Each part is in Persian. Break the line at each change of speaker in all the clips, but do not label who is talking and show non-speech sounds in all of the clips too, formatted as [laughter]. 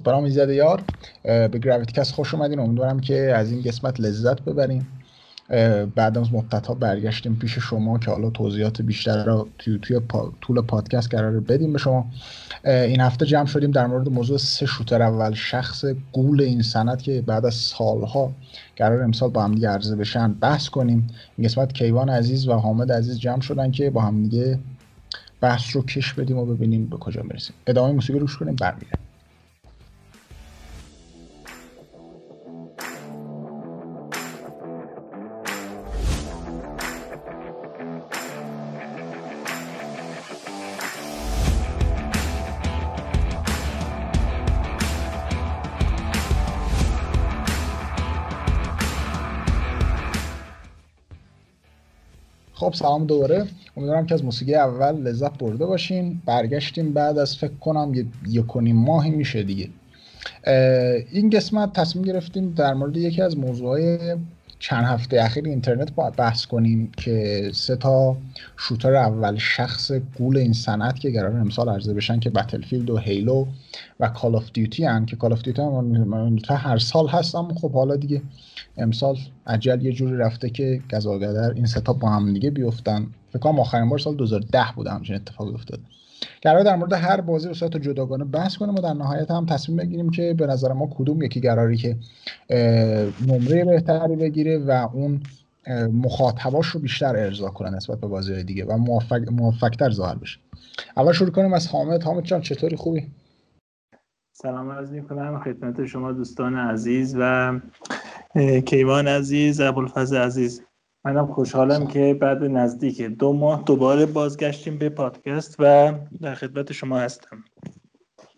خب برام ایزده یار به گراویتکست خوش اومدین. امیدوارم که از این قسمت لذت ببریم بعد از مدت ها برگشتیم پیش شما که حالا توضیحات بیشتر رو توی, توی طول پادکست قرار بدیم به شما. این هفته جمع شدیم در مورد موضوع سه شوتر اول. شخص گول این سند که بعد از سالها قرار امسال با هم دیگه عرضه بشن بحث کنیم. این قسمت کیوان عزیز و حامد عزیز جمع شدن که با هم دیگه بحث رو کش بدیم و ببینیم به کجا می‌رسیم. ادامه موسیقی روش کنیم. برمیگردیم. سلام دوباره. امیدوارم که از موسیقی اول لذت برده باشین. برگشتیم بعد از فکر کنم یه یک ماهی میشه دیگه. این قسمت تصمیم گرفتیم در مورد یکی از موضوعهای چند هفته اخیر اینترنت با بحث کنیم که سه تا shooter اول شخص غول این صنعت که قرار امسال عرضه بشن که Battlefield و Halo و Call of Duty هن که Call of Duty هم هر سال هست اما خب حالا دیگه امسال عجل یه جوری رفته که گزاگدر این ستا با هم دیگه بیفتن. فکر کنم آخرین بار سال 2010 بوده همچین اتفاقی افتاده. قرار در مورد هر بازی به صورت جداگانه بحث کنیم و در نهایت هم تصمیم بگیریم که به نظر ما کدوم یکی قراری که نمره بهتری بگیره و اون مخاطباش رو بیشتر ارضا کنه نسبت به بازی دیگه و موفق موفقتر ظاهر بشه. اول شروع کنیم از حامد. حامد جان چطوری؟ خوبی؟
سلام عرض می‌کنم. خدمت شما دوستان عزیز و کیوان عزیز ابوالفضل عزیز. منم خوشحالم که بعد نزدیک دو ماه دوباره بازگشتیم به پادکست و در خدمت شما هستم.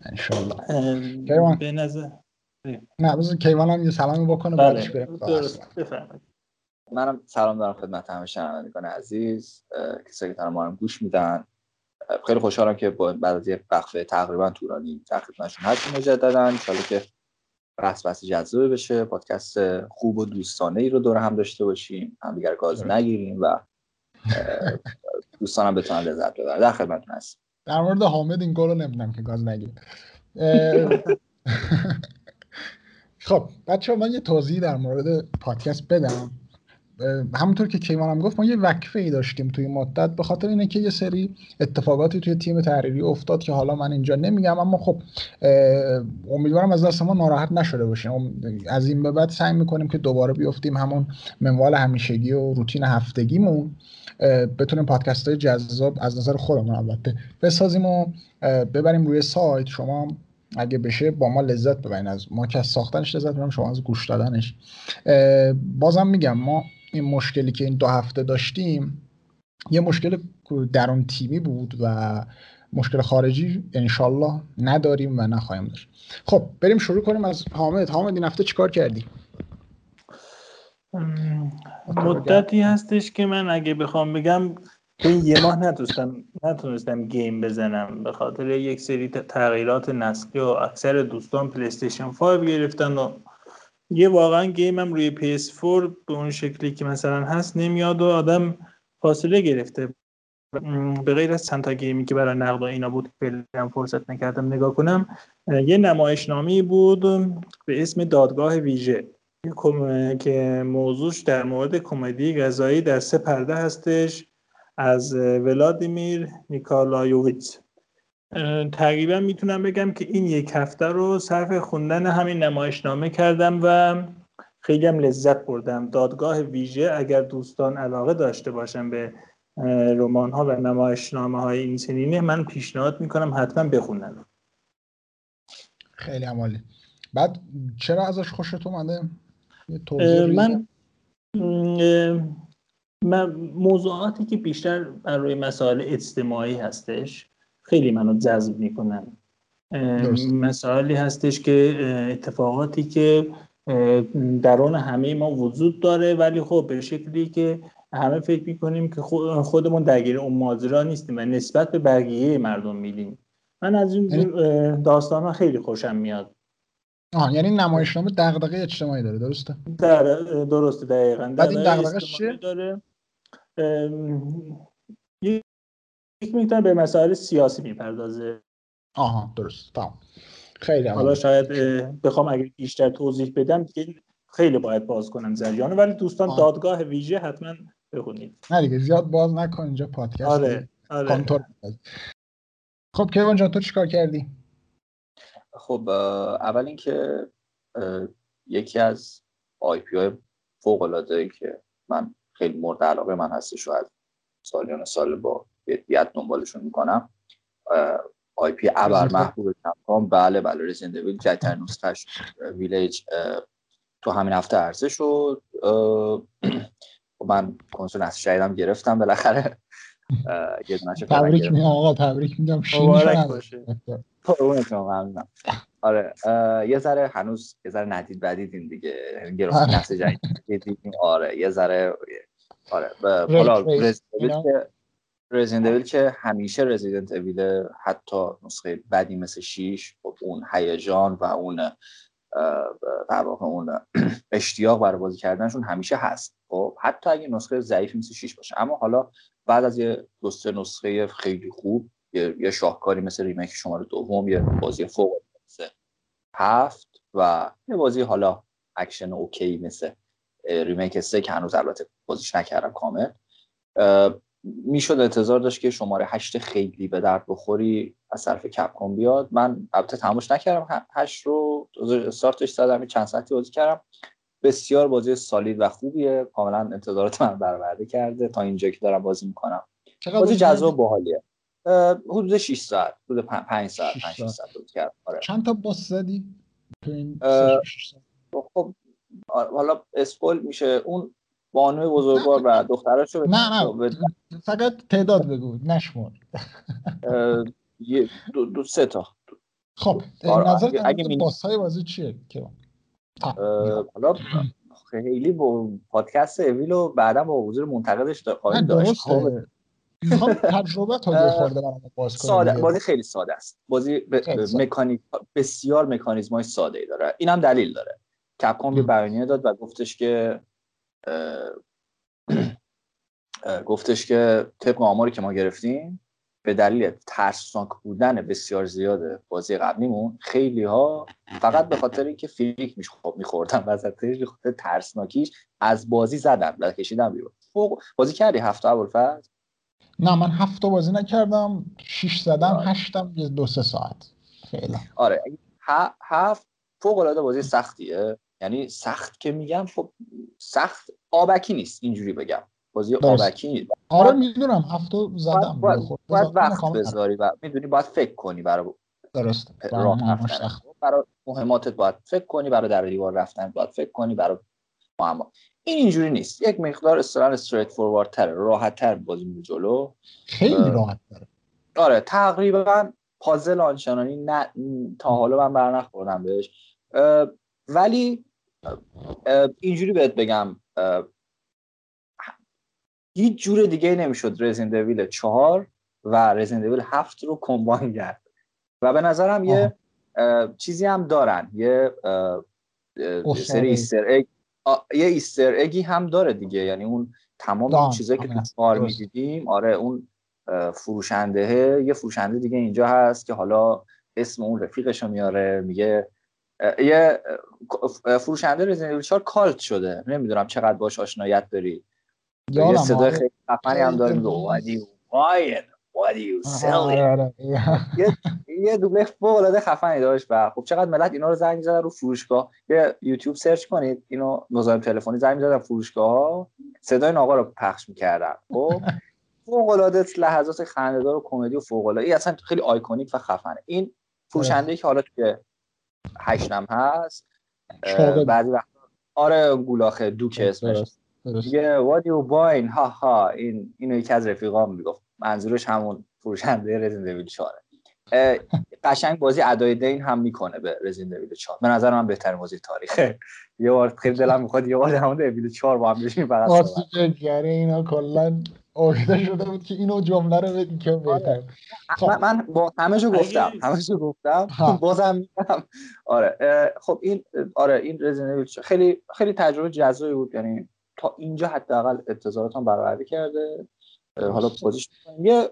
انشالله
کیوان. به نظر
نه بذار کیوان هم یه سلامی بکنه
بله. درست بفرمایید.
منم سلام دارم خدمت همه شنوندگان عزیز کسایی که ما رو گوش میدن. خیلی خوشحالم که بعد از یه وقفه تقریبا طولانی در خدمتشون هستیم مجددا. ان که بحث بحث جذابه بشه پادکست خوب و دوستانه ای رو دور هم داشته باشیم هم دیگر گاز نگیریم و دوستانم بتونن لذت ببرن. در خدمتتون هستم.
در مورد حامد این گل نمی‌دونم که گاز نگیریم. [laughs] [laughs] خب بچه من یه توضیح در مورد پادکست بدم. همونطور که کیوان هم گفت ما یه وقفه ای داشتیم توی مدت به خاطر اینه که یه سری اتفاقاتی توی تیم تحریری افتاد که حالا من اینجا نمیگم اما خب امیدوارم از دست ما ناراحت نشده باشیم. از این به بعد سعی می‌کنیم که دوباره بیفتیم همون منوال همیشگی و روتین هفتگیمون. بتونیم پادکست های جذاب از نظر خودمون البته بسازیم و ببریم روی سایت. شما اگه بشه با ما لذت ببرین. از ما که از ساختنش لذت ببریم شما از گوش دادنش. بازم میگم ما این مشکلی که این دو هفته داشتیم یه مشکل درون تیمی بود و مشکل خارجی انشالله نداریم و نخواهیم داشت. خب بریم شروع کنیم از حامد. حامد این هفته چیکار کردی؟
مدتی هستش که من اگه بخوام بگم این یه ماه نتونستم نتونستم گیم بزنم به خاطر یک سری تغییرات نسلی و اکثر دوستان پلیستیشن 5 گرفتن و یه واقعا game م روی PS4 به اون شکلی که مثلا هست نمیاد و آدم فاصله گرفته. به غیر از چند تا game ی که برای نقد و اینا بود فعلا فرصت نکردم نگاه کنم. یه نمایشنامه بود به اسم دادگاه ویژه. که موضوعش در مورد کمدی قضایی در سه پرده هستش. از ولادیمیر نیکالایوویچ تقریبا می‌تونم بگم که این یک هفته رو صرف خوندن همین نمایشنامه کردم و خیلی هم لذت بردم. دادگاه ویژه اگر دوستان علاقه داشته باشم به رمان ها و نمایشنامه های این سنینه من پیشنهاد می‌کنم حتما بخونن.
خیلی عمالی. بعد چرا ازش خوشت اومده؟
من موضوعاتی که بیشتر برای مسائل اجتماعی هستش خیلی منو جذب می‌کنن. مسائلی هستش که اتفاقاتی که درون همه ما وجود داره ولی خب به شکلی که همه فکر می‌کنیم که خودمون درگیر اون ماجرا نیستیم و نسبت به بقیه مردم میدیم من از این یعنی داستان ها خیلی خوشم میاد.
آه یعنی نمایشنامه دغدغه اجتماعی داره درسته؟
در درسته دقیقا.
بعد این دغدغه چیه؟
داره. یک می‌تونه به مسائل سیاسی می‌پردازه.
آها درست. تمام. خیلی
حالا شاید بخوام اگر بیشتر توضیح بدم دیگه خیلی باید باز کنم زریانو ولی دوستان آه. دادگاه ویژه حتما بخونید.
نه دیگه زیاد باز نکن اینجا پادکست.
آره آره.
خب کیوان جان تو چیکار کردی؟
خب اول اینکه یکی از آی پی های فوق العاده که من خیلی مورد علاقه من هستش و از سالیان سال با جدیت دنبالشون می‌کنم. IP ابر محبوب Capcom بله بله Resident Evil جدیدترین نسخهش ویلیج تو همین هفته عرضه شد. خب من کنسول نسل جدیدم گرفتم بالاخره.
یه تبریک میگم آقا تبریک میگم. مبارک باشه.
آره یه ذره هنوز یه ذره ندید بدیدیم دیگه. گرفت آره. نسل جدید آره یه ذره آره حالا رزیدنت اویل که همیشه رزیدنت اویل حتی نسخه بدی مثل 6 خب اون هیجان و اون در واقع اون [clears throat] اشتیاق برای بازی کردنشون همیشه هست. خب حتی اگه نسخه ضعیفی مثل 6 باشه. اما حالا بعد از یه دو سه نسخه خیلی خوب یه, یه شاهکاری مثل ریمیک شماره دوم یه بازی فوق مثل هفت و یه بازی حالا اکشن okay مثل remake سه که هنوز البته بازیش نکردم کامل. می‌شد انتظار داشت که شماره هشت خیلی به درد بخوری از طرف Capcom بیاد. من البته تمامش نکردم. هشت رو استارتش زدم چند ساعتی بازی کردم. بسیار بازی solid و خوبیه. کاملا انتظارات منو برآورده کرده. تا اینجا که دارم بازی می‌کنم. بازی جذاب باحالیه حدود 6 ساعت. حدود 5 ساعت 5 ساعت. بازی کردم. آره.
چند تا باس زدی؟
خب حالا اسپول میشه. اون بانوی بزرگوار و دختراشو
نه نه. فقط تعداد بگو نشمار
دو, دو سه تا.
خب نظر اگه باس های بازی چیه؟ که
حالا خیلی با پادکست اویلو بعدا با حضور منتقدش خواهیم داشت. خب.
می‌خوام تجربه تا خورده باز
ساده بازی خیلی ساده است. بازی ب... مکانیک بسیار مکانیزم های ساده ای داره. اینم دلیل داره. کپکام یه بیانیه داد و گفتش که گفتش که طبق آماری که ما گرفتیم به دلیل ترسناک بودن بسیار زیاد بازی قبلیمون خیلی ها فقط به خاطر اینکه فیلیک میخوردن وسطش به خاطر ترسناکیش از بازی زدن و کشیدن بیرون. بازی کردی هفته اول فرد
نه من هفته بازی نکردم شیش زدم آره. هشتم یه دو سه ساعت. خیلی
آره هفت فوق العاده بازی سختیه. یعنی سخت که میگم خب سخت آبکی نیست اینجوری بگم. بازی آبکی نیست.
آره می‌دونم. هفته زدم.
باید, باید, وقت بذاری و می‌دونی باید فکر کنی برای
درست.
برای مهماتت باید فکر کنی برای در دیوار رفتن باید فکر کنی برای معما این اینجوری نیست. یک مقدار اصطلاحا استریت فوروارد تر راحت تر بازی می جلو.
خیلی راحت تره.
آره تقریبا پازل آنچنانی نه تا حالا من برنخوردم بهش. ولی اینجوری بهت بگم هیچ جور دیگه نمی‌شد رزین دویل چهار و رزین دویل هفت رو کمباین کرد. و به نظرم یه چیزی هم دارن. یه سری ایستر اگ یه ایستر اگی هم داره دیگه. یعنی اون تمام این چیزایی که تو کار می‌دیدیم آره اون فروشنده یه فروشنده دیگه اینجا هست که حالا اسم اون رفیقش رو میاره میگه یه فروشنده رزیدنت 4 کالت شده. نمی‌دونم چقدر باش آشنایت داری. یه صدای خیلی خفنی هم داره میگه what you you selling یه یه دوبله فوق العاده خفنی داشت و خب چقدر ملت اینا رو زنگ می‌زدن رو فروشگاه. یه یوتیوب سرچ کنید. اینو مزاحم تلفنی زنگ می‌زدن فروشگاه ها صدای این آقا رو پخش می‌کردن. خب؟ فوق العاده لحظات خنده‌دار و کمدی و فوق العاده اصلا خیلی آیکونیک و خفنه. این فروشنده که حالا توی هشتم هست. بعضی وقت آره گولاخه دوک اسمش. یه what you buying? ها ها. این اینو یکی از رفیقام می‌گفت. منظورش همون فروشنده رزین دویل 4 قشنگ بازی ادای دین هم می‌کنه به رزین دویل 4 به نظر من بهترین بازی تاریخه. یه بار خیلی دلم می‌خواد یه بار همون دویل 4 با هم بشیم فقط
اینا کلا آگده شده بود که اینو جمله رو بگی که بهتر
خب. من با همه جو گفتم همه جو گفتم [laughs] بازم میگم. آره خب این آره این رزیدنت خیلی خیلی تجربه جذابی بود. یعنی تا اینجا حداقل انتظاراتم برآورده کرده. حالا بازیش یه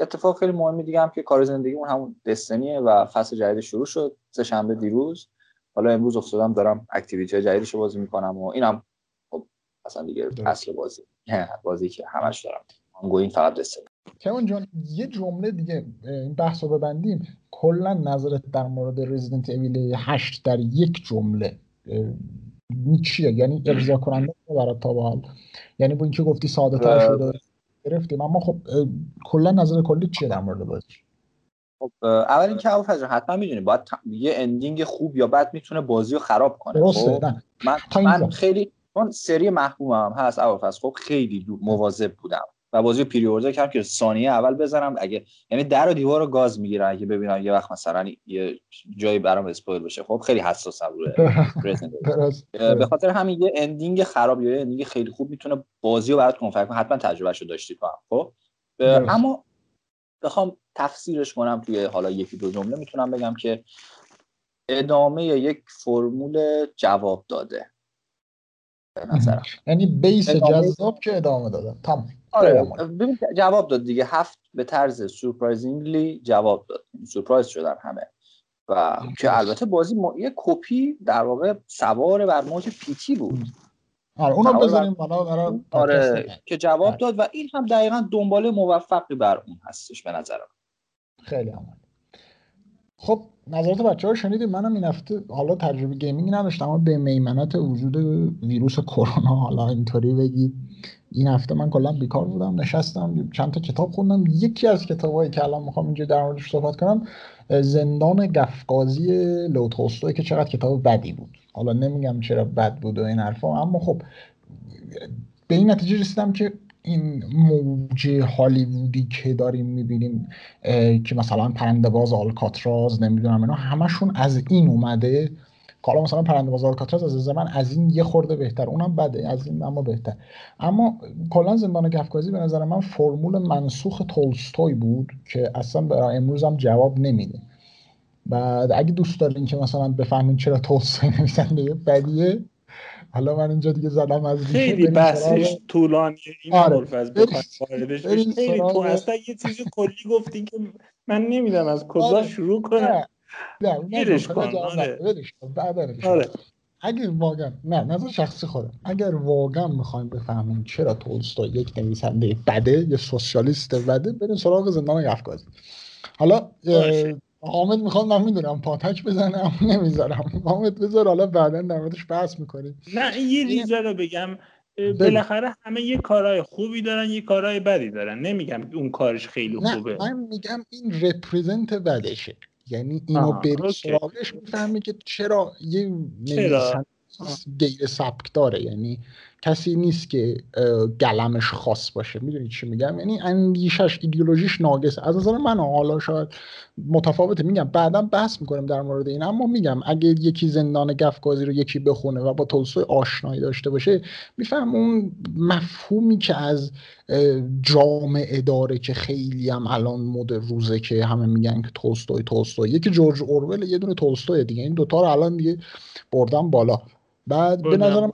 اتفاق خیلی مهمی دیگه هم که کار زندگیمون همون دستنیه و فصل جدید شروع شد. سه شنبه دیروز. حالا امروز افتادم دارم اکتیویتی جدیدشو بازی می‌کنم و اینم خب اصلا دیگه اصل بازی. بازی که همش دارم. گوین فقط دستنی
کمان جان یه جمله دیگه این بحث رو ببندیم. کلا نظرت در مورد Resident Evil 8 در یک جمله چیه؟ یعنی ارضا کننده برای تا به حال؟ یعنی با اینکه گفتی ساده تر شده گرفتیم اما خب کلا نظر کلی چیه در مورد بازی؟
خب اول اینکه ابو فضل حتما می‌دونی باید یه ending خوب یا بد می‌تونه بازی رو خراب کنه. خب؟ من, من خیلی چون سری محبوبم هست ابو خب خیلی مواظب بودم و بازی pre-order کردم که ثانیه اول بزنم. اگه یعنی در و دیوار رو گاز می‌گیرم اگه ببینم یه وقت مثلا یه جایی برام spoil بشه. خب خیلی حساسم [laughs] روی به خاطر همین یه ending خراب یا یه ending خیلی خوب می‌تونه بازی رو برات confirm کنه. حتما تجربهشو داشتی تو هم خب؟ اما بخوام تفسیرش کنم توی حالا یکی دو جمله. می‌تونم بگم که ادامه یک فرمول جواب داده.
به نظرم. [laughs] یعنی base جذاب که ادامه داده تمام.
آره ببین جواب داد دیگه. هفت به طرز surprisingly جواب داد. سورپرایز شدن همه. و که البته بازی ما... یه کپی در واقع سوار بر موج P.T. بود.
آره اونم بذاریم بالا
آره که جواب آره. داد و این هم دقیقا دنباله موفقی بر اون هستش به نظرم.
خیلی عالی خب نظرات بچه ها شنیدیم منم این هفته حالا تجربه gaming نداشتم اما به میمنت وجود ویروس کرونا حالا اینطوری بگی. این هفته من کلا بیکار بودم نشستم چند تا کتاب خوندم. یکی از کتابایی که الان می‌خوام اینجا در موردش صحبت کنم زندان گفقازی لوتوستوی که چقدر کتاب بدی بود. حالا نمیگم چرا بد بود و این حرفا اما خب به این نتیجه رسیدم که این موج هالیوودی که داریم می‌بینیم که مثلا پرنده باز آلکاتراز نمی‌دونم اینا همشون از این اومده. حالا مثلا پرنده باز آلکاتراز از من از این یه خورده بهتر اونم بده از این اما بهتر. اما کلا زندان گفکازی به نظر من فرمول منسوخ تولستوی بود که اصلا برای امروز هم جواب نمیده. بعد اگه دوست دارین که مثلا بفهمین چرا تولستوی نویسنده بدیه. حالا من اینجا دیگه زدم از
خیلی بحثش طولانی این آره. خیلی تو اصلا یه چیزی کلی گفتی که من نمی‌دونم از کجا آره. شروع کنم.
گیرش کن آره. آره. اگر واقعا نه نظر شخصی خودم. اگر واقعا می‌خوایم بفهمیم چرا تولستوی یک نویسنده بده یه سوسیالیست بده بریم سراغ زندان افکازی حالا حامد می‌خوام من می‌دونم پاتک بزنم نمی‌ذارم. حامد بذار حالا بعدا در موردش بحث می‌کنیم.
نه یه ریزه رو بگم. بالاخره همه یه کارهای خوبی دارن یه کارهای بدی دارن. نمیگم اون کارش خیلی خوبه.
من میگم این رپریزنت بدشه یعنی اینو بری سراغش می‌فهمی که چرا یه نویسنده غیر سبک داره یعنی کسی نیست که گلمش خاص باشه. می‌دونی چی میگم؟ یعنی اندیشش ایدئولوژیش ناقص از نظر من حالا شاید متفاوته. میگم بعدا بحث می‌کنم در مورد این. اما میگم اگه یکی زندان گفگازی رو یکی بخونه و با تولستوی آشنایی داشته باشه میفهم اون مفهومی که از جامعه داره که خیلی هم الان مد روزه که همه میگن که تولستوی تولستوی. یکی جورج اورول یه دونه تولستوی دیگه. این دوتا رو الان دیگه بردم بالا. بعد به نظر من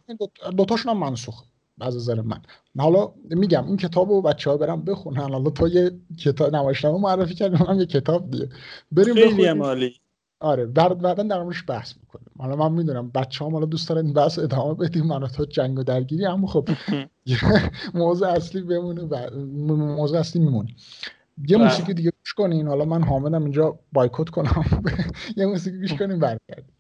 دوتاشون هم منسوخ از نظر من. حالا میگم این کتاب رو بچه ها برم بخونن. حالا تو یه کتاب نمایشنامه معرفی کردیم هم یه کتاب دیگه. بریم
خیلی مالی
آره بعد بعدا در موردش بحث می‌کنیم. حالا من می‌دونم بچه هم حالا دوست دارن این بحث ادامه بدیم. من تو جنگ و درگیری. اما خب [laughs] موضوع اصلی بمونه و موضوع اصلی میمونه. یه بله. موسیقی دیگه گوش کنین. حالا من حامدم اینجا بایکوت کنم. [laughs] یه موسیقی گوش کنیم برگردیم.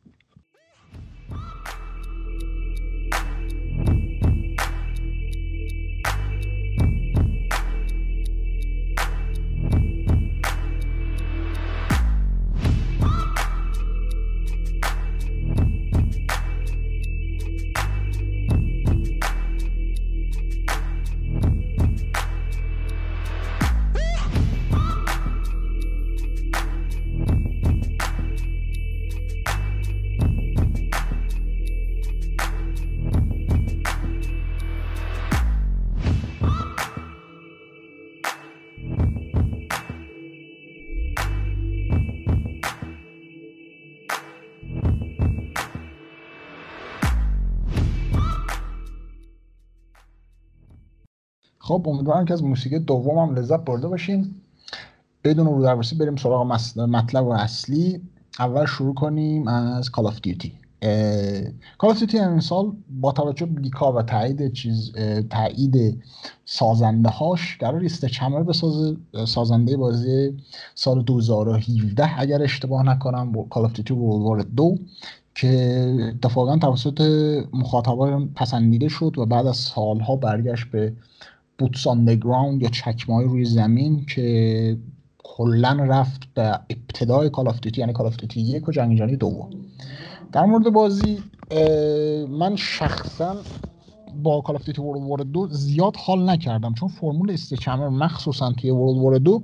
خب امیدوارم که از موسیقی دومم لذت برده باشین. بدون رودربایستی بریم سراغ مطلب اصلی. اول شروع کنیم از Call of Duty Call of Duty این سال با توجه به leak ا و تایید چیز تایید سازنده هاش قرار Sledgehammer به سازنده بازی سال 2017 اگر اشتباه نکنم Call of Duty War 2 که اتفاقا توسط مخاطبان پسندیده شد و بعد از سالها برگشت به boots on ground یا چکمه روی زمین که کلا رفت به ابتدای Call of Duty یعنی Call of Duty یک و جنگ جهانی دوم در مورد بازی من شخصا با Call of Duty World War دو زیاد حال نکردم چون فرمول Sledgehammer مخصوصا توی World War دو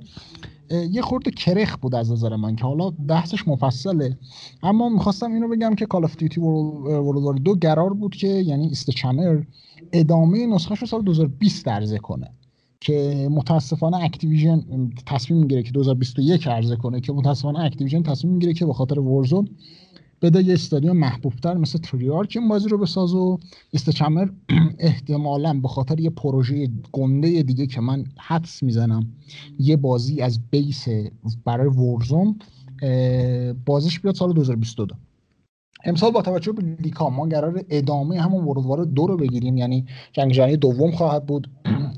یه خورده کرخت بود از نظر من که حالا بحثش مفصله. اما می‌خواستم اینو بگم که Call of Duty World War دو قرار بود که یعنی Sledgehammer ادامه نسخه رو سال 2020 عرضه کنه که متاسفانه Activision تصمیم می‌گیره که 2021 عرضه کنه که متاسفانه Activision تصمیم می‌گیره که به خاطر Warzone بده یه استودیو محبوبتر مثل Treyarch این بازی رو بساز و Sledgehammer [clears throat] احتمالا به خاطر یه پروژه گنده دیگه که من حدس می‌زنم یه بازی از base برای Warzone بازیش بیاد سال 2022 امسال با توجه به leak ا ما قرار ادامه همون World War دو رو بگیریم. یعنی جنگ جهانی دوم خواهد بود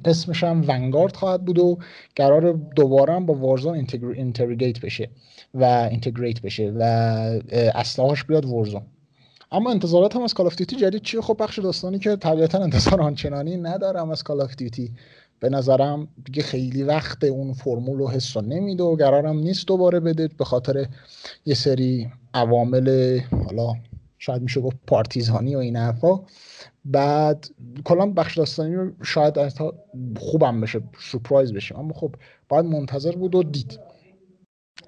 اسمش هم Vanguard خواهد بود و قرار دوباره هم با Warzone integrate بشه و integrate بشه و اسلحه‌اش بیاد Warzone اما انتظارات هم از Call Duty جدید چیه؟ خب بخش داستانی که طبیعتا انتظار آنچنانی ندارم از Call Duty به نظرم دیگه خیلی وقت اون فرمول و حس نمیده و قرارم نیست دوباره بده به خاطر یه سری عوامل حالا شاید میشه گفت پارتیزانی و این حرفا. بعد کلا بخش داستانی رو شاید خوبم بشه سورپرایز بشه اما خب باید منتظر بود و دید.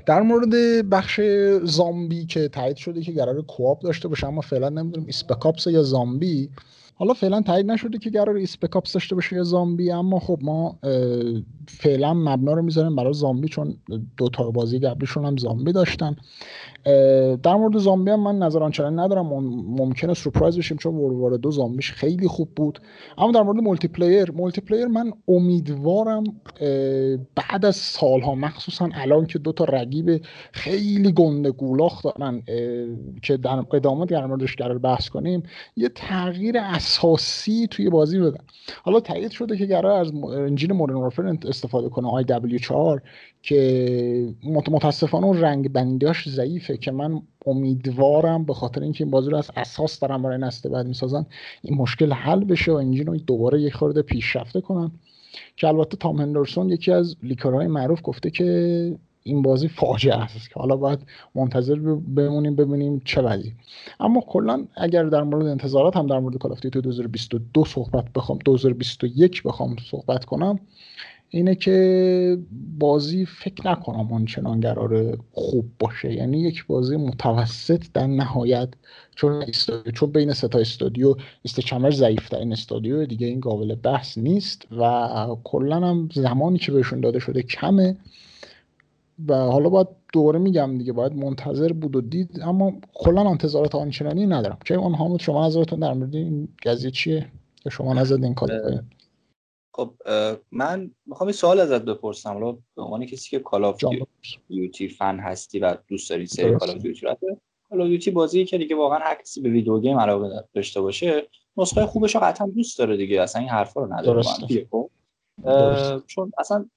در مورد بخش زامبی که تایید شده که قرار کوآپ داشته باشه اما فعلا نمی‌دونم اسپکاپس یا زامبی. حالا فعلا تایید نشده که قرار Spec Ops داشته باشه یا زامبی اما خب ما فعلا مبنا رو می‌ذاریم برای زامبی چون دو تا بازی قبلیشون هم زامبی داشتن. در مورد زامبی هم من نظر آنچنانی ندارم. ممکنه سورپرایز بشیم چون وروار دو زامبیش خیلی خوب بود. اما در مورد multiplayer multiplayer من امیدوارم بعد از سالها مخصوصا الان که دو تا رقیب خیلی گنده گولاخ دارن که در قدامت در موردش قرار بحث کنیم یه تغییر اساسی توی بازی بدن. حالا تایید شده که قرار از انجین مودرن استفاده کنه آی دبلیو 4 که متاسفانه رنگ بندیاش که من امیدوارم به خاطر اینکه این بازی رو از اساس دارم برای نسل بعد می‌سازن این مشکل حل بشه و انجین رو دوباره یک خورده پیشرفته کنن. که البته تام هندرسون یکی از لیکرهای معروف گفته که این بازی فاجعه است که حالا باید منتظر بمونیم ببینیم چه وضعی. اما کلا اگر در مورد انتظارات هم در مورد کال 2022 صحبت بخوام 2021 بخوام صحبت کنم اینه که بازی فکر نکنم آنچنان قرار خوب باشه. یعنی یک بازی متوسط در نهایت چون چون بین ستا استودیو استچمر ضعیف این استودیو دیگه این قابل بحث نیست و کلا هم زمانی که بهشون داده شده کمه. و حالا باید دوباره میگم دیگه باید منتظر بود و دید اما کلا انتظارات آنچنانی ندارم. چه اون حامد شما نظرتون در مورد این قضیه چیه؟ شما نظر این کار
خب من می‌خوام این سوال ازت بپرسم. حالا به عنوان کسی که Call of Duty fan هستی و دوست داری سری Call of Duty رو Call of Duty بازی که دیگه واقعا هر کسی به video game علاقه داشته باشه نسخه خوبش رو قطعا دوست داره دیگه. اصلا این حرفا رو نداره خب؟ چون اصلا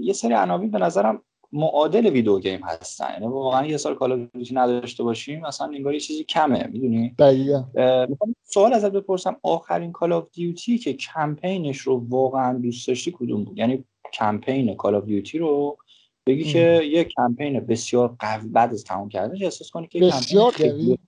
یه سری عناوین به نظرم معادل video game هستن. یعنی واقعا یه سال Call Duty نداشته باشیم اصلا انگار یه چیزی کمه می‌دونی؟
دقیقاً.
سوال ازت بپرسم. آخرین Call of Duty که کمپینش رو واقعا دوست داشتی کدوم بود؟ یعنی کمپین Call of Duty رو بگی ام. که یه کمپین بسیار قوی بعد از تمام کردنش احساس کنی که
بسیار قوی.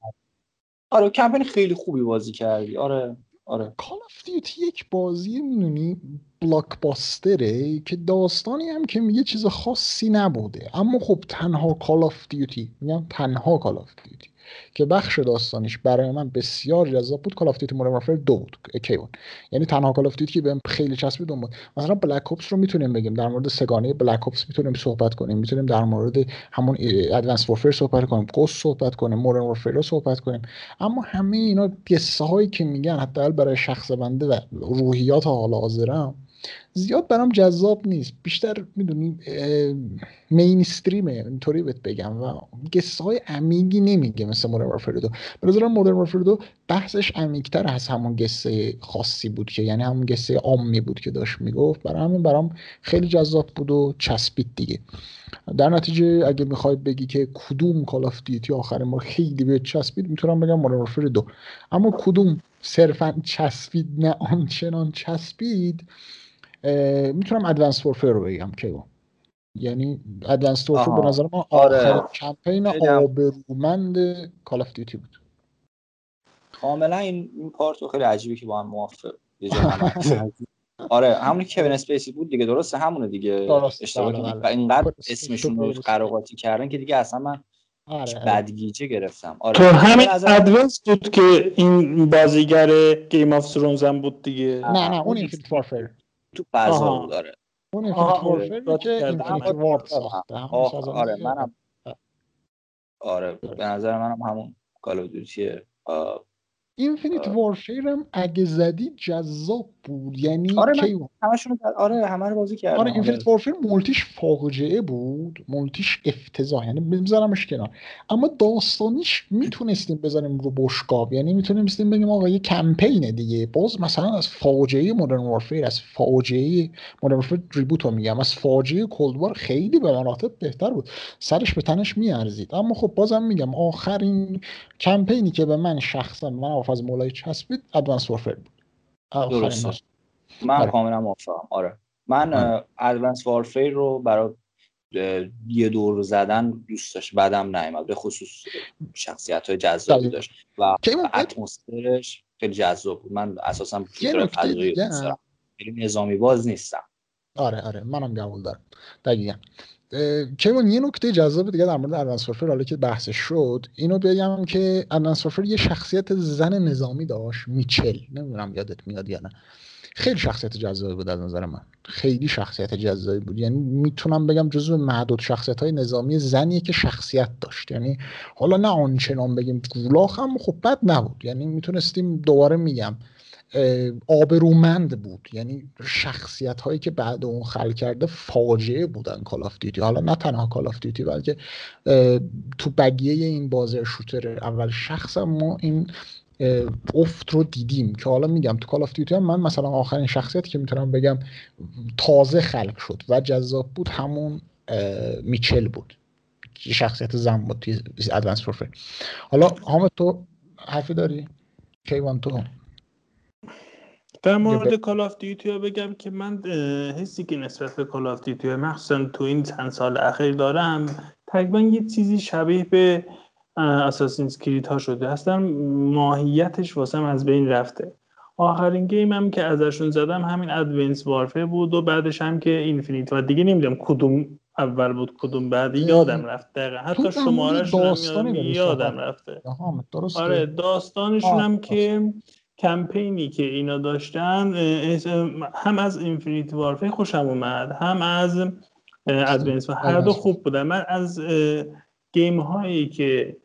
آره کمپین خیلی خوبی بازی کردی. آره. آره.
Call of Duty یک بازی می‌دونی blockbuster ه که داستانی هم که یه چیز خاصی نبوده. اما خب تنها Call of Duty میگم تنها Call of Duty که بخش داستانیش برای من بسیار جذاب بود Call of Duty Modern بود کی بود؟ یعنی تنها Call Duty که بهم خیلی چسبید اون بود. مثلا Black Ops رو می‌تونیم بگیم در مورد سه‌گانه Black Ops می‌تونیم صحبت کنیم. می‌تونیم در مورد همون ادوانس وارفر صحبت کنیم گوست صحبت کنیم مودرن وارفر رو صحبت کنیم. اما همه اینا قصه هایی که میگن حتی برای شخص بنده و روحیات حال حاضرم زیاد برام جذاب نیست. بیشتر می‌دونی مینستریمه اینطوری بهت بگم و قصه های عمیقی نمیگه مثل مودرن وارفر دو. به نظرم مودرن وارفر بحثش عمیقتر از همون قصه خاصی بود که یعنی همون قصه عامی بود که داشت می‌گفت. برای همین برام خیلی جذاب بود و چسبید دیگه. در نتیجه اگه می‌خواید بگی که کدوم Call of Duty آخر ما خیلی به چسبید می‌تونم بگم Modern Warfare اما کدوم صرفا چسبید نه آنچنان چسبید می‌تونم Advanced Warfare رو بگم که یعنی Advanced Warfare به نظر ما آره. آخر کمپین آبرومند Call of Duty بود.
کاملا این این part خیلی عجیبه که با هم موافق [laughs] آره همونی که کوین اسپیسی بود دیگه درسته؟ همونه دیگه. اشتباه بله، بله. اینقدر اسمشون رو قر و قاطی کردن که دیگه اصلا من آره, آره. سرگیجه گرفتم. آره.
تو همین Advanced بود که این بازیگر Game of Thrones هم بود دیگه.
نه نه اون Infinite Warfare
تو فضا بود داره.
اون که وارد ساخته
آره منم. آره به نظر منم همون Call of
Infinite Warfare هم اگه زدی جذاب بود. یعنی
آره من همشون آره همه رو بازی کردم.
آره Infinite Warfare multi ش فاجعه بود. multi ش افتضاح. یعنی بذارمش کنار. اما داستانیش می‌تونستیم بذاریم رو بشقاب. یعنی می‌تونستیم بگیم آقا یه کمپینه دیگه. باز مثلا از فاجعه Modern Warfare از فاجعه Modern Warfare reboot رو میگم. از فاجعه Cold War خیلی به مراتب بهتر بود. سرش به تنش میارزید. اما خب بازم میگم آخرین کمپینی که به من شخصا من از مولای چسبید ادوانس وارفیر بود.
درست من آره. کاملا موافقم. آره. من ادوانس وارفیر رو برای یه دور زدن دوست داشت. بعدم نیومد. به خصوص شخصیت های جذابی داشت. و اتمسفرش خیلی جذاب بود. من اساسا خیلی نظامی باز نیستم.
آره آره. منم قبول دارم. دقیقا. کیوان یه نکته جذاب دیگه در مورد ادوانس وارفر حالا که بحثش شد اینو بگم که ادوانس وارفر یه شخصیت زن نظامی داشت میچل. نمی‌دونم یادت میاد یا نه. خیلی شخصیت جذابی بود از نظر من. خیلی شخصیت جذابی بود. یعنی می‌تونم بگم جزو معدود شخصیت های نظامی زنیه که شخصیت داشت. یعنی حالا نه آنچنان بگیم گولاخ هم خب بد نبود. یعنی می‌تونستیم دوباره میگم. آبرومند بود. یعنی شخصیت هایی که بعد اون خلق کرده فاجعه بودن Call of Duty حالا نه تنها Call of Duty بلکه تو بقیه این بازی shooter اول شخص ما این افت رو دیدیم. که حالا میگم تو Call of Duty هم من مثلا آخرین شخصیتی که می‌تونم بگم تازه خلق شد و جذاب بود همون Mitchell بود. شخصیت زن بود توی Advanced حالا حامد تو حرفی داری؟ کیوان تو
در مورد Call of Duty بگم که من حسی که نسبت به Call of Duty مخصوصا تو این چند سال اخیر دارم تقریبا یه چیزی شبیه به Assassin's Creed ها شده. اصلا ماهیتش واسم از بین رفته. آخرین game هم که ازشون زدم همین Advanced Warfare بود و بعدش هم که Infinite و دیگه نمی‌دونم کدوم اول بود کدوم بعدی یادم رفت دقیقا. حتی شمارهشون یادم رفته. آره داستانشون هم که کمپینی که اینا داشتن هم از اینفینیتی وارفه خوشم اومد هم از ادونس و هر دو خوب بودن. من از گیم هایی که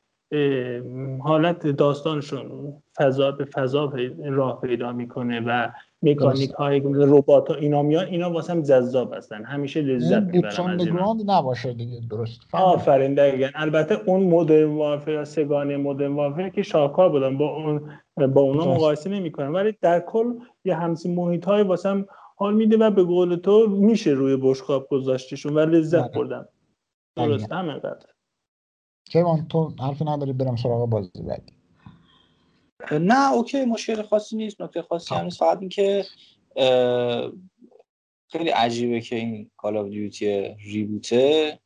حالت داستانشون فضا به فضا راه پیدا می‌کنه و مکانیک های ربات ها اینا میان اینا واسه جذاب هستن. همیشه لذت می‌برم از اینا.
نباشه دیگه درست.
آفرین دقیقا. البته اون مدرن وارفر سگانه مدرن وارفر که شاکار بودن با اون با اونا مقایسه نمی‌کنم. ولی در کل یه همسی محیط های واسه حال میده و به قول تو میشه روی بشقاب گذاشتشون و لذت بله. بردم. درست همینقدر.
کیوان تو حرفی نداری برم سراغ بازی بعدی.
نه اوکی مشکل خاصی نیست نکته خاصی هم نیست. فقط اینکه خیلی عجیبه که این Call of Duty reboot ه.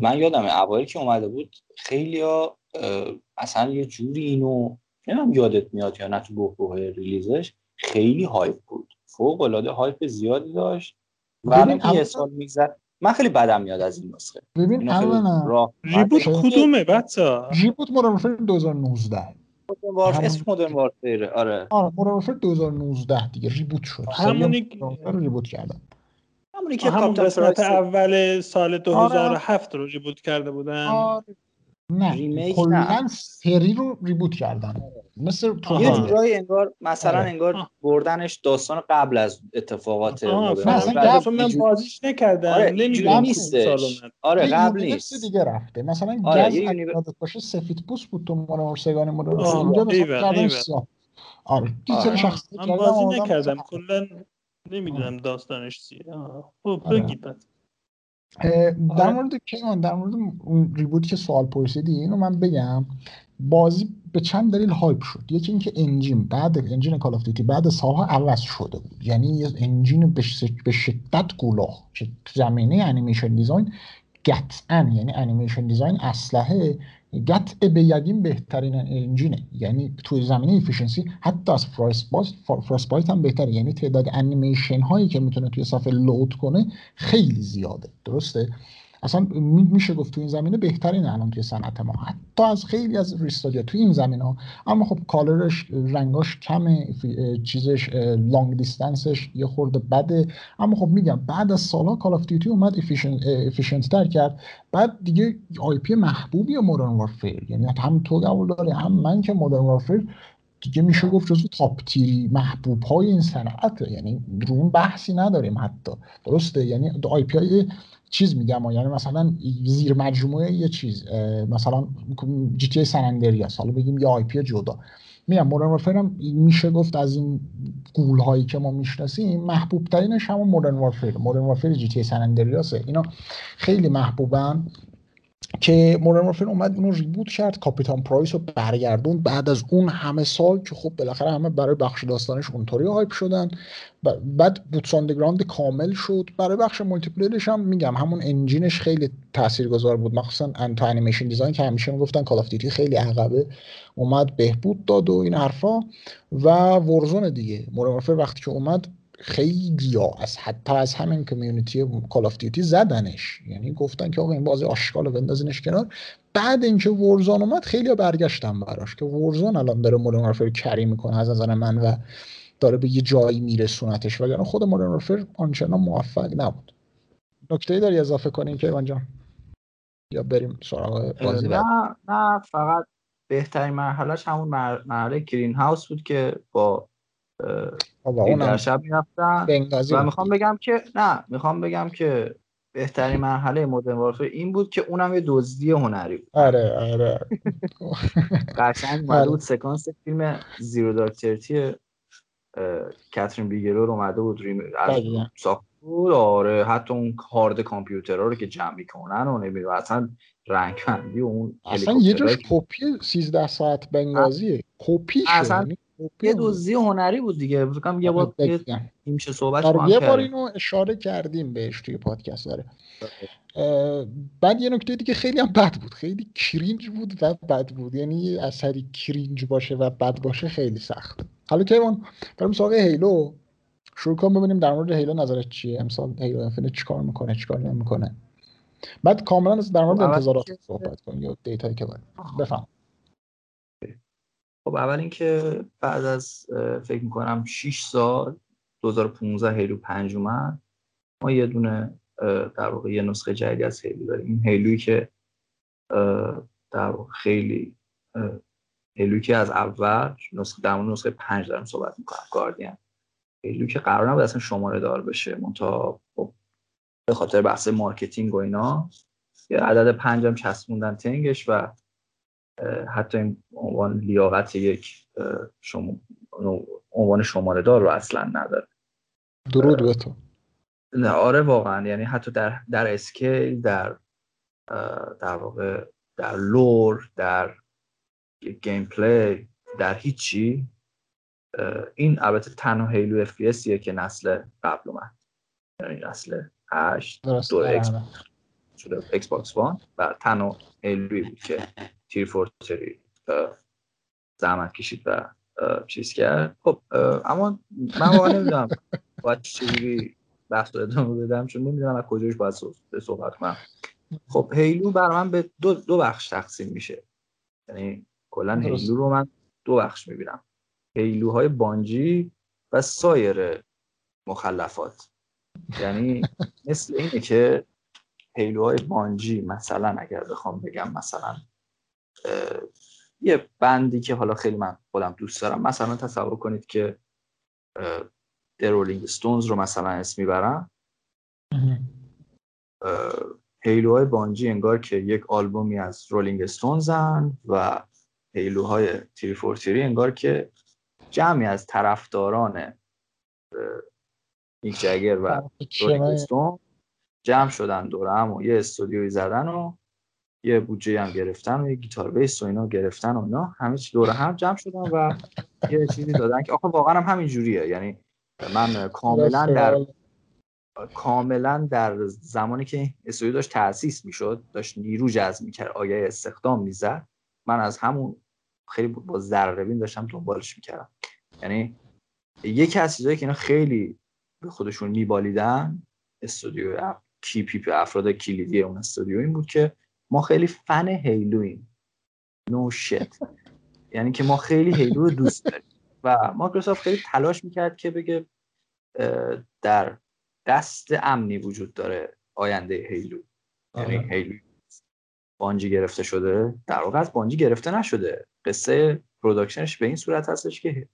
من یادم اوایل که اومده بود خیلی ها اصلا یه جوری اینو نمی‌دونم یادت میاد یا نه تو بحبوحه release ش خیلی hype بود. فوق العاده hype زیادی داشت. و یه سال میگذره من خیلی بدم میاد از این نسخه.
ببین اولا
reboot کدومه بچه‌ها
reboot Modern 2019
Warfare اسم Modern Warfare آره
آره مدرن وارفر 2019 دیگه ریبوت شد
همونی
ریبوت کردن
همونی که همون قسمت اول سال 2007 آره. رو ریبوت کرده بودن
آره. نه کلا سری رو ریبوت کردن مثل
یه جورایی انگار مثلا آره. انگار بردنش داستان قبل از اتفاقات
مثلا من بازیش نکردم. آره
نمی‌دونم نیستش. آره قبل نیست.
دیگه رفته. مثلا آره گز یادت باشه سفید پوست بود تو مورد سگانی مورد اینجا مثلا
آره دلیل شخصی من بازی نکردم. کلا نمی‌دونم داستانش چیه. خب بگید
در مورد کیوان در مورد اون reboot که سوال پرسیدی اینو من بگم. بازی به چند دلیل hype شد. یکی اینکه engine بعد engine Call of بعد سالها عوض شده بود. یعنی یه engine به شدت که زمینه animation design قطعا یعنی animation design اسلحه قطع به یقین بهترین engine ه. یعنی توی زمینه efficiency حتی از Frostbite هم بهتره. یعنی تعداد انیمیشن هایی که می‌تونه توی صفحه load کنه خیلی زیاده. درسته؟ اصلا میشه گفت تو این زمینه بهترین الان توی صنعت ما. حتی از خیلی از ریستادیا توی این زمینه اما خب color ش رنگاش کمه چیزش long distance ش یه خورده بده. اما خب میگم بعد از سالها Call of Duty اومد efficient تر کرد. بعد دیگه IP محبوبی Modern Warfare یعنی هم تو قبول داری هم من که Modern Warfare دیگه میشه گفت جزو top tier ی محبوب های این صنعت یعنی در اون بحثی نداریم حتی. درسته؟ یعنی IP های چیز میگم یعنی مثلا زیر مجموعه یه چیز مثلا GTA San Andreas حالا بگیم یه IP جدا. میگم Modern هم میشه گفت از این گیم هایی که ما می‌شناسیم محبوب ترینش همون Modern Warfare Modern Warfare GTA San اینا خیلی محبوبن. که Modern Warfare اومد اونو reboot کرد کاپیتان پرایس رو برگردوند بعد از اون همه سال که خب بالاخره همه برای بخش داستانش اونطوری hype شدن. بعد boots on ground کامل شد. برای بخش multiplayer ش هم میگم همون engine ش خیلی تاثیرگذار بود. مخصوصا انتا animation design که همیشه می‌گفتن Call of خیلی عقبه اومد بهبود داد و این حرفا. و Warzone دیگه. Modern وقتی که اومد خیلی ها از حتی از همین community Call of Duty زدنش. یعنی گفتن که آقا این بازی آشغال بندازینش کنار. بعد اینکه Warzone اومد خیلی ها برگشتن براش که Warzone الان داره Modern Warfare carry می‌کنه از نظر من و داره به یه جایی میرسونتش. وگرنه خود Modern Warfare آنچنان موفق نبود. نکته داری اضافه کنی که جان؟ یا بریم سراغ بازی
نه نه فقط بهترین مرحلهش همون مرحله greenhouse بود که با در شب می‌رفتن و می‌خوام بگم که نه می‌خوام بگم که بهترین مرحله Modern Warfare این بود که اونم یه دزدی هنری بود.
آره آره.
قشنگ [laughs] اومده بود سکانس فیلم Zero Dark Thirty کاترین بیگلور اومده بود ریم ساخت بود. آره حتی اون هارد کامپیوترها رو که جمع می‌کنن و نمی‌دونم اصلا رنگ بندی و اون
اصلا یه جاش کپی 13 ساعت بنگازیه کپی
اصلا یه دزدی هنری بود دیگه. فکر یه بار میشه صحبت
آره یه بار اینو اشاره کردیم بهش توی پادکست داره بعد یه نکته دیگه خیلی هم بد بود. خیلی cringe بود و بد بود. یعنی اثری cringe باشه و بد باشه خیلی سخت. حالا که اون بریم سراغ Halo. شروع کنم ببینیم در مورد Halo نظرت چیه؟ امسال Halo Infinite چیکار می‌کنه؟ چیکار نمی‌کنه؟ بعد کاملا در مورد انتظارات صحبت کنیم یا data یی که باید. بفهم.
خب اول اینکه بعد از فکر می‌کنم 6 سال 2015 Halo 5 اومد. ما یه دونه در واقع یه نسخه جدیدی از Halo داریم. این Halo یی که در واقع خیلی Halo یی که از اول نسخه در مورد نسخه 5 دارم صحبت می‌کنم Guardians. Halo یی که قرار نبود اصلا شماره دار بشه. منتها خب به خاطر بحث marketing و اینا یه عدد پنجم چسبوندن تنگش و حتی این عنوان لیاقت یک شما عنوان شماره دار رو اصلا نداره.
درود به تو.
نه آره واقعا. یعنی حتی در در scale در در واقع در lore در gameplay در هیچی این البته تنها Halo FPS ی که نسل قبل اومد. یعنی نسل 8 دو Xbox One و تنها Halo ی بود که Three Forty Three زحمت کشید و چیز کرد. خب اما من واقعا نمی‌دونم باید چجوری بحث رو ادامه بدم چون نمی‌دونم از کجاش باید صحبت کنم. خب Halo برای من به دو, دو بخش تقسیم میشه. یعنی کلا Halo رو من دو بخش می‌بینم. هیلوهای بانجی و سایر مخلفات. یعنی مثل اینه که هیلوهای بانجی مثلا اگر بخوام بگم مثلا یه بندی که حالا خیلی من خودم دوست دارم. مثلا تصور کنید که The Rolling Stones رو مثلا اسم می‌برم. هیلوهای بانجی انگار که یک آلبومی از رولینگ ستونزن و هیلوهای تیری فور تیری انگار که جمعی از طرفداران میک جگر و رولینگ ستون جمع شدن دوره هم و یه استودیوی زدن و یه بودجه هم گرفتن و یه گیتار بیس و اینا گرفتن و اینا. همه چی دوره هم جمع شدن و یه چیزی دادن که آخه واقعا هم همین جوریه. یعنی من کاملا در کاملا در زمانی که استودیو داشت تاسیس می‌شد داشت نیرو جذب می‌کرد آگه استخدام می‌زد. من از همون خیلی با ذره داشتم دنبالش می‌کردم. یعنی یکی از چیزایی که اینا خیلی به خودشون میبالیدن استودیو کی پی افراد کلیدی اون استودیو این بود که ما خیلی فن هیلویم نو no شت یعنی که ما خیلی هیلو رو دوست داریم. و مایکروسافت خیلی تلاش می‌کرد که بگه در دست امنی وجود داره آینده هیلو. یعنی آره. Halo Bungie گرفته شده. در واقع از بانجی گرفته نشده. قصه production ش به این صورت هستش که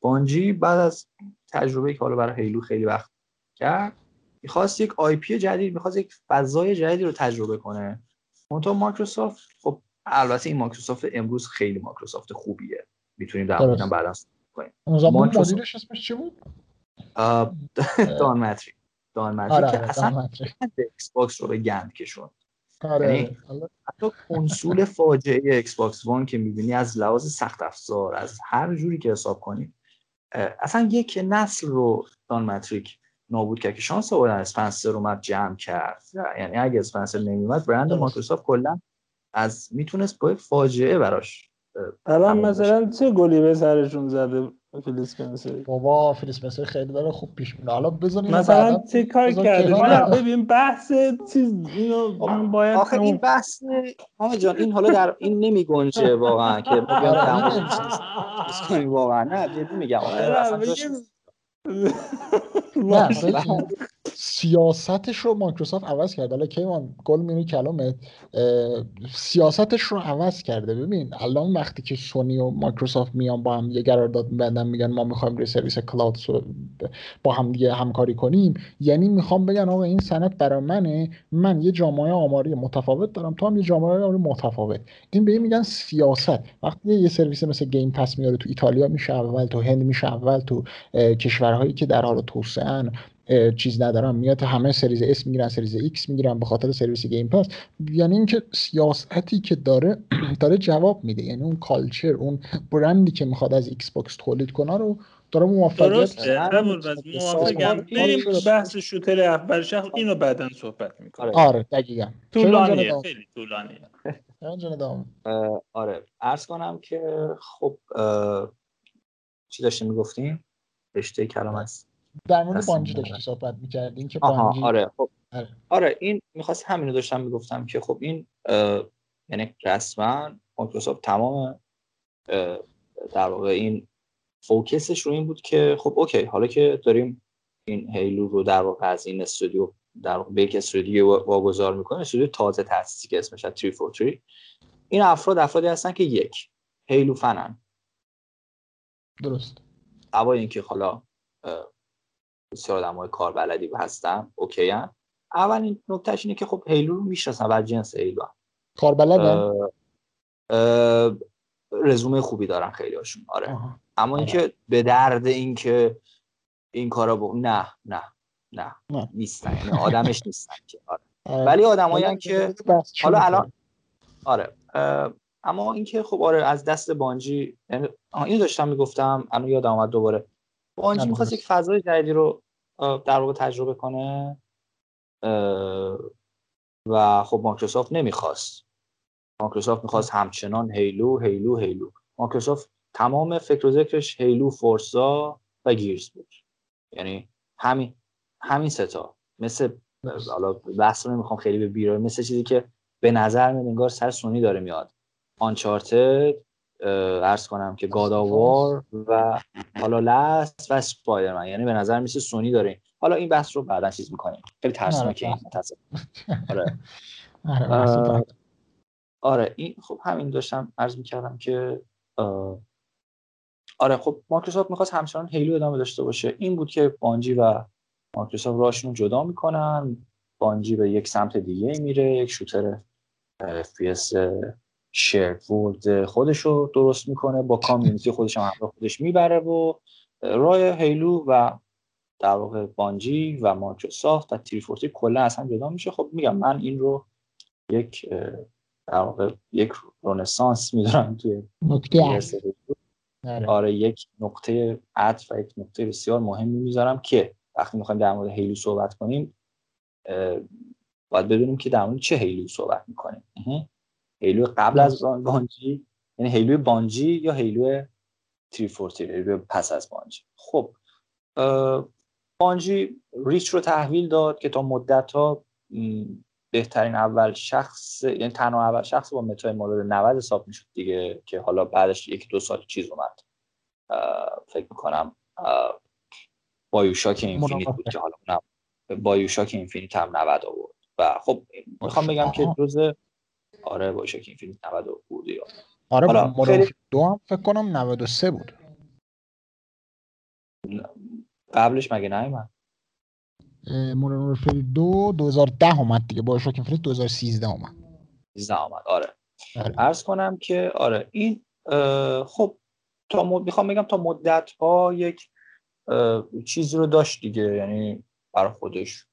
بانجی بعد از تجربه که حالا برای Halo خیلی وقت کرد می‌خواست یک IP جدید می‌خواست یک فضای جدیدی رو تجربه کنه. منتها مایکروسافت خب البته این مایکروسافت امروز خیلی مایکروسافت خوبیه. می‌تونیم در موردش بعدا
کنیم. اون زمان مدیرش اسمش چی بود؟
Don Mattrick Don Mattrick آره، که آره، اصلا Xbox رو به گند کشوند. آره. یعنی حتی کنسول فاجعه Xbox One که می‌بینی از لحاظ سخت افزار از هر جوری که حساب کنی اصلا یک نسل رو Don Mattrick نابود کرد که شانس آوردن Spencer اومد جمع کرد. یعنی اگه Spencer نمیومد برند مایکروسافت کلا از می‌تونست با فاجعه براش
الان مثلا چه گلی به سرشون زده فیل اسپنسر
بابا Phil Spencer خیلی داره خوب پیش میره. حالا بزنیم
مثلا چه کار کرده؟ ببین بحث چیز اینو من باید
آخه این بحث آقا جان این حالا در این نمی گنجه واقعا که ما بیام کنیم واقعا. نه جدی میگم [laughs]
نه سیاستش رو مایکروسافت عوض کرده حالا کیوان گل میون کلامت. سیاستش رو عوض کرده. ببین الان وقتی که سونی و مایکروسافت میان با هم یه قرارداد میبندن میگن ما می‌خوایم روی سرویس cloud با هم دیگه همکاری کنیم یعنی می‌خوام بگن آقا این سنت برای منه. من یه جامعه آماری متفاوت دارم تو هم یه جامعه آماری متفاوت. این به میگن سیاست. وقتی یه سرویس مثل Game Pass میاره تو ایتالیا میشه اول تو هند میشه اول تو کشورهایی که در حال توسعه چیز ندارم. میاد همه Series S می‌گیرن Series X می‌گیرن به خاطر سرویس Game Pass یعنی اینکه سیاستی که داره [clears throat] داره جواب میده. یعنی اون culture اون برندی که می‌خواد از Xbox تولید کنه رو داره موفقیت
درسته موافقم بریم بحث shooter اول شخص. اینو بعدا صحبت می‌کنم
آره. دقیقا.
طولانیه خیلی طولانیه.
آره. عرض کنم که خب چی داشتیم می‌گفتیم؟ رشته کلام است
در مورد بانجی داشتی صحبت می‌کردین که بانجی
آره خب. آره. آره این می‌خواست همینو داشتم می‌گفتم که خب این یعنی رسما مایکروسافت تمام در واقع این focus ش رو این بود که خب okay حالا که داریم این Halo رو در واقع از این استودیو در واقع به یک استودیو واگذار می‌کنه استودیو تازه تاسیسی که اسمش 343 این افراد افرادی هستن که یک Halo fan ن.
درست.
سوای اینکه حالا بسیار آدم های کار بلدی هستن okay هم. اولین نکتهش اینه که خب هیلو رو می‌شناسن بر جنس هیلو هم.
کار بلدن
رزومه خوبی دارن خیلی هاشون آره آه. اما اینکه به درد اینکه این کارا با نه نه نه, نه. نیستن یعنی آدمش نیستن که آره. آره. ولی آدمایی که حالا الان آره اما اینکه خب آره از دست بانجی یعنی اینو داشتم می‌گفتم الان یادم اومد دوباره بانجی می‌خواست یک فضای جدیدی رو در واقع تجربه کنه و خب مایکروسافت نمی‌خواست. مایکروسافت می‌خواست همچنان Halo Halo Halo. Microsoft تمام فکر و ذکرش Halo Forza و Gears بود. یعنی همین همین سه تا مثل حالا بحث رو نمی‌خوام خیلی به بیرون مثل چیزی که به نظر میاد انگار سر سونی داره میاد. Uncharted ارز کنم که گاداوار و حالا لست و اسپایدرمن یعنی به نظر میسه سونی داره حالا این بحث رو بعدا چیز می‌کنیم. خیلی ترسناکه این [laughs]
آره, آره،,
آره این خب همین داشتم عرض می‌کردم که آره خب مایکروسافت می‌خواست همچنان هیلو ادامه داشته باشه. این بود که بانجی و مایکروسافت راشون جدا می‌کنن. بانجی به یک سمت دیگه میره یک شوتر FPS شیرد ورد خودش رو درست می‌کنه با کامیونیتی خودش هم همراه خودش می‌بره و رای هیلو و در واقع بانجی و مایکروسافت و تریفورتی کلا از هم جدا میشه. خب میگم من این رو یک در واقع یک رونسانس می‌دونم توی
نکته
آره. آره یک نقطه عطف و یک نقطه بسیار مهمی می‌ذارم که وقتی می‌خوایم در مورد هیلو صحبت کنیم باید بدونیم که در مورد چه هیلو صحبت می‌کنیم. هیلو قبل از بانجی یعنی هیلو بانجی یا هیلو تریفورتی هیلو پس از بانجی. خب بانجی ریچ رو تحویل داد که تا مدت ها بهترین اول شخص یعنی تنها اول شخص با متای مورد 90 حساب می‌شد دیگه که حالا بعدش یک دو سال چیز اومد. فکر می‌کنم BioShock Infinite بود که حالا BioShock Infinite هم 90 آورد. و خب می‌خوام بگم که روز آره BioShock Infinite 90 بود یا.
آره حالا خیلی... دو هم فکر کنم 93 بود.
قبلش مگه نیومد؟
Modern Warfare دو 2010 اومد دیگه BioShock Infinite 2013 اومد.
13 اومد آره. آره. عرض کنم که آره این خب تا مد... می‌خوام بگم تا مدت ها یک چیزی رو داشت دیگه یعنی برای خودش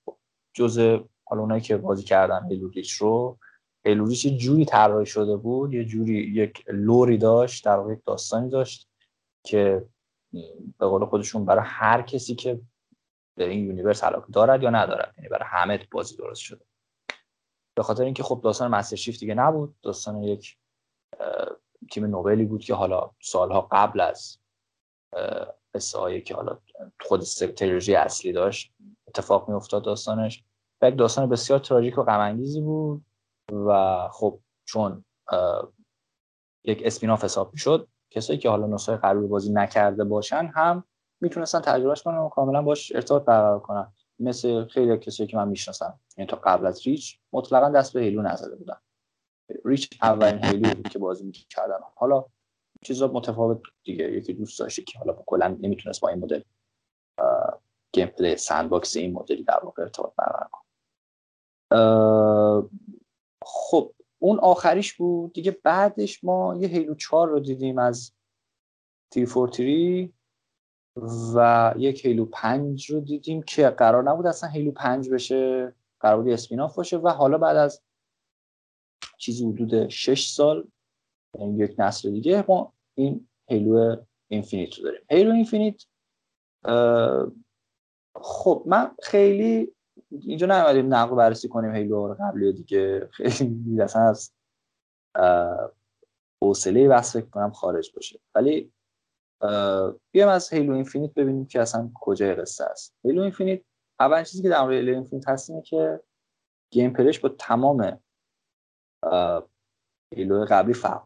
جز حالا اونایی که بازی کردن Halo Reach رو Halo Reach یه جوری طراحی شده بود یه جوری یک lore ی داشت در واقع داستانی داشت که به قول خودشون برای هر کسی که به این universe علاقه دارد یا ندارد یعنی برای همه بازی درست شده. به خاطر اینکه خب داستان Master Chief دیگه نبود داستان یک تیم نوبلی بود که حالا سالها قبل از قصه که حالا خود تریلوژی اصلی داشت اتفاق می افتاد داستانش. و یک داستان بسیار تراژیک و غم بود. و خب چون یک اسپیناف حساب شد کسایی که حالا نسخه قبلی بازی نکرده باشن هم می‌تونستن تجربهش کنن و کاملا باش ارتباط برقرار کنن. مثل خیلی کسایی که من می‌شناسم یعنی تا قبل از ریچ مطلقا دست به هیلو نزده بودن. Reach اولین Halo بود که بازی می‌کردن. حالا چیزا متفاوت دیگه یکی دوست داشته که حالا کلا نمی‌تونست با این مدل gameplay sandbox این مدلی در واقع ارتباط برقرار کنه. خب اون آخریش بود. دیگه بعدش ما یه Halo 4 رو دیدیم از Three Forty Three و یک Halo پنج رو دیدیم که قرار نبود اصلا Halo پنج بشه قرار بود spin-off باشه و حالا بعد از چیزی حدود شش سال یعنی یک نسل دیگه ما این Halo Infinite رو داریم. Halo Infinite خب من خیلی اینجا نمیدیم نقل بررسی کنیم. Halo رو قبلی دیگه. خیلی اصلا از حوصله بحث فکر کنم خارج باشه. ولی بیایم از Halo Infinite ببینیم که اصلا کجای قصه است. Halo Infinite اول چیزی که در مورد Halo Infinite هست اینه که gameplay ش با تمام Halo قبلی فرق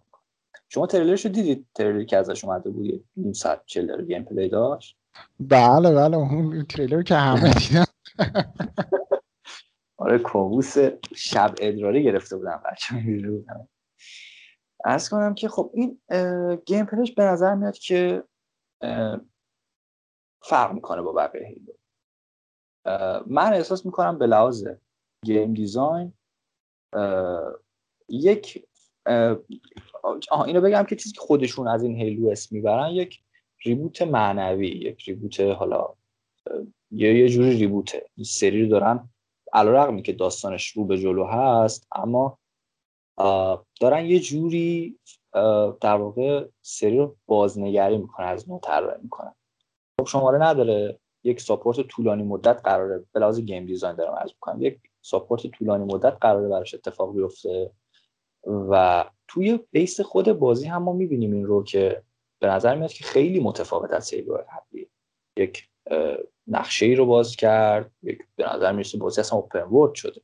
شما تریلرش رو دیدید؟ تریلری که ازش اومده بود نیم ساعت trailer gameplay داشت.
بله بله. اون تریلر که همه [laughs] دیدن. [laughs]
آره کوبوس شب ادراری گرفته بودم بچه بودم. عرض کنم که خب این gameplay ش به نظر میاد که فرق می‌کنه با بقیه هیلو من احساس می‌کنم به لحاظ گیم دیزاین یک آه اینو بگم که چیزی که خودشون از این هیلو اسم می‌برن یک ریبوت معنوی یک ریبوت حالا یه یه جوری ریبوته این سری رو دارن علیرغمی که داستانش رو به جلو هست اما دارن یه جوری در واقع سری رو بازنگری می‌کنن از نو طراحی می‌کنن. خب شماره نداره. یک support طولانی مدت قراره به لحاظ game design دارم عرض می‌کنم یک support طولانی مدت قراره براش اتفاق بیفته و توی base خود بازی هم ما می‌بینیم این رو که به نظر میاد که خیلی متفاوت از هیلو قبلی یک نقشه ای رو باز کرد. یک به نظر می‌رسه بازی اصلا open world شده.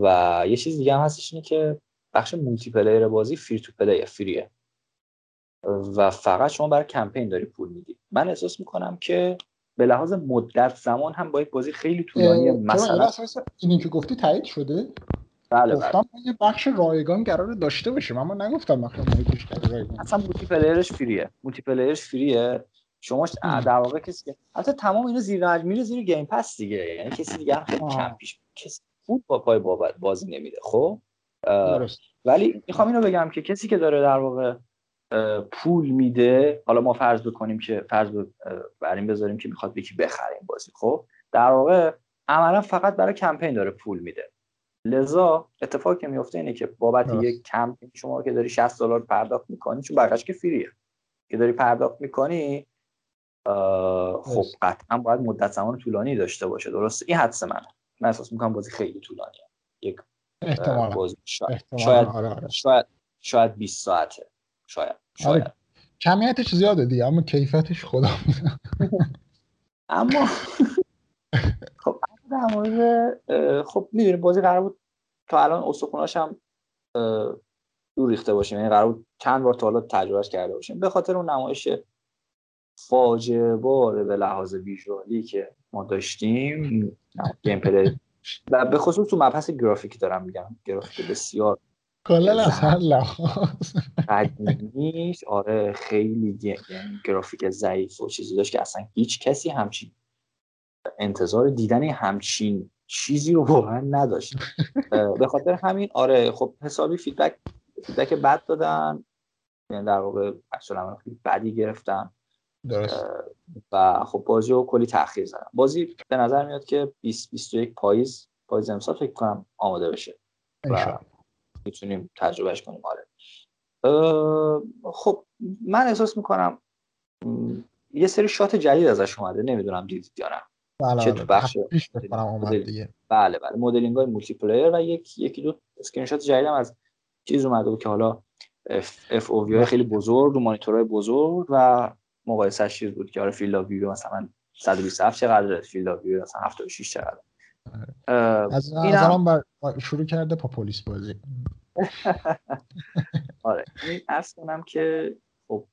و یه چیز دیگه هم هستش اینه که بخش مولتی پلیر بازی فری تو پلی فریه و فقط شما برای کمپین داری پول میدی. من احساس می‌کنم که به لحاظ مدت زمان هم با یک بازی خیلی طولانی مثلا
اینی که گفتی تایید شده؟
بله
گفتم یه بخش رایگان قرار داشته باشیم اما نگفتم بخش رایگان
اصلا مولتی پلیرش فریه مولتی پلیرش فریه شما در واقع کسی که البته تمام اینا زیر میره زیر گیم پس دیگه. یعنی کسی دیگه خیلی کم پیش کسی فوت با پای بازی نمیده خب؟ ولی می‌خوام اینو بگم که کسی که داره در واقع پول میده حالا ما فرض بکنیم که فرض بر این بذاریم که می‌خواد یکی بخره این بازی خب؟ در واقع عملا فقط برای کمپین داره پول میده. لذا اتفاقی که میفته اینه که بابت یک کمپین شما که داری 60 دلار پرداخت می‌کنی چون بقیش که فریه. که داری پرداخت می‌کنی خب قطعا باید مدت زمان طولانی داشته باشه. درسته؟ این حدس منه. من احساس می‌کنم بازی خیلی طولانیه. یک بازی شاید شاید, آره آره. شاید شاید 20 ساعته. شاید آره. شاید. آره.
کمیتش زیاده دیگه اما کیفیتش خدا.
اما [laughs] خب در مورد خب می‌دونی بازی قرار بود تا الان استخوناش هم دور ریخته باشیم. یعنی قرار بود چند بار تا حالا تجربهش کرده باشیم. به خاطر اون نمایش فاجعه بار به لحاظ ویژوالی که ما داشتیم gameplay و به خصوص تو مبحث گرافیک دارم میگم. گرافیک بسیار
کلا از هر لحاظ.
قدیمیش آره خیلی یعنی گرافیک ضعیف و چیزی داشت که اصلا هیچ کسی همچین انتظار دیدن همچین چیزی رو واقعا نداشت. به خاطر همین آره خب حسابی feedback feedback بد دادن. یعنی در واقع اصلا خیلی بدی گرفتن.
درست.
و خب بازی رو کلی تاخیر زدن بازی به نظر میاد که 20 21 پاییز پاییز امسال فکر کنم آماده بشه و می‌تونیم تجربهش کنیم. آره. خب من احساس می‌کنم یه سری shot جدید ازش اومده. نمی‌دونم دیدید یا نه.
بله
چه تو
بله.
بخش بله بله. مدلینگ های multiplayer و یک یکی دو اسکرین شات جدید هم از چیز اومده بود که حالا اف او وی خیلی بزرگ و مانیتورهای بزرگ و مقایسه چیز بود که آره فیلد ویو مثلا 127 چقدر فیلد ویو مثلا 76 چقدر
آره. از هم... بر... شروع کرده پا پلیس بازی. [laughs]
آره این ارز کنم که خب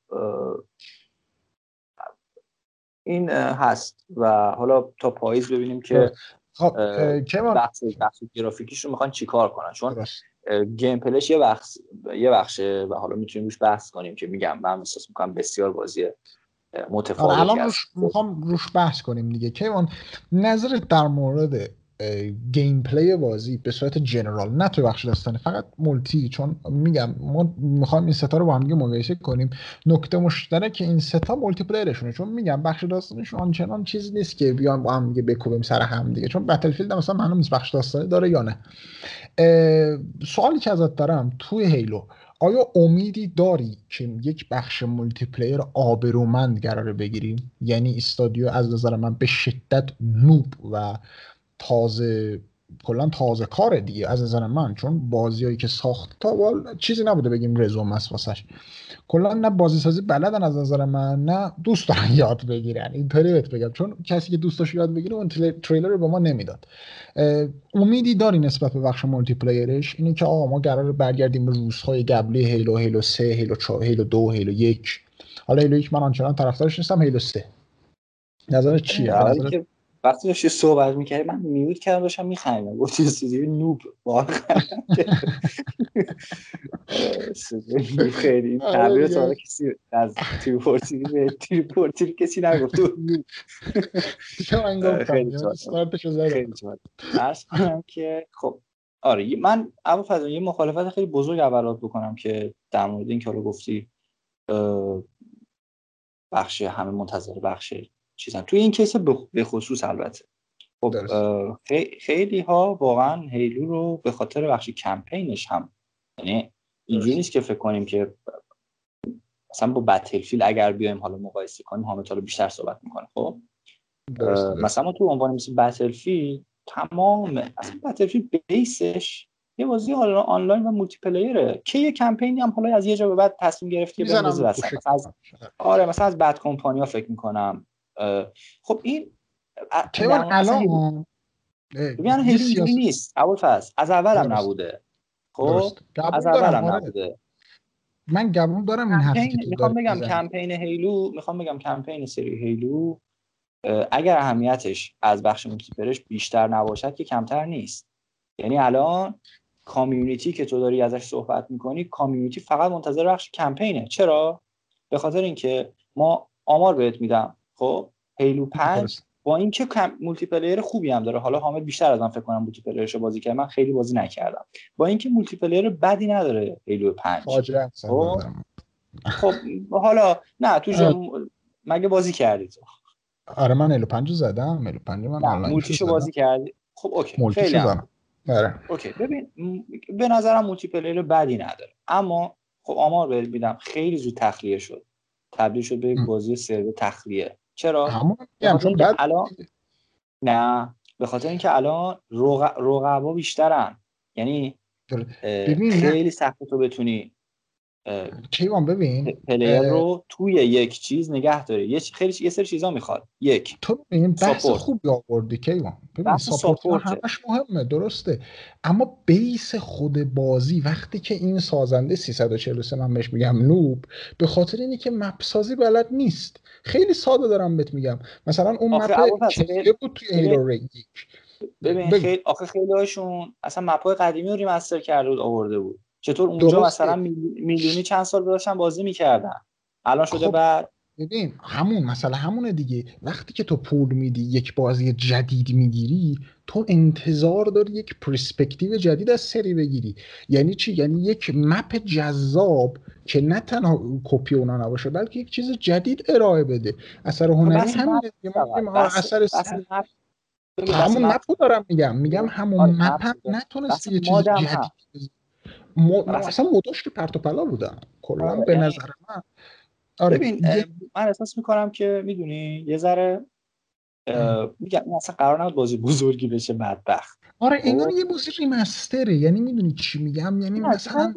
این هست و حالا تا پاییز ببینیم که
خب
بحث بحث گرافیکیش رو می‌خوان چیکار کنن؟ چون gameplay ش یه بخش یه بخشه و حالا می‌تونیم روش بحث کنیم که میگم من احساس می‌کنم بسیار بازی متفاوتی
الان روش می‌خوام روش بحث کنیم دیگه. کیوان نظرت در مورد gameplay بازی به صورت general نه تو بخش داستانی فقط multi چون میگم ما می‌خوام این ستا رو با هم دیگه مقایسه کنیم. نکته مشترک این ستا multiplayer شونه چون میگم بخش داستانیش آنچنان چیزی نیست که بیان با هم دیگه بکوبیم سر هم دیگه چون Battlefield مثلا معلوم نیست بخش داستانی داره یا نه. سوالی که ازت دارم توی Halo آیا امیدی داری که یک بخش multiplayer آبرومند قراره بگیریم؟ یعنی studio از نظر من به شدت noob و تازه کلا تازه کار دیگه از نظر من چون بازیایی که ساخت تا وال چیزی نبوده بگیم رزومه است واسش. کلا نه بازی سازی بلدن از نظر من نه دوست دارن [laughs] یاد بگیرن. اینطوری بهت بگم چون کسی که دوست داشت یاد بگیره اون تریلر رو به ما نمی‌داد. امیدی داری نسبت به بخش مولتی پلیرش اینه که آقا ما قرار برگردیم به روزهای قبلی هیلو هیلو 3 هیلو 4 هیلو 2 هیلو 1 حالا هیلو 1 من آنچنان طرفدارش نیستم هیلو 3 نظرت چیه؟
وقتی داشتی صحبت می‌کردی من میوت کردم داشتم میخندم گفتی استودیو نوب. [laughs] [laughs] خیلی آره تعبیر تا کسی از تریپورتی به تریپورتی کسی نگفت. [laughs] ارز کنم که خب آره من اول فضا یه مخالفت خیلی بزرگ اولات بکنم که در مورد این که حالا گفتی بخش همه منتظر بخش چیزن. توی این کیس به خصوص البته. خب خیلی ها واقعا هیلو رو به خاطر بخش کمپینش هم یعنی اینجوری نیست که فکر کنیم که مثلا با بتلفیل اگر بیایم حالا مقایسه کنیم حامد حالا بیشتر صحبت می‌کنه. خب؟ مثلا ما تو عنوان مثل بتلفیل تمام اصلا بتلفیل بیسش یه بازی آنلاین و مولتی پلیره که یه کمپینی هم حالا از یه جا به بعد تصمیم گرفتی که مثلا از آره. مثلا از بد کمپانیا فکر می‌کنم. خب این
الان؟
ببین هیلی نیست. اول فصل از اول هم نبوده. خب؟ از اول هم نبوده.
من قبول دارم این حرفی
که می‌خوام بگم campaign Halo می‌خوام بگم کمپین سری Halo اگر اهمیتش از بخش multiplayer ش بیشتر نباشد که کمتر نیست. یعنی الان community که تو داری ازش صحبت می‌کنی community فقط منتظر بخش کمپینه. چرا؟ به خاطر اینکه ما آمار بهت میدم. خب؟ Halo 5 با اینکه کم multiplayer خوبی هم داره. حالا حامد بیشتر از من فکر کنم multiplayer ش بازی کرد. من خیلی بازی نکردم. با اینکه multiplayer بدی نداره Halo 5 خب؟ خب حالا نه تو مگه بازی کردی تو؟
آره من Halo 5 زدم. Halo 5 من
آنلاین multi شو بازی کردی. خب okay. خیلی
آره.
okay. ببین به نظرم multiplayer بدی نداره. اما خب آمار بهت میدم. خیلی زود تخلیه شد. تبدیل شد به بازی سرور تخلیه. چرا؟
همون چون بعد
الان نه به خاطر اینکه الان رقبا بیشترن. یعنی خیلی سخت تو بتونی
کیوان ببین
player رو توی یک چیز نگه داره یه خیلی یه سری چیزا می‌خواد. یک
تو ببین بحث خوبی آوردی کیوان؟ ببین support همش مهمه درسته. اما base خود بازی وقتی که این سازنده 343 من بهش میگم noob به خاطر اینه که map سازی بلد نیست. خیلی ساده دارم بهت میگم. مثلا اون map چه بود توی Halo
ببین خیلی آخه خیلی هاشون اصلا مپ های قدیمی رو ریمستر کرده بود آورده بود. چطور اونجا. مثلا میلیونی چند سال داشتن بازی می‌کردن. الان شده خب بعد
ببین همون مثلا همونه دیگه. وقتی که تو پول میدی یک بازی جدید می‌گیری تو انتظار داری یک پرسپکتیو جدید از سری بگیری. یعنی چی؟ یعنی یک مپ جذاب که نه تنها کپی اونا نباشه بلکه یک چیز جدید ارائه بده. اثر هنری همین اثر همون مپ دارم میگم. میگم همون آره، مپ نتونست یه چیز جدید م... اصلا مداش که پرت و پلا بودن. کلا آره، به یعنی نظر من.
آره ببین من احساس می‌کنم که می‌دونی یه ذره میگم این اصلا قرار نبود بازی بزرگی بشه بدبخت.
آره انگار خب؟ یه بازی ریمستره. یعنی می‌دونی چی میگم؟ یعنی مثلا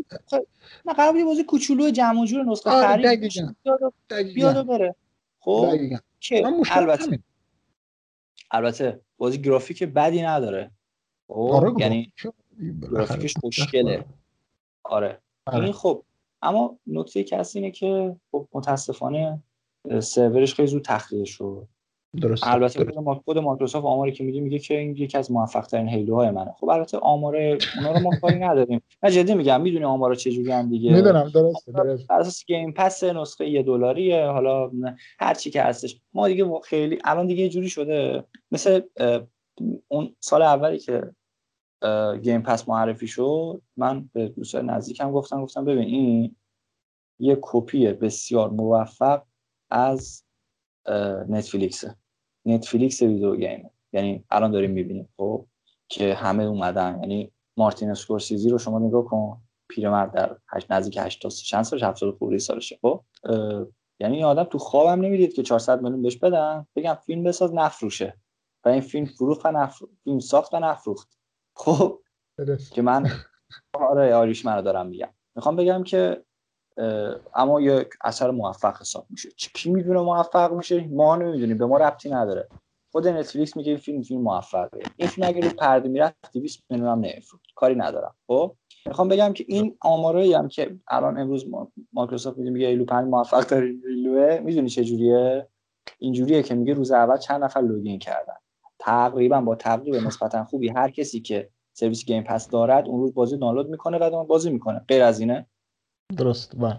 نه قرار یه بازی کوچولو جمع جور نسخه آره خرید بیاد و بره. خب؟ که البته البته بازی گرافیک بدی نداره. خب؟ آره یعنی گرافیکش خوشگله. آره. آره. این خب اما نکته که هست اینه که خب متاسفانه سرورش خیلی زود تخلیه شد
درست
البته خود مایکروسافت آماری که میگه میگه که این یکی از موفق ترین هیلوهای منه. خب البته آمار اونا رو ما کاری نداریم. نه جدی میگم می‌دونی آمارا چه جوری هم دیگه.
می‌دونم درست درست
بر اساس گیم پس نسخه یه دلاریه. حالا هر چی که هستش. ما دیگه خیلی الان دیگه جوری شده. مثل اون سال اولی که Game Pass معرفی شد من به دوستان نزدیکم گفتم گفتم ببین این یه کپی بسیار موفق از نتفلیکسه نتفلیکس ویدیو game یعنی الان داریم می‌بینیم خب که همه اومدن. یعنی مارتین اسکورسیزی رو شما نگاه کن پیرمرد در هشت نزدیک 80 چند سالش 70 خورده سالشه. خب یعنی این آدم تو خوابم نمی‌دید که 400 میلیون بهش بدن. بگم فیلم بساز نفروشه. و این فیلم فروخت و نفروخت فیلم ساخت و نفروخت. خب که من آره آریش من دارم میگم. می‌خوام بگم که اما یک اثر موفق حساب میشه. کی می‌دونه موفق میشه؟ ما نمی‌دونیم به ما ربطی نداره. خود نتفلیکس میگه این فیلم فیلم موفقه. این فیلم اگه رو پرده می‌رفت 200 میلیون هم نمیفروخت. کاری ندارم. خب؟ می‌خوام بگم که این آمارایی هم که الان امروز مایکروسافت میگه میگه Halo 5 موفق داره Halo ئه می‌دونی چه جوریه؟ اینجوریه که میگه روز اول چند نفر login کردن. تقریبا با تقریبا نسبتا خوبی هر کسی که سرویس Game Pass دارد اون روز بازی دانلود می‌کنه و بازی می‌کنه. غیر از اینه؟
درست. با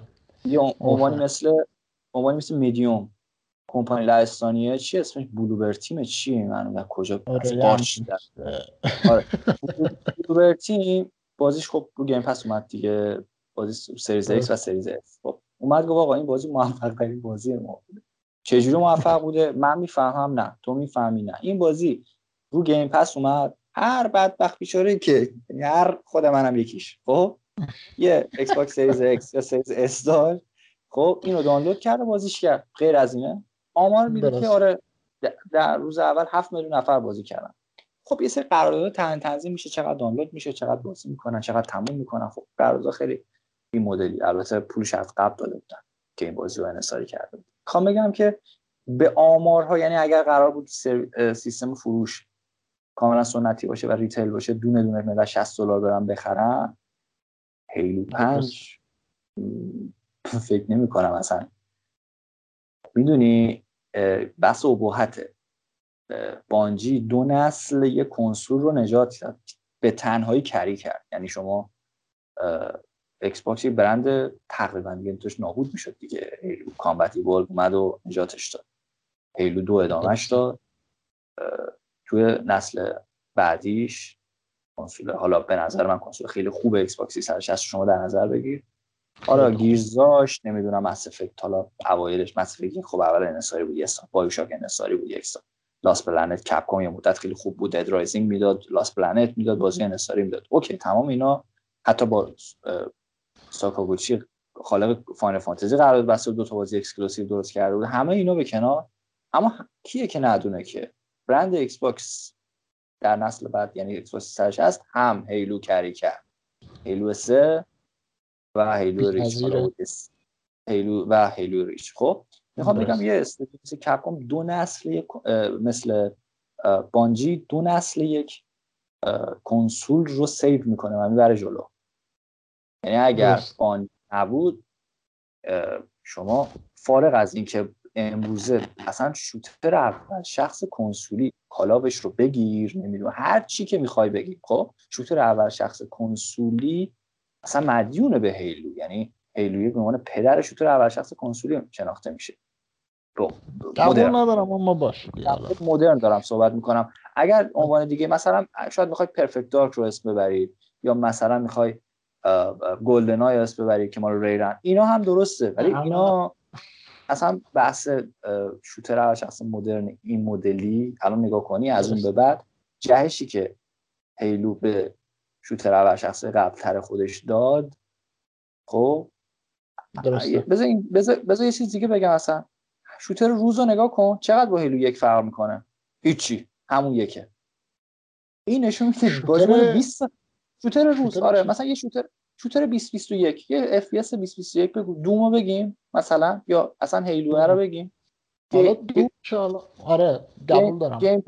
یه عنوانی مثل عنوانی مثل میدیوم. کمپانی لهستانیه. چی اسمش؟ Bloober Team چیه من از کجا
آره
آره. [laughs] Bloober Team بازیش خب رو Game Pass اومد دیگه. بازی Series X و Series S. خب اومد گفت آقا این بازی موفق ترین بازی ما بوده. چجوری موفق بوده؟ من می‌فهمم نه تو می‌فهمی نه. این بازی رو Game Pass اومد. هر بدبخت بیچاره که یعنی هر خود منم یکیش. خب؟ یه Xbox Series X یا Series S داشت. خب اینو دانلود کرد و بازیش کرد. غیر از اینه. آمار میده که آره در روز اول هفت میلیون نفر بازی کردن. خب یه سری قرارداد تن تنظیم میشه. چقدر دانلود میشه چقدر بازی می‌کنن چقدر تموم می‌کنن. خب قرارداد خیلی این مدلی البته پولش از قبل داده بودن که این بازی رو انحصاری کرده بود می‌خوام بگم که به آمارها یعنی اگر قرار بود سیستم فروش کاملا سنتی باشه و ریتیل باشه دونه دونه ملت 60 دلار برن بخرن هیلو پنج. فکر نمی کنم اصلا. می‌دونی بس ابهته. بانجی دو نسل یه کنسول رو نجات داد. به تنهایی carry کرد. یعنی شما Xbox برند تقریبا دیگه توش نابود می‌شد دیگه. Halo Combat اومد و نجاتش داد. Halo دو ادامهش داد. توی نسل بعدیش کنسول حالا به نظر من کنسول خیلی خوب Xbox 360 شما در نظر بگیر. حالا Gears اش نمی‌دونم Mass Effect حالا اوایلش Mass Effect خب اول انحصاری بود یه سال. BioShock انحصاری بود یک سال. Lost Planet Capcom یه مدت خیلی خوب بود. Dead Rising می‌داد Lost Planet می‌داد بازی انحصاری می‌داد. okay تمام اینا حتی با ساکاگوچی خالق Final Fantasy قرار بس دو تا بازی exclusive درست کرده بود. همه اینا به کنار. اما کیه که ندونه که؟ برند Xbox در نسل بعد یعنی Xbox هست هم Halo carry کرد. Halo 3 و Halo Reach. Halo و Halo Reach. خب می‌خوام بگم یه استودیو مثل Capcom دو نسل مثل بانجی دو نسل یک کنسول رو save می‌کنه و می‌بره جلو. یعنی اگر بانجی نبود شما فارغ از اینکه امروزه اصلا shooter اول شخص کنسولی Call of اش رو بگیر نمی‌دونم هر چی که می‌خوای بگیر خب؟ shooter اول شخص کنسولی اصلا مدیون به Halo یعنی Halo ی به عنوان پدر shooter اول شخص کنسولی شناخته میشه.
مدرن. ندارم اما باش.
مدرن دارم صحبت می‌کنم. اگر عنوان دیگه مثلا شاید می‌خوای پرفکت دارک رو اسم ببرید یا مثلا می‌خوای گلدن های اسم ببرید که ما رو ریرن. اینا هم درسته ولی اینا اصلا بحث شوتر اول شخص مدرن این مدلی الان نگاه کنی از اون به بعد جهشی که هیلو به شوتر اول شخص قبل خودش داد خب بذار یه چیز دیگه بگم اصلا. shooter روز رو نگاه کن چقدر با Halo یک فرق می‌کنه؟ هیچی همون یکه. این نشون میده بازی 20 shooter روز آره مثلا یه shooter shooter 2021 یه FPS 2021 بگو Doom و بگیم مثلا یا اصلا Halo رو بگیم.
حالا Doom آره قبول دارم.
game,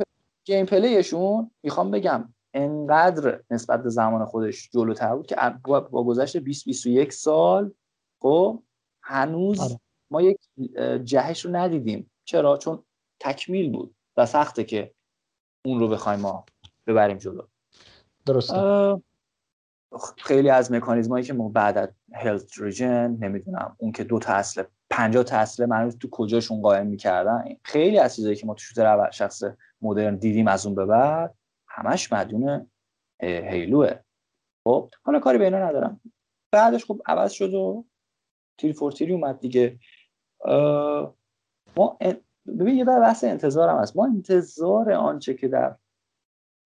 gameplay شون می‌خوام بگم انقدر نسبت به زمان خودش جلوتر بود که با گذشت 20 21 سال خب هنوز آره. ما یک جهش رو ندیدیم. چرا؟ چون تکمیل بود و سخته که اون رو بخوایم ما ببریم جلو.
درسته.
خیلی از مکانیزمایی که ما بعد از هلت ریجن نمی‌دونم اون که دو تا اصل 50 تا اصل مربوط تو کجاشون قائم می‌کردن خیلی از چیزایی که ما تو شوتر شخص مدرن دیدیم از اون به بعد همش مدیون هیلوه. خب حالا کاری به اینا ندارم. بعدش خب عوض شد و تیر فورتیری اومد دیگه. ما ببین یه بحث انتظارم هست. ما انتظار آنچه که در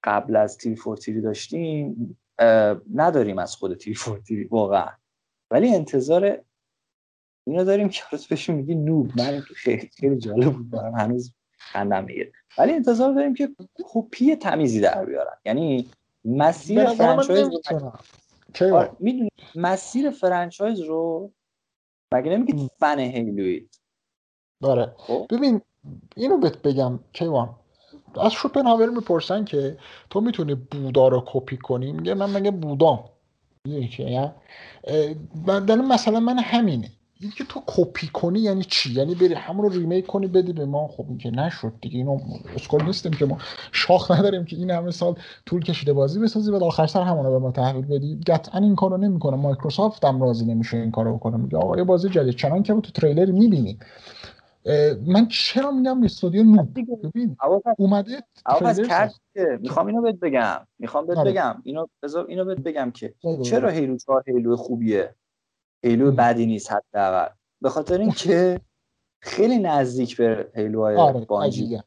قبل از تیر فورتیری داشتیم نداریم از خود تیر فورتیری واقعا. ولی انتظار اینو داریم که روز بهشون میگی نوب. من خیلی خیلی جالب بود برام هنوز خندم می‌گیره ولی انتظار داریم که کپی تمیزی در بیارن. یعنی مسیر franchise رو آره، می‌دونی مسیر franchise رو مگه نمیگی fan Halo اید
داره خب؟ ببین اینو بهت بگم کیوان. از شوپنهاور می‌پرسن که تو می‌تونی بودا رو کپی کنی؟ میگه من مگه بودام. می‌دونی مثلا من همینه. این که تو کپی کنی یعنی چی؟ یعنی بری همون رو remake کنی بدی به ما؟ خب این که نشد دیگه. اینو اسکل نیستیم که ما شاخ نداریم که این همه سال طول کشیده بازی بسازی و آخر سر همون رو به ما تحویل بدی. قطعا این کارو نمی‌کنه. مایکروسافت هم راضی نمیشه این کارو بکنه. میگه آقا یه بازی جدید. چنان که تو تریلر می‌بینی من چرا میگم استودیو نو ببین اومده
می‌خوام اینو بهت بگم. می‌خوام بهت آره. بگم. اینو بذار اینو بهت بگم که چرا هیلو 4 هیلو خوبیه؟ هیلو بدی نیست حداقل. به خاطر اینکه خیلی نزدیک به هیلوهای آره، بانجی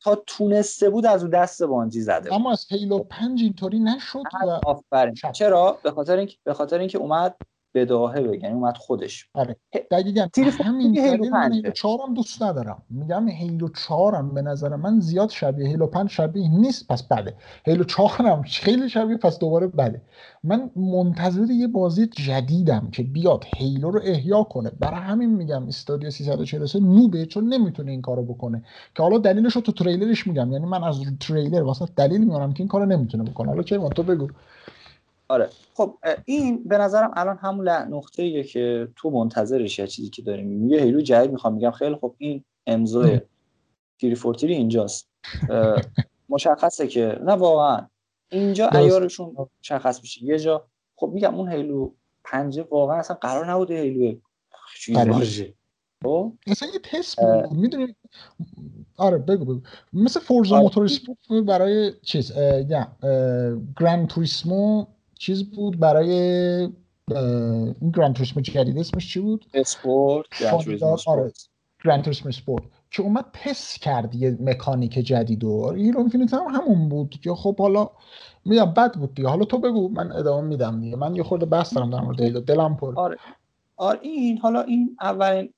تا تونسته بود از او دست بانجی زده
اما از هیلو 5 اینطوری نشد و
آفرین. چرا؟ به خاطر اینکه به خاطر اینکه اومد بداهه یعنی اومد خودش
آره. دقیقا همین هیلو چهارم دوست ندارم. میگم هیلو چهارم به نظر من زیاد شبیه هیلو پنج شبیه نیست پس بده هیلو چهارم [laughs] خیلی شبیه پس دوباره بده من منتظر یه بازی جدیدم که بیاد هیلو رو احیا کنه. برای همین میگم استادیو 343 نوبه چون نمی‌تونه این کارو بکنه. که حالا دلیلش رو تو تریلرش میگم. یعنی من از تریلر واسه دلیل میارم که این کارو نمی‌تونه بکنه. حالا چه؟ تو بگو.
آره. خب این به نظرم الان همون نقطه ایه که تو منتظرش یه چیزی که داریم یه هیلو جدید می‌خوام میگم خیلی خب این امضای تیری فورتیری اینجاست. مشخصه که نه واقعا. اینجا عیارشون مشخص میشه. یه جا خب میگم اون Halo پنجه واقعا اصلا قرار نبوده Halo چیز
آره.
باشه خب؟
مثلا یه تست بود. می‌دونی؟ آره بگو بگو. مثل Forza
آره.
Motorsport برای چیز یا Gran Turismo چیز بود برای این Gran Turismo جدید اسمش چی بود
Sport
Gran
Turismo
آره. Sport. Turismo Sport که اومد تست کرد یه مکانیک جدید و این Infinite هم همون بود که خب حالا میگم بد بود دیگه حالا تو بگو من ادامه میدم دیگه من یه خورده بحث دارم در مورد. دلم پر
آره آره این حالا این اولین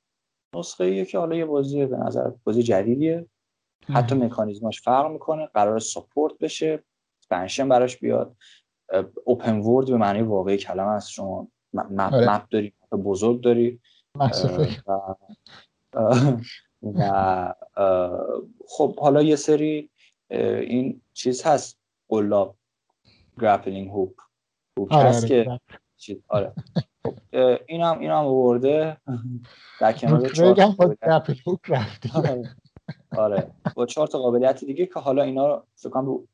نسخه ایه که حالا یه بازی به نظر بازی جدیدیه حتی مکانیزماش فرق می‌کنه قرار support بشه expansion براش بیاد open world به معنی واقعی کلمه است. شما map,
آره.
map داری map بزرگ داری. و و خب حالا یه سری این چیز هست. قلاب grappling hoo hook
آره
هست که
آره
چیز آره. خب اه، اینم اینم آورده. در [laughs] کنار چهار
هم
آره. آره. با چهار تا قابلیت دیگه که حالا اینا رو فکر کنم رو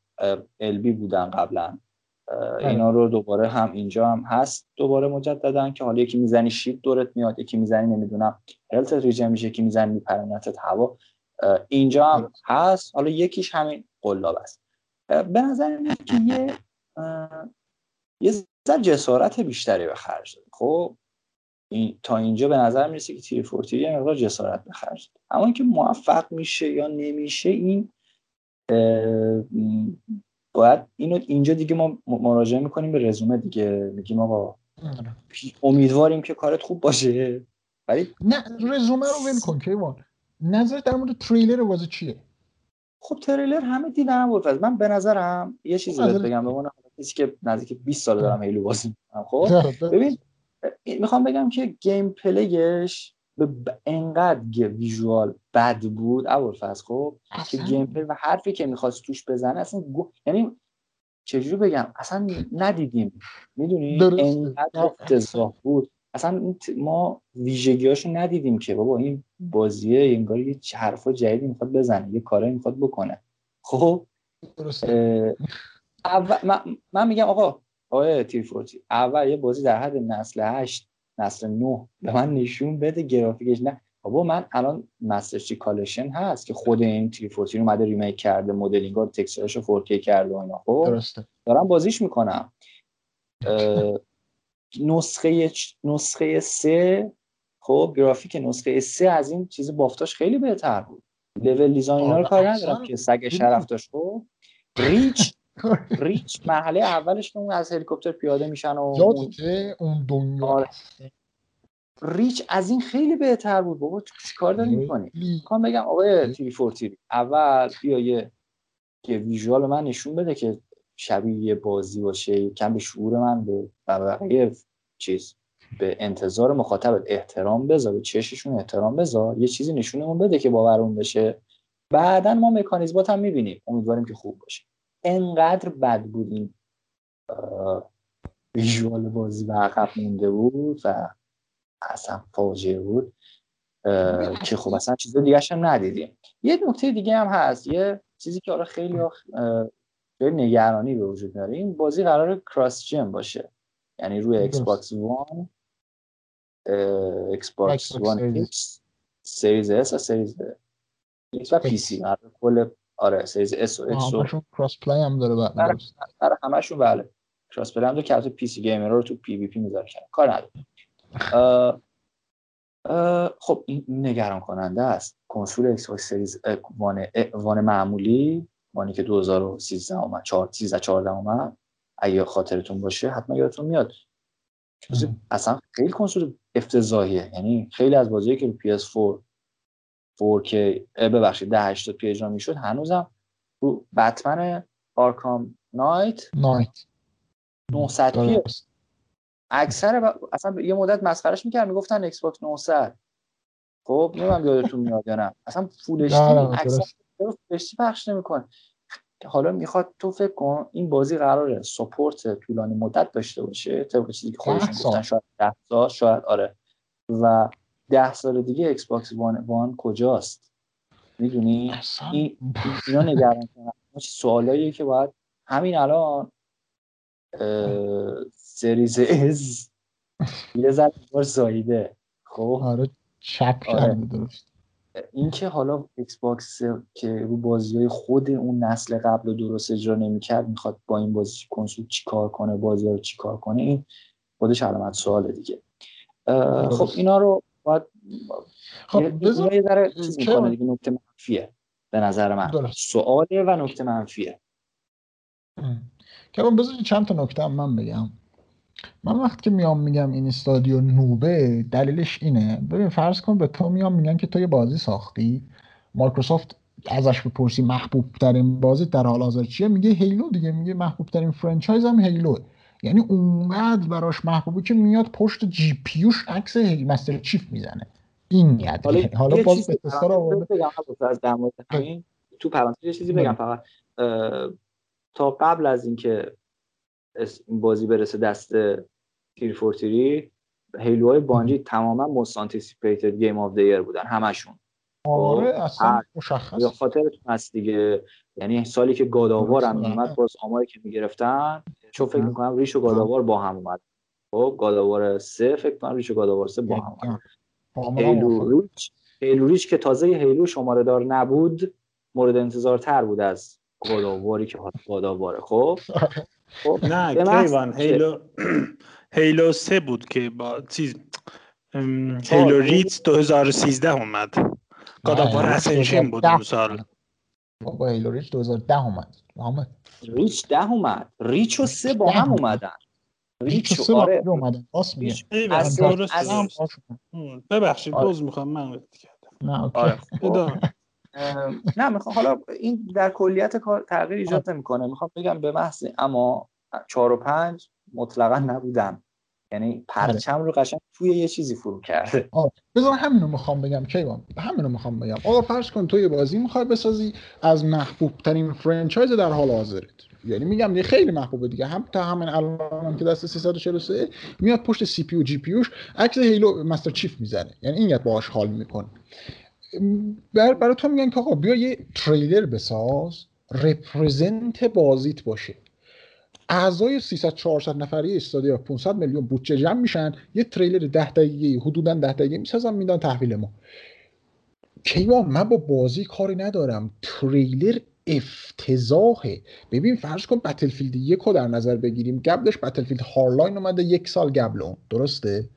البی بودن قبلا. اینا رو دوباره هم اینجا هم هست دوباره مجدداً که حالا یکی می‌زنی شیپ دورت میاد یکی می‌زنی نمی‌دونم هلت ریجن میشه یکی می‌زنی میپرونتت هوا. اینجا هم هست. حالا یکیش همین قلاب است. به نظر میاد که یه یه ذره جسارت بیشتری به خرج داده خب این تا اینجا به نظر می‌رسه که تیر فورتی یه مقدار جسارت به خرج. اما اینکه موفق میشه یا نمیشه این باید اینو اینجا دیگه ما مراجعه می‌کنیم به رزومه دیگه. میگیم آقا
آره.
امیدواریم که کارت خوب باشه. ولی
نه رزومه رو ول کن کیوان. نظرت در مورد تریلر بازی چیه؟
خب تریلر همه دیدن بود من به نظرم یه چیزی بهت
نظرت-
بگم. به عنوان کسی که نزدیک 20 سال دارم هیلو بازی می‌کنم خب؟ [laughs] ببین می‌خوام بگم که gameplay ش به ب- انقدر visual بد بود ابوالفضل خب؟ که gameplay و حرفی که می‌خواست توش بزنه اصلا گو... یعنی چجوری بگم؟ اصلا ندیدیم. می‌دونی؟
درسته.
انقدر افتضاح بود. اصلا ما ویژگیاشو ندیدیم که بابا این بازیه انگار یه چه حرفا جدیدی می‌خواد بزنه یه کارایی می‌خواد بکنه. خب؟ اول من, من میگم آقا آقای 343 اول یه بازی در حد نسل 8 نسل 9 به من نشون بده گرافیکش. نه. بابا من الان Master Chief Collection هست که خود این 343 رو اومده remake کرده مدلینگ ها texture ش رو 4K کرده و اینا. خب؟
درسته.
دارم بازیش می‌کنم. نسخه نسخه سه. خب گرافیک نسخه سه از این چیز بافتاش خیلی بهتر بود. لول دیزاین اینا رو کار. ندارم که سگ شرف داشت. خب؟ ریچ [laughs] ریچ مرحله اولش که اون از هلیکوپتر پیاده میشن و
یادته اون دنیا.
آره. ریچ از این خیلی بهتر بود. بابا چیکار داری می‌کنی. می‌خوام بگم آقای تیوی فور تیوی اول بیا یه که ویژوال من نشون بده که شبیه یه بازی باشه کم به شعور من به بقیه چیز به انتظار مخاطب احترام بذار به چششون احترام بذار یه چیزی نشونمون بده که باورمون بشه. بعدا ما مکانیزمات هم می‌بینیم. امیدواریم که خوب باشه. انقدر بد بود این ویژوال بازی و عقب مونده بود و اصلا فاجعه بود که خب اصلا چیز دیگه هم ندیدیم. یه نکته دیگه هم هست یه چیزی که آره خیلی جای نگرانی به وجود داره این بازی قراره cross-gen باشه. یعنی روی Xbox One
Xbox
One
Series
S و Series X و PC کل آره Series S و X و
همشون cross-play هم داره بعد
آره. برای همشون بله. cross-play هم دو که البته PC gamer رو تو PvP می‌ذاره کار نداره. خب این نگران کننده است. کنسول Xbox Series One One معمولی One ی که 2013 اومد 4 13 14 اومد. اگه خاطرتون باشه حتما یادتون میاد. اصلا خیلی کنسول افتضاحیه. یعنی خیلی از بازیایی که رو PS4 4K اه، ببخشید 1080 p اجرا می‌شد. هنوزم رو Batman Arkham Knight
Knight.
900
p.
اکثر ب... اصلا یه مدت مسخرش می‌کرد می‌گفتن Xbox 900 خب نمی‌دونم یادتون میاد یا نه. اصلا full H
نه،
D
نه،
اکثر
درست.
full HD پخش نمی‌کنه. حالا می‌خواد تو فکر کن این بازی قراره support طولانی مدت داشته باشه طبق چیزی که خودشون. گفتن شاید 10 سال شاید آره. و 10 سال دیگه Xbox One, One کجاست؟ می‌دونی؟
اصلا
این اینا نگران کنن سوالاییه که باید همین الان Series S یه ذره بار زایده خب؟
آره چپ آره. درست.
این که حالا ایکس باکس که رو بازی های خود اون نسل قبل درست اجرا نمی‌کرد می‌خواد با این بازی کنسول چیکار کنه بازی ها رو چیکار کنه این خودش علامت سوال دیگه. خب اینا رو باید خب بذار یه ذره چیز می‌کنه دیگه نکته منفیه به نظر من. سواله و نکته منفیه.
که بذار چند تا نکته هم من بگم. من وقتی که میام میگم این استادیو noob ه دلیلش اینه. ببین فرض کن به تو میام میگن که تو یه بازی ساختی. مایکروسافت ازش بپرسی محبوب ترین بازی در حال حاضر چیه؟ میگه هیلو دیگه میگه محبوب ترین franchise هم هیلو یعنی اونقدر براش محبوبه که میاد پشت GPU ش عکس مستر چیف می‌زنه. این نیت.
حالا, حالا باز تو پرانتز چیزی بگم فقط. تا قبل از اینکه این بازی برسه دست 343 هیلوهای بانجی تماما most anticipated game of the day بودن همشون.
آره خب، اصلا مشخص.
خاطرتون هست دیگه. یعنی سالی که Gears of War هم اومد باز آماری که می‌گرفتن چون فکر می‌کنم Reach و Gears of War با هم اومد. خب گاداوار سه فکر کنم ریش و گاداوار سه با هم اومد. هیلو ریچ هیلو ریچ که تازه هیلو شماره دار نبود مورد انتظار تر بود از گاداواری که گاداواره. خب؟
خب نه کیوان هیلو هیلو سه بود که با چیز هیلو ریتز 2013 اومد. گاداوار اسنشن بود اون سال.
با هیلو ریچ 2010 اومد.
محمد. ریچ ده اومد. ریچ و سه با هم اومدن.
Reach و سه آره. اومدن. راست میگه.
ببخشید باز می‌خوام من
نه اوکی.
نه می‌خوام حالا این در کلیت کار تغییر ایجاد نمی‌کنه. می‌خوام بگم به محض اما چهار و پنج مطلقا نبودن. یعنی پرچم رو قشنگ توی یه چیزی فرو کرده. [laughs]
بذار همینو می‌خوام بگم کیوان همینو می‌خوام بگم. آقا فرض کن تو یه بازی می‌خوای بسازی از محبوب ترین franchise در حال حاضرت. یعنی میگم یه خیلی محبوبه دیگه. هم تا همین الان که دست 343 میاد پشت CPU و GPU عکس هیلو مستر چیف می‌زنه یعنی این باهاش حال می‌کنه. بر برای تو میگن که آقا بیا یه تریلر بساز represent بازیت باشه. اعضای 300 400 نفری استادیو 500 میلیون بودجه جمع میشن یه تریلر 10 دقیقه حدودا 10 دقیقه می‌سازن میدن تحویل ما. کیوان من با بازی کاری ندارم. تریلر افتضاحه. ببین فرض کن Battlefield یک رو در نظر بگیریم. قبلش Battlefield Hardline اومده یک سال قبل اون. درسته؟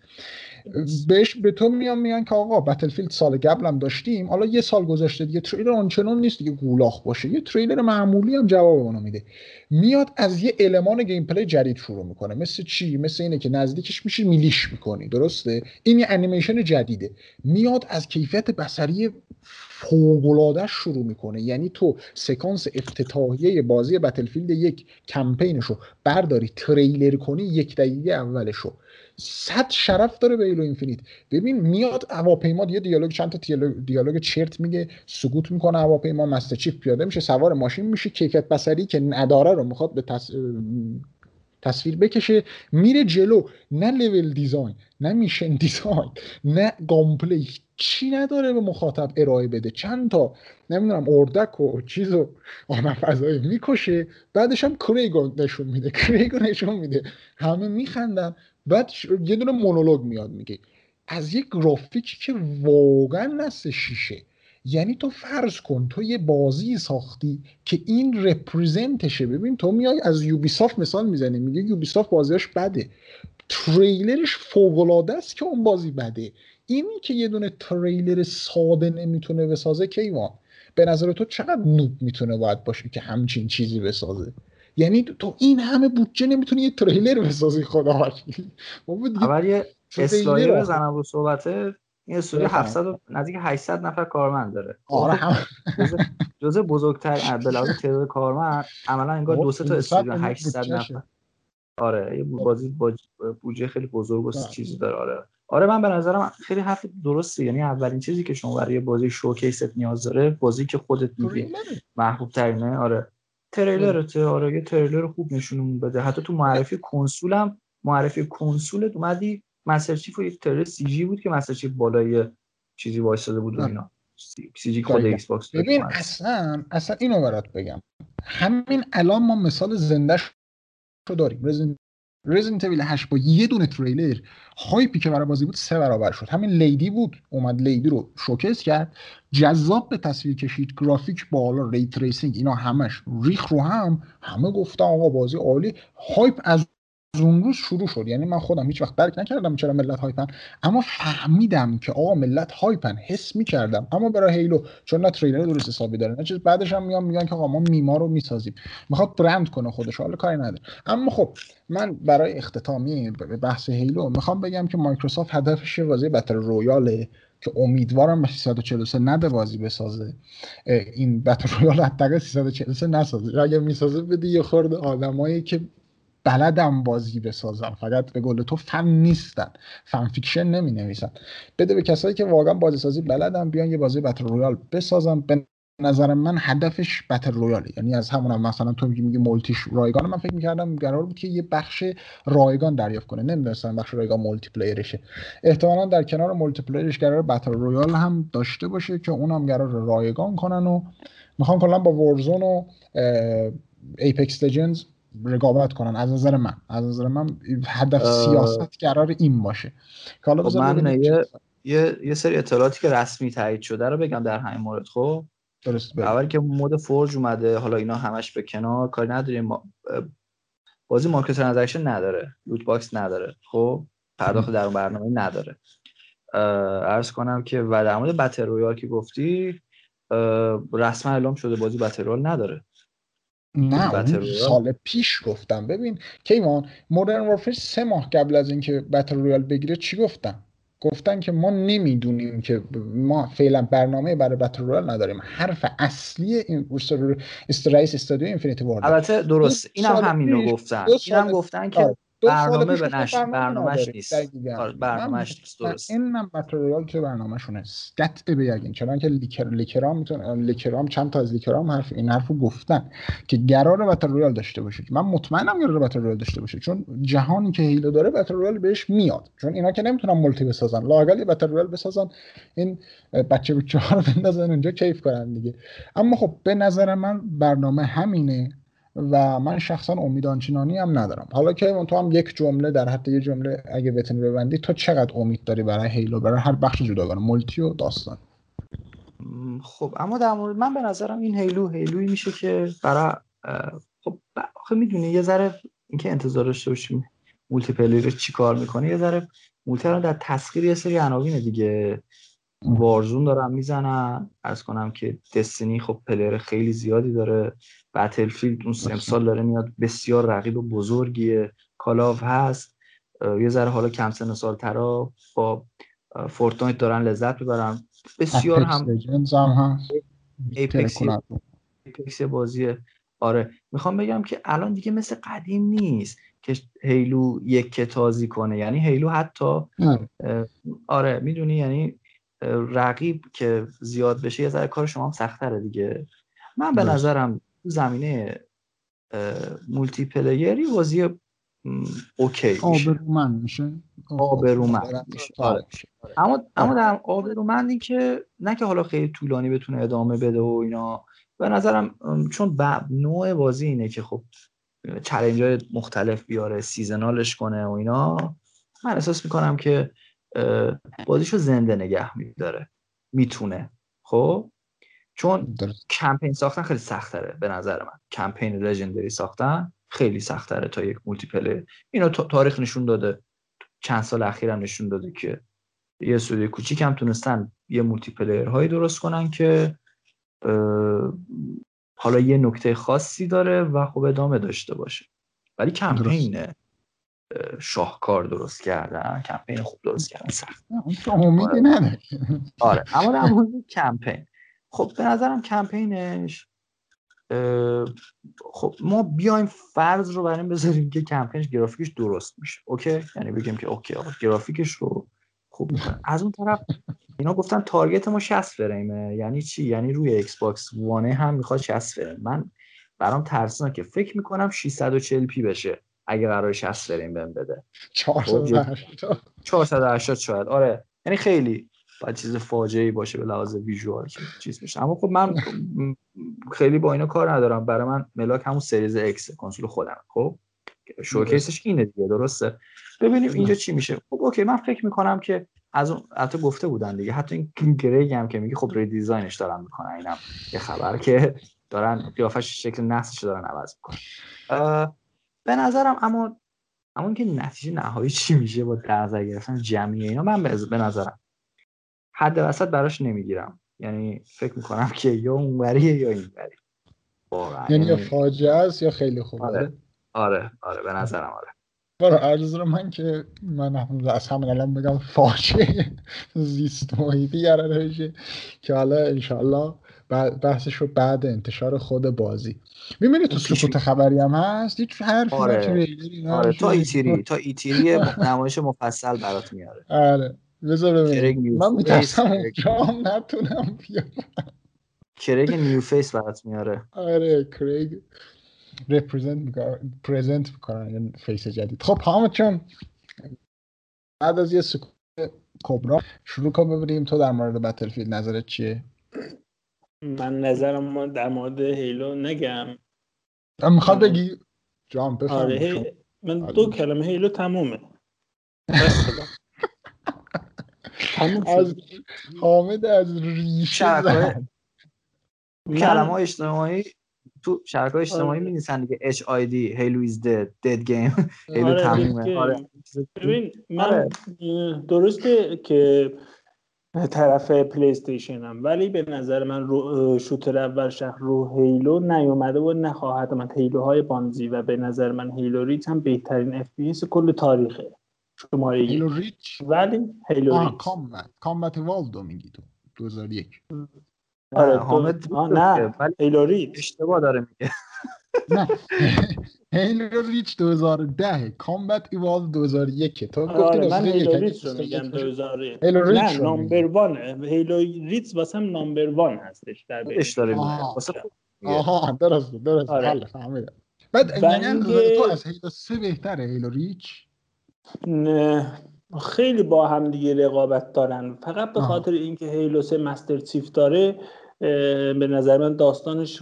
بهش به تو میان میگن که آقا Battlefield سال قبلم داشتیم حالا یه سال گذشته دیگه تریلر آنچنان نیست دیگه گولاخ باشه. یه تریلر معمولی هم جواب اونو میده. میاد از یه المان gameplay جدید شروع می‌کنه. مثل چی؟ مثل اینه که نزدیکش میشی melee ش می‌کنی. درسته؟ این یه انیمیشن جدیده. میاد از کیفیت بصری فوقلاده شروع می‌کنه. یعنی تو سکانس افتتاحیه بازی Battlefield یک کمپینش رو برداری تریلر کنی یک دقیقه اولشو. صد شرف داره به Halo Infinite. ببین میاد هواپیما یه دیالوگ چند تا دیالوگ چرت میگه سکوت می‌کنه هواپیما Master Chief پیاده میشه سوار ماشین میشه کیفیت بصری که نداره رو می‌خواد به تصویر بکشه میره جلو. نه level design نه mission design نه gameplay هیچی نداره به مخاطب ارائه بده؟ چند تا نمی‌دونم اردک و چیز و فضایی می‌کشه بعدش هم Craig و نشون میده. [laughs] Craig و نشون میده. همه میخندن. بعد یه دونه مونولوگ میاد میگه از یک گرافیکی که واقعا next gen شه. یعنی تو فرض کن تو یه بازی ساختی که این represent شه ببین تو میای از Ubisoft مثال می‌زنی میگه Ubisoft بازیش بده. تریلرش فوقالعاده است که اون بازی بده. اینی که یه دونه تریلر ساده نمی‌تونه بسازه کیوان؟ به نظر تو چقدر نوب می‌تونه باید باشه که همچین چیزی بسازه؟ یعنی تو این همه بودجه نمی‌تونی یه تریلر بسازی خدا
اول یه اصلاحی بزنم رو صحبته. این استودیو 700 نزدیک 800 نفر کارمند داره.
آره.
جزء بزرگتر لحاظ تعداد کارمند عملا انگار دو سه تا استودیو 800 نفر. آره یه بازی با بودجه خیلی بزرگ و چیزی داره. آره. آره من به نظرم خیلی حرف درسته. یعنی اولین چیزی که شما برای بازی showcase ت نیاز داره بازی که خودت میگی محبوب ترینه آره. تریلرته آره یه تریلر خوب نشونمون بده. حتی تو معرفی کنسولم معرفی کنسولت اومدی Master Chief یه تریلر CG بود که Master Chief بالای چیزی وایساده بود و اینا. CG خود Xbox
ببین اصلا اصلا اینو برات بگم. همین الان ما مثال زندهش رو داریم. Resident Evil 8 با یه دونه تریلر hype ی که برای بازی بود سه برابر شد. همین Lady بود اومد Lady رو showcase کرد. جذاب به تصویر کشید گرافیک بالا ray tracing اینا همش ریخت رو هم همه گفتن آقا بازی عالی. hype از اون روز شروع شد. یعنی من خودم هیچ وقت درک نکردم چرا ملت hype ن. اما فهمیدم که آقا ملت hype ن. حس می‌کردم. اما برای Halo چون نه تریلر درست حسابی داره نه چیز. بعدش هم میان میگن که آقا ما میما رو می‌سازیم. می‌خواد برند کنه خودش. حالا کاری نداره. اما خب من برای اختتامی بحث Halo می‌خوام بگم که مایکروسافت هدفش بازی battle royale ه که امیدوارم به 343 نده بازی بسازه. این battle royale حداقل 343 نسازه. اگه می‌سازه بده یه خورده آدمایی که بلدم بازی بسازم. فقط به قول تو فن نیستن. fan fiction نمی نویسن بده به کسایی که واقعا بازی سازی بلدم بیان یه بازی battle royale بسازم به نظر من هدفش battle royale ه. یعنی از همون هم مثلا تو میگی multi ش رایگان من فکر می‌کردم قرار بود که یه بخش رایگان دریافت کنه. نمی‌دونستم بخش رایگان multiplayer شه احتمالا در کنار multiplayer ش قرار battle royale هم داشته باشه که اونم قرار رایگان کنن و می‌خوام کلا با Warzone و Apex Legends رقابت کنن. از نظر من. از نظر من هدف سیاست قرار این باشه.
که حالا خب من یه, یه،, یه سری اطلاعاتی که رسمی تایید شده رو بگم در همین مورد خب؟ درست اول که mode Forge اومده حالا اینا همش به کنار کاری نداریم. بازی microtransaction نداره. loot box نداره. خب؟ پرداخت در اون برنامه نداره. عرض کنم که و در مورد battle royale که گفتی رسما اعلام شده بازی battle royale نداره.
نه اون سال پیش گفتم. ببین کیمان Modern Warfare سه ماه قبل از اینکه battle royale بگیره چی گفتن؟ گفتن که ما نمی‌دونیم که ما فعلا برنامه برای بتل رویال نداریم. حرف اصلی این استرایس استادیو اینفینیتی وارد.
البته درست. اینم همین رو گفتن. اینم گفتن که آره. برنامه به نشر برنامهش نیست. آره، برنامهش نیست درست.
این من متریال تو برنامهشون است قطع به یقین. چون که لیکر لیکرام میتون لیکرام چند تا از لیکرام حرف این حرفو گفتن که قرار بتل رویال داشته باشه. من مطمئنم قرار بتل رویال داشته باشه. چون جهانی که هیلو داره بتل رویال بهش میاد. چون اینا که نمی‌تونن مولتی بسازن. لاقل بتل رویال بسازن. این بچه بچه ها رو بندازن اونجا کیف کنن دیگه. اما خب به نظر من برنامه همینه. و من شخصا امید آنچنانی هم ندارم. حالا که تو هم یک جمله در حد یه جمله اگه بتونی ببندی تو چقدر امید داری برای Halo؟ برای هر بخش جداگانه multi و داستان.
خب اما در مورد من به نظرم این Halo Halo یی میشه که برای خب آخه می‌دونی یه ذره اینکه انتظار داشته باشیم multiplayer چی کار می‌کنه یه ذره multi در تسخیر یه سری عناوین دیگه. Warzone دارم می‌زنن. عرض کنم که Destiny خب player خیلی زیادی داره. Battlefield اون سال داره میاد. بسیار رقیب و بزرگیه. کالاف هست. یه ذره حالا کم سن سال ترا با Fortnite دارن لذت ببرن بسیار هم Apex بازیه. آره. می‌خوام بگم که الان دیگه مثل قدیم نیست که Halo یکه تازی کنه. یعنی Halo حتی آره می‌دونی؟ یعنی رقیب که زیاد بشه یه ذره کار شما هم سختره دیگه. من به نظرم زمینه multiplayer ی بازی okay
میشه. آبرومند میشه.
آبرومند میشه. آره. اما اما در آبرومند این که نه که حالا خیلی طولانی بتونه ادامه بده و اینا. به نظرم چون نوع بازی اینه که خب challenge های مختلف بیاره seasonal ش کنه و اینا. من احساس می‌کنم که بازیشو زنده نگه میداره. می‌تونه. خب؟ چون کمپین ساختن خیلی سختره به نظر من. campaign legendary ساختن خیلی سختره تا یک multiplayer اینو تاریخ نشون داده. چند سال اخیرم نشون داده که یه studio ی کوچیک هم تونستن یه multiplayer هایی درست کنن که حالا یه نکته خاصی داره و خب ادامه داشته باشه. ولی کمپین شاهکار درست کردن کمپین خوب درست کردن سخت.
امیدی نداره.
آره اما در مورد کمپین. خب به نظرم کمپینش خب ما بیایم فرض رو بریم بذاریم که کمپینش گرافیکش درست میشه. Okay؟ یعنی بگیم که okay آقا گرافیکش رو خوب از اون طرف اینا گفتن target ما 60 فریمه یعنی چی؟ یعنی روی Xbox One ه هم می‌خواد 60 فریم. من برام ترسناکه. فکر می‌کنم 640 p بشه. اگه قرار 60 فریم بهم بده. 480 480 شاید. آره. یعنی خیلی. باید چیز فاجعه باشه به لحاظ visual چیز بشه. اما خب من خیلی با اینا کار ندارم. برای من ملاک همون Series X کنسول خودم. خب؟ showcase ش اینه دیگه. درسته؟ ببینیم اینجا چی میشه. خب OK. من فکر می‌کنم که از اون البته گفته بودن دیگه. حتی این Craig هم که میگه خب redesign ش دارن می‌کنن. اینم یه خبر که دارن قیافش شکل نسلش دارن عوض می‌کنن. به نظرم اما اما که نتیجه نهایی چی میشه با در گرفتن جمعی اینا من به نظرم حد وسط براش نمی‌گیرم. یعنی فکر می‌کنم که یا اونوریه یا اینوری
یعنی یا فاجعه است یا خیلی خوبه.
آره. آره آره به نظرم آره.
برای عرض رو من که من از همین الان بگم فاجعه زیست محیطی قرار بشه که حالا انشالله بحثش رو بعد انتشار خود بازی. می‌بینی تو سکوت خبری هم هست؟ هیچ حرفی
آره. آره. تا ایتیری تا ایتیری [laughs] نمایش مفصل برات میاره.
آره. بذار من میترسم اونجا نتونم بیارم.
Craig new face برات میاره.
آره Craig represent می‌کنن present می‌کنن face جدید. خب حامد چون بعد از یه سکوت کبری شروع کن ببینیم تو در مورد Battlefield نظرت چیه؟
من نظرم در مورد Halo نگم.
می‌خواد بگی؟ جان بفهم
آره من آره. دو کلمه Halo تمومه.
از حامد از ریشه
کلمه اجتماعی تو شبکه اجتماعی آره. می‌نویسن دیگه. اچ آی دی هیلو ایز دد دد گیم هیلو تمومه. آره.
ببین من آره. درسته که طرف پلی هم. ولی به نظر من رو شوتر اول شهر رو هیلو نیومده و نخواهد من هیلو های بانزی و به نظر من هیلو ریچ هم بهترین اف پی کل تاریخه. شماره
هیلو ریچ؟
ولی هیلو ریچ.
کامبت. کامبت والدو میگی تو. 2001
آره حامد نه. هیلو ریچ
اشتباه داره میگه. [laughs]
نه. هیلو ریچ 2010 کامبت ایوال 2001 تو
گفتی آره من هیلو ریچ رو میگم؟ 2001 هیلو ریچ نه نامبر وان هیلو ریچ واسه هم نامبر وان هستش در
اش داره واسه
آها درست درست آره. حل فهمیدم بعد یعنی تو از Halo 3 بهتره Halo Reach
نه. خیلی با هم دیگه رقابت دارن. فقط به خاطر اینکه Halo 3 Master Chief داره به نظر من داستانش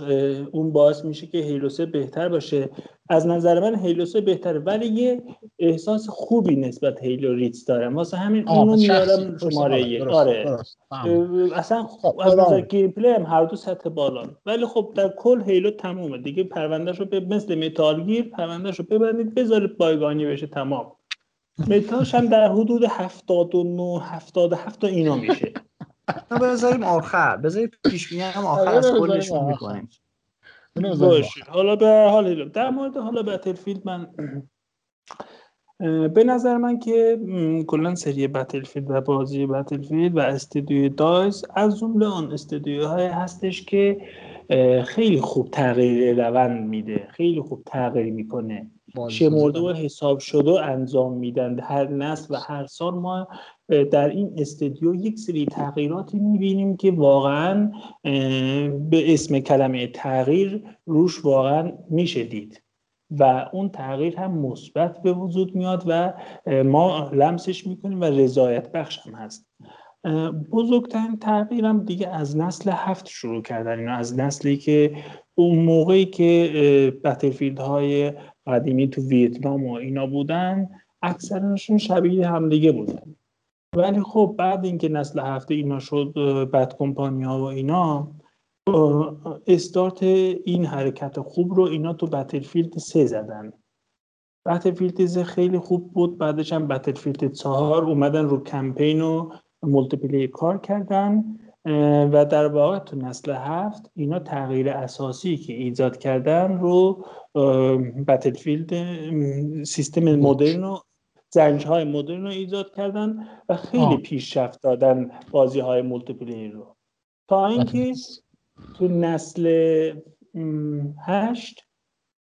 اون باعث میشه که Halo سه بهتر باشه. از نظر من Halo سه بهتره ولی یه احساس خوبی نسبت Halo Reach دارم واسه همین اونو میارم شماره یک آره. اصلا خب، از نظر gameplay هم هر دو سطح بالا ولی خب در کل Halo تمومه. دیگه پروندهش رو به مثل Metal Gear پروندهش رو ببندید بذارید بایگانی بشه تمام. متاش هم در حدود 79 77 تا اینا میشه.
بذاریم آخر. بذاریم پیش هم آخر از آره، کلشون می‌کنیم.
باشه. حالا به حال در مورد حالا بتلفیلد من به نظر من که کلا سری بتلفیلد و بازی بتلفیلد و استودیوی دایز از جمله آن استودیوهای هستش که خیلی خوب تغییر روند میده. خیلی خوب تغییر می‌کنه. شمرده و حساب شده و انجام میدن. هر نسل و هر سال ما در این استودیو یک سری تغییراتی می‌بینیم که واقعا به اسم کلمه تغییر روش واقعا میشه دید. و اون تغییر هم مثبت به وجود میاد و ما لمسش می‌کنیم و رضایت بخش هم هست. بزرگترین تغییرم دیگه از نسل هفت شروع کردن اینا از نسلی که اون موقعی که Battlefield های قدیمی تو ویتنام و اینا بودن اکثرشون شبیه همدیگه بودن. ولی خب بعد اینکه نسل هفته اینا شد Bad Company ها و اینا استارت این حرکت خوب رو اینا تو Battlefield سه زدن. Battlefield سه خیلی خوب بود بعدش هم Battlefield چهار اومدن رو کمپین و multiplayer کار کردن و در واقع تو نسل هفت اینا تغییر اساسی که ایجاد کردن رو Battlefield سیستم مدرن و جنگ های مدرن رو ایجاد کردن و خیلی پیشرفت دادن بازی های multiplayer رو. تا اینکه تو نسل هشت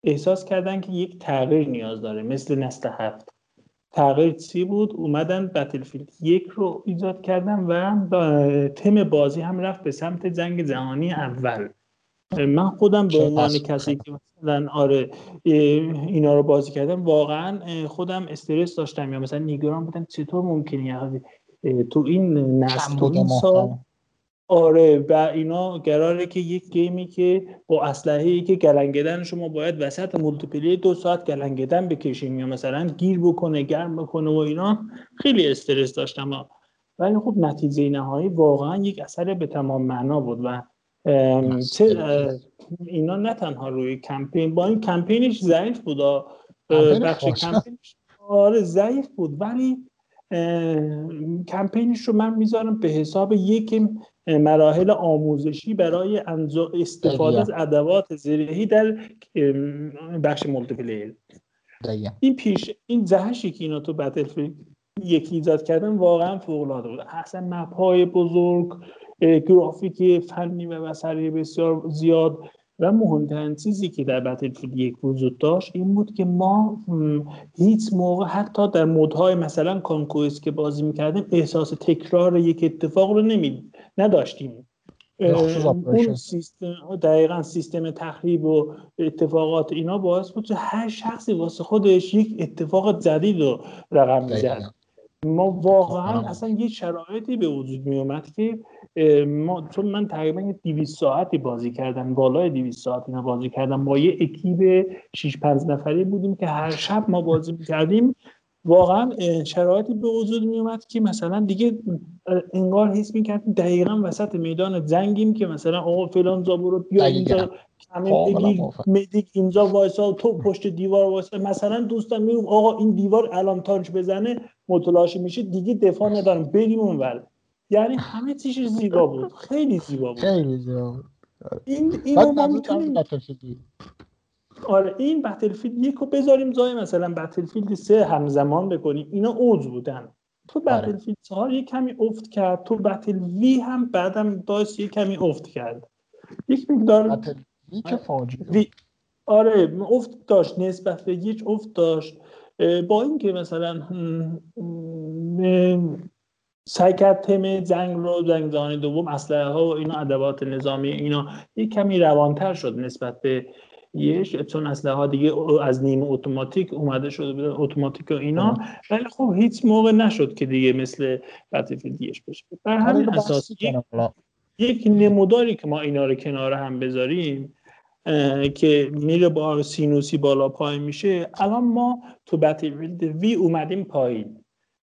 احساس کردن که یک تغییر نیاز داره مثل نسل هفت. تغییر چی بود؟ اومدن Battlefield یک رو ایجاد کردن و تم بازی هم رفت به سمت جنگ جهانی اول. من خودم به عنوان کسی که مثلا آره اینا رو بازی کردم واقعا خودم استرس داشتم یا مثلا نگران بودم چطور ممکنه تو این نسل تو این سال آره و اینا قراره که یک game ی که با اسلحه ای که گلنگدن شما باید وسط multiplayer دو ساعت گلنگدن بکشیم یا مثلا گیر بکنه گرم بکنه و اینا خیلی استرس داشتم. ولی خب نتیجه نهایی واقعا یک اثر به تمام معنا بود و اینا نه تنها روی کمپین با این کمپینش ضعیف بود بخش کمپینش آره ضعیف بود ولی کمپینش رو من می‌ذارم به حساب یک مراحل آموزشی برای استفاده از ادوات زرهی در بخش multiplayer این پیش این جهشی که اینا تو Battlefield یکی ایجاد کردن واقعا فوق العاده بود. اصلا map های بزرگ گرافیک فنی و بصری بسیار زیاد و مهمترین چیزی که در بتلفیلد یک وجود داشت این بود که ما هیچ موقع حتی در مودهای مثلا کانکویس که بازی می‌کردیم احساس تکرار یک اتفاق رو نمی نداشتیم. اون سیستم دقیقا سیستم تخریب و اتفاقات اینا باعث بود که هر شخصی واسه خودش یک اتفاق جدید رو رقم می‌زد. ما واقعا اصلا یه شرایطی به وجود می اومد که ما چون من تقریبا 200 ساعتی بازی کردم بالای 200 ساعت اینا بازی کردم با یه اکیب 6 5 نفری بودیم که هر شب ما بازی کردیم واقعا شرایطی به وجود می اومد که مثلا دیگه انگار حس می‌کردیم دقیقا وسط میدان جنگیم که مثلا آقا فلان زابورو بیا اینجا بگیر مدیک اینجا وایسا تو پشت دیوار وایسا. مثلا دوستان میگم آقا این دیوار الان تانچ بزنه متلاشی میشه دیگه دفاع ندارم بریم اونور یعنی همه چیش زیبا بود خیلی زیبا بود.
خیلی زیبا بود.
این این ما می‌تونیم آره این بتلفیلد یک رو بذاریم جای مثلا بتلفیلد سه همزمان بکنیم. اینا اوج بودن. تو بتلفیلد چهار یه کمی افت کرد. تو بتل وی هم بعدم داشت یه کمی افت کرد. یک مقدار
وی که فاجعه
آره افت داشت نسبت به یک افت داشت. با اینکه مثلا کرد تم جنگ رو جنگ جهانی دوم اسلحه ها و اینا ادوات نظامی اینا یک کمی روانتر شد نسبت به یه چون اسلحه دیگه از نیمه اتوماتیک اومده شده بودن اتوماتیک و اینا. ولی خب هیچ موقع نشد که دیگه مثل بتلفیلد دیش بشه. بر همین اساس یک نموداری که ما اینا رو کنار هم بذاریم که میره با سینوسی بالا پایین میشه. الان ما تو بتلفیلد وی اومدیم پایین.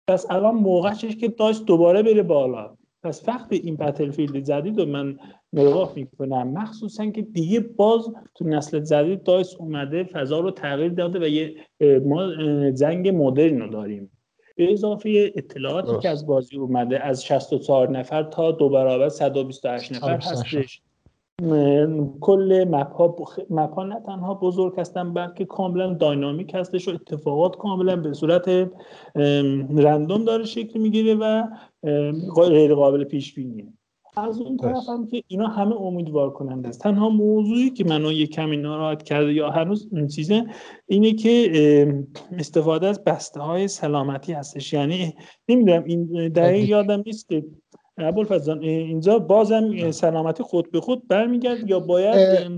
پس الان موقعش که داشت دوباره بره بالا. پس وقتی این بتلفیلد جدید رو من نگاه می‌کنم. مخصوصا که دیگه باز تو نسل جدید دایس اومده فضا رو تغییر داده و یه ما جنگ مدرن رو داریم. به اضافه اطلاعاتی که از بازی اومده از 64 نفر تا دو برابر 128 نفر هستش. کل مپ ها, بخ... مپ ها نه تنها بزرگ هستن بلکه کاملا داینامیک هستش و اتفاقات کاملا به صورت رندوم داره شکل می‌گیره و غیر قابل پیش بینیه از اون طرف هم که اینا همه امیدوار کننده است. تنها موضوعی که منو یه کمی ناراحت کرده یا هنوز این چیزه اینه که استفاده از بسته های سلامتی هستش. یعنی نمی‌دونم این دقیق یادم نیست که ابوالفضل اینجا بازم سلامتی خود به خود برمیگرد یا باید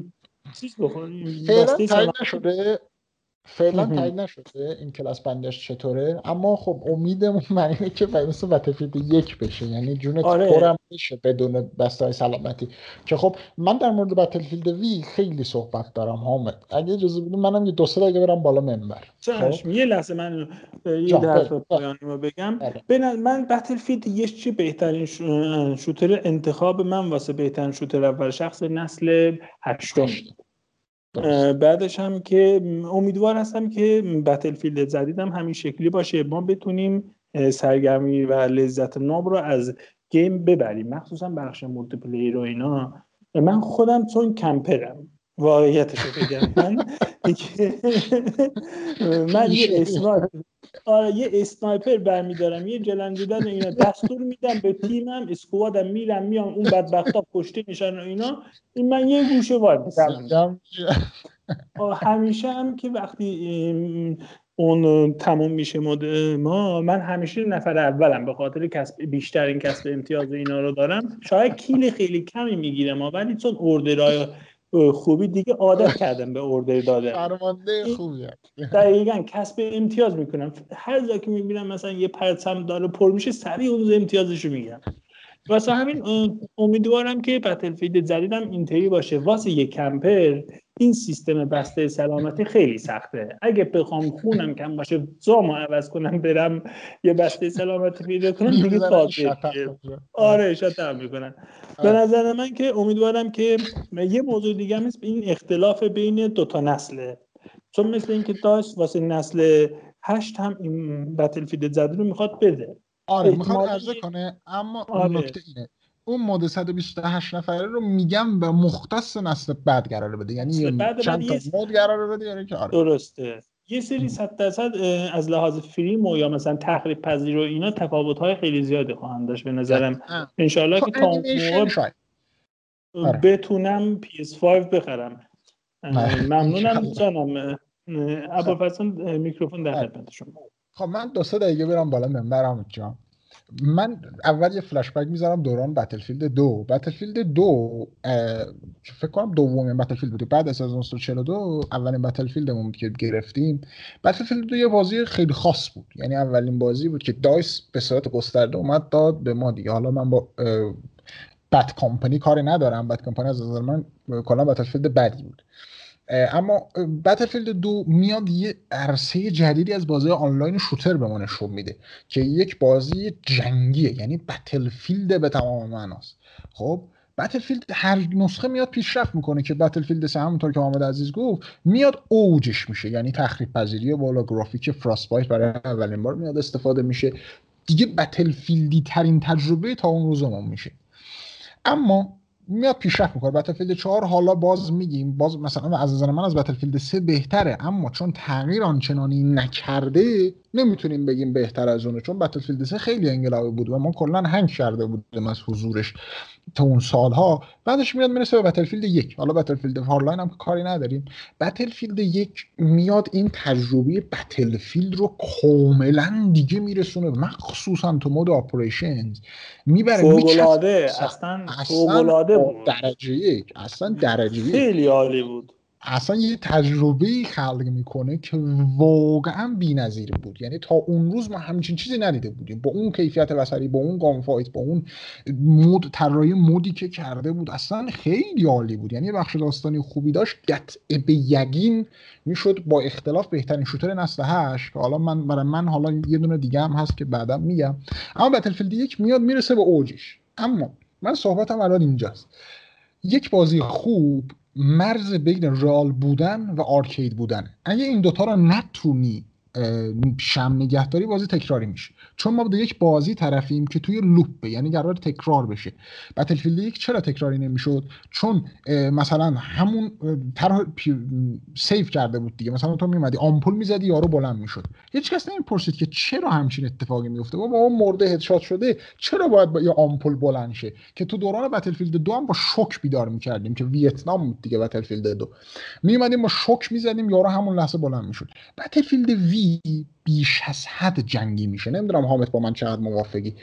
چیز بخوریم؟
فعلا نشده. فعلا تایید نشده این کلاس بندش چطوره؟ اما خب امیدمون من اینه که مثل بتلفیلد یک بشه. یعنی جونت آره. پرم بشه بدون بسته سلامتی. که خب من در مورد بتلفیلد وی خیلی صحبت دارم حامد. اگه اجازه بدیم منم یه دو سه دقیقه برم بالا منبر.
خب؟ یه لحظه من یه پایانی رو بگم. آره. من Battlefield یک چی بهترین shooter انتخاب من واسه بهترین shooter اول شخص نسل هشتم. بعدش هم که امیدوار هستم که Battlefield جدیدم همین شکلی باشه. ما بتونیم سرگرمی و لذت ناب رو از game ببریم. مخصوصا بخش multiplayer و اینا. من خودم چون camper م واقعیتش بگم. من من یه اسنایپر آره یه اسنایپر برمیدارم. یه جلنگیدن اینا. دستور میدم به تیمم اسکوادم میرم میام اون بدبختا پشتی میشن و اینا. این من یه گوشه وای همیشه هم که وقتی اون تموم میشه مد ما من همیشه نفر اولم به خاطر کسب بیشترین کسب امتیاز اینا رو دارم. شاید کیل خیلی کمی می‌گیرم ولی چون اوردرای خوبی دیگه عادت کردم به اوردر داده
فرمانده خوبی
دقیقا کسب امتیاز می‌کنم. هر جا که می‌بینم مثلا یه پرچم داره پر میشه سریع اون امتیازشو میگم واسه همین امیدوارم که بتلفیلد جدیدم اینطوری باشه. واسه یه کمپر این سیستم بسته سلامتی خیلی سخته. اگه بخوام خونم کم باشه زامو عوض کنم برم یه بسته سلامتی پیدا کنم دیگه آره شاتم می‌کنن. به نظر من که امیدوارم که یه موضوع دیگه هم این اختلاف بین دوتا نسله چون مثل اینکه داشت واسه نسل هشت هم این بتلفیلد جدید رو می‌خواد بده.
آره می‌خواد عرضه کنه اما آره. نکته اینه. اون مود 128 نفره رو میگم به مختص نسل بعد قرار بده. یعنی چند تا مود قرار بده یعنی که آره.
درسته. یه سری صد درصد از لحاظ فیلم یا مثلا تخریب پذیر و اینا تفاوت های خیلی زیادی خواهند داشت به نظرم. انشالله که تا موقع آره. بتونم PS5 بخرم. ممنونم جانم. ابوالفضل میکروفون در خدمت شما.
خب من دو سه دقیقه برم بالا منبرم جان. من اول یه فلش بک می‌ذارم دوران بتلفیلد دو. بتلفیلد دو فکر کنم دومین بتلفیلد بود بعد از 1942 اولین بتلفیلدمون بود که گرفتیم. بتلفیلد دو یه بازی خیلی خاص بود. یعنی اولین بازی بود که دایس به صورت گسترده اومد داد به ما دیگه. حالا من با بت کامپنی کاری ندارم. بت کامپنی از نظر من کلا بتلفیلد بدی بود. اما بتلفیلد دو میاد یه عرصه جدیدی از بازی آنلاین شوتر به ما نشون میده که یک بازی جنگیه یعنی بتلفیلد به تمام معناست. خب بتلفیلد هر نسخه میاد پیشرفت می‌کنه که بتلفیلد سه همونطور که محمد عزیز گفت میاد اوجش میشه یعنی تخریب پذیری بالا گرافیک فراسپایت برای اولین بار میاد استفاده میشه. دیگه Battlefield ی ترین تجربه تا اون روز میشه. اما میاد پیشرفت می‌کنه. Battlefield 4 حالا باز میگیم باز مثلا از نظر من از Battlefield 3 بهتره اما چون تغییر آنچنانی نکرده نمی‌تونیم بگیم بهتر از اونه چون Battlefield 3 خیلی انقلابی بود و ما کلا هنگ کرده بودیم از حضورش تا اون سالها. بعدش میاد می‌رسه به Battlefield یک. حالا Battlefield Hardline هم کاری نداریم. Battlefield یک میاد این تجربه Battlefield رو کاملا دیگه میرسونه مخصوصا تو مود آپریشنز می‌بره
فوقلاده اصلا فوقلاده بود
درجه یک اصلا درجه یک
خیلی عالی بود.
اصلا یه تجربه خلق می‌کنه که واقعا بی‌نظیر بود. یعنی تا اون روز ما همچین چیزی ندیده بودیم. با اون کیفیت بصری با اون گام با اون مود طراحی مودی که کرده بود اصلا خیلی عالی بود. یعنی بخش داستانی خوبی داشت. قطع به یقین می‌شد با اختلاف بهترین شوتر نسل هشت. که حالا من برای من حالا یه دونه دیگه هم هست که بعدا میگم. اما بتلفیلد یک میاد می‌رسه به اوجش اما من صحبتم الان اینجاست. یک بازی خوب مرز بین رال بودن و آرکید بودن اگه این دوتا رو نتونی شم نگهداری بازی تکراری میشه. چون ما به یک بازی طرفیم که توی لوپه یعنی قرار تکرار بشه. بتلفیلد یک چرا تکراری نمی‌شد؟ چون مثلا همون طرح سیف کرده بود دیگه. مثلا تو میمدی آمپول می‌زدی یارو بلند می‌شد. هیچ کس نمی‌پرسید که چرا همچین اتفاقی میفته با اون مرده headshot شده. چرا باید با یه آمپول بلند شه؟ که تو دوران Battlefield دو هم با شوک بیدار می‌کردیم که ویتنام بود دیگه Battlefield دو. میمدیم با شوک می‌زدیم یارو همون لحظه بلند می‌شد. Battlefield V بیش از حد جنگی میشه. نمی‌دونم حامد با من چقدر موافقی.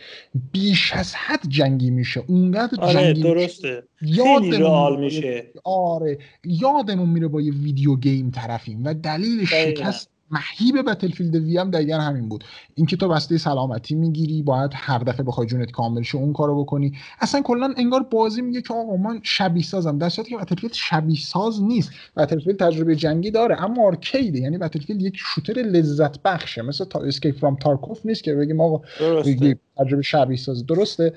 بیش از حد جنگی میشه. اونقدر
آره
جنگی
درسته. یادمون میشه.
آره یادمون میره با یه video game طرفیم و دلیل شکست مهیب Battlefield V هم دقیقا همین بود. اینکه تو بسته سلامتی می‌گیری باید هر دفعه بخوای جونت کامل شه اون کارو بکنی. اصلا کلا انگار بازی میگه که آقا من شبیه سازم در صورتی که Battlefield شبیه ساز نیست. Battlefield تجربه جنگی داره اما arcade ه یعنی Battlefield یک shooter لذت بخشه. مثل تا Escape from Tarkov نیست که بگیم آقا تجربه شبیه ساز. درسته.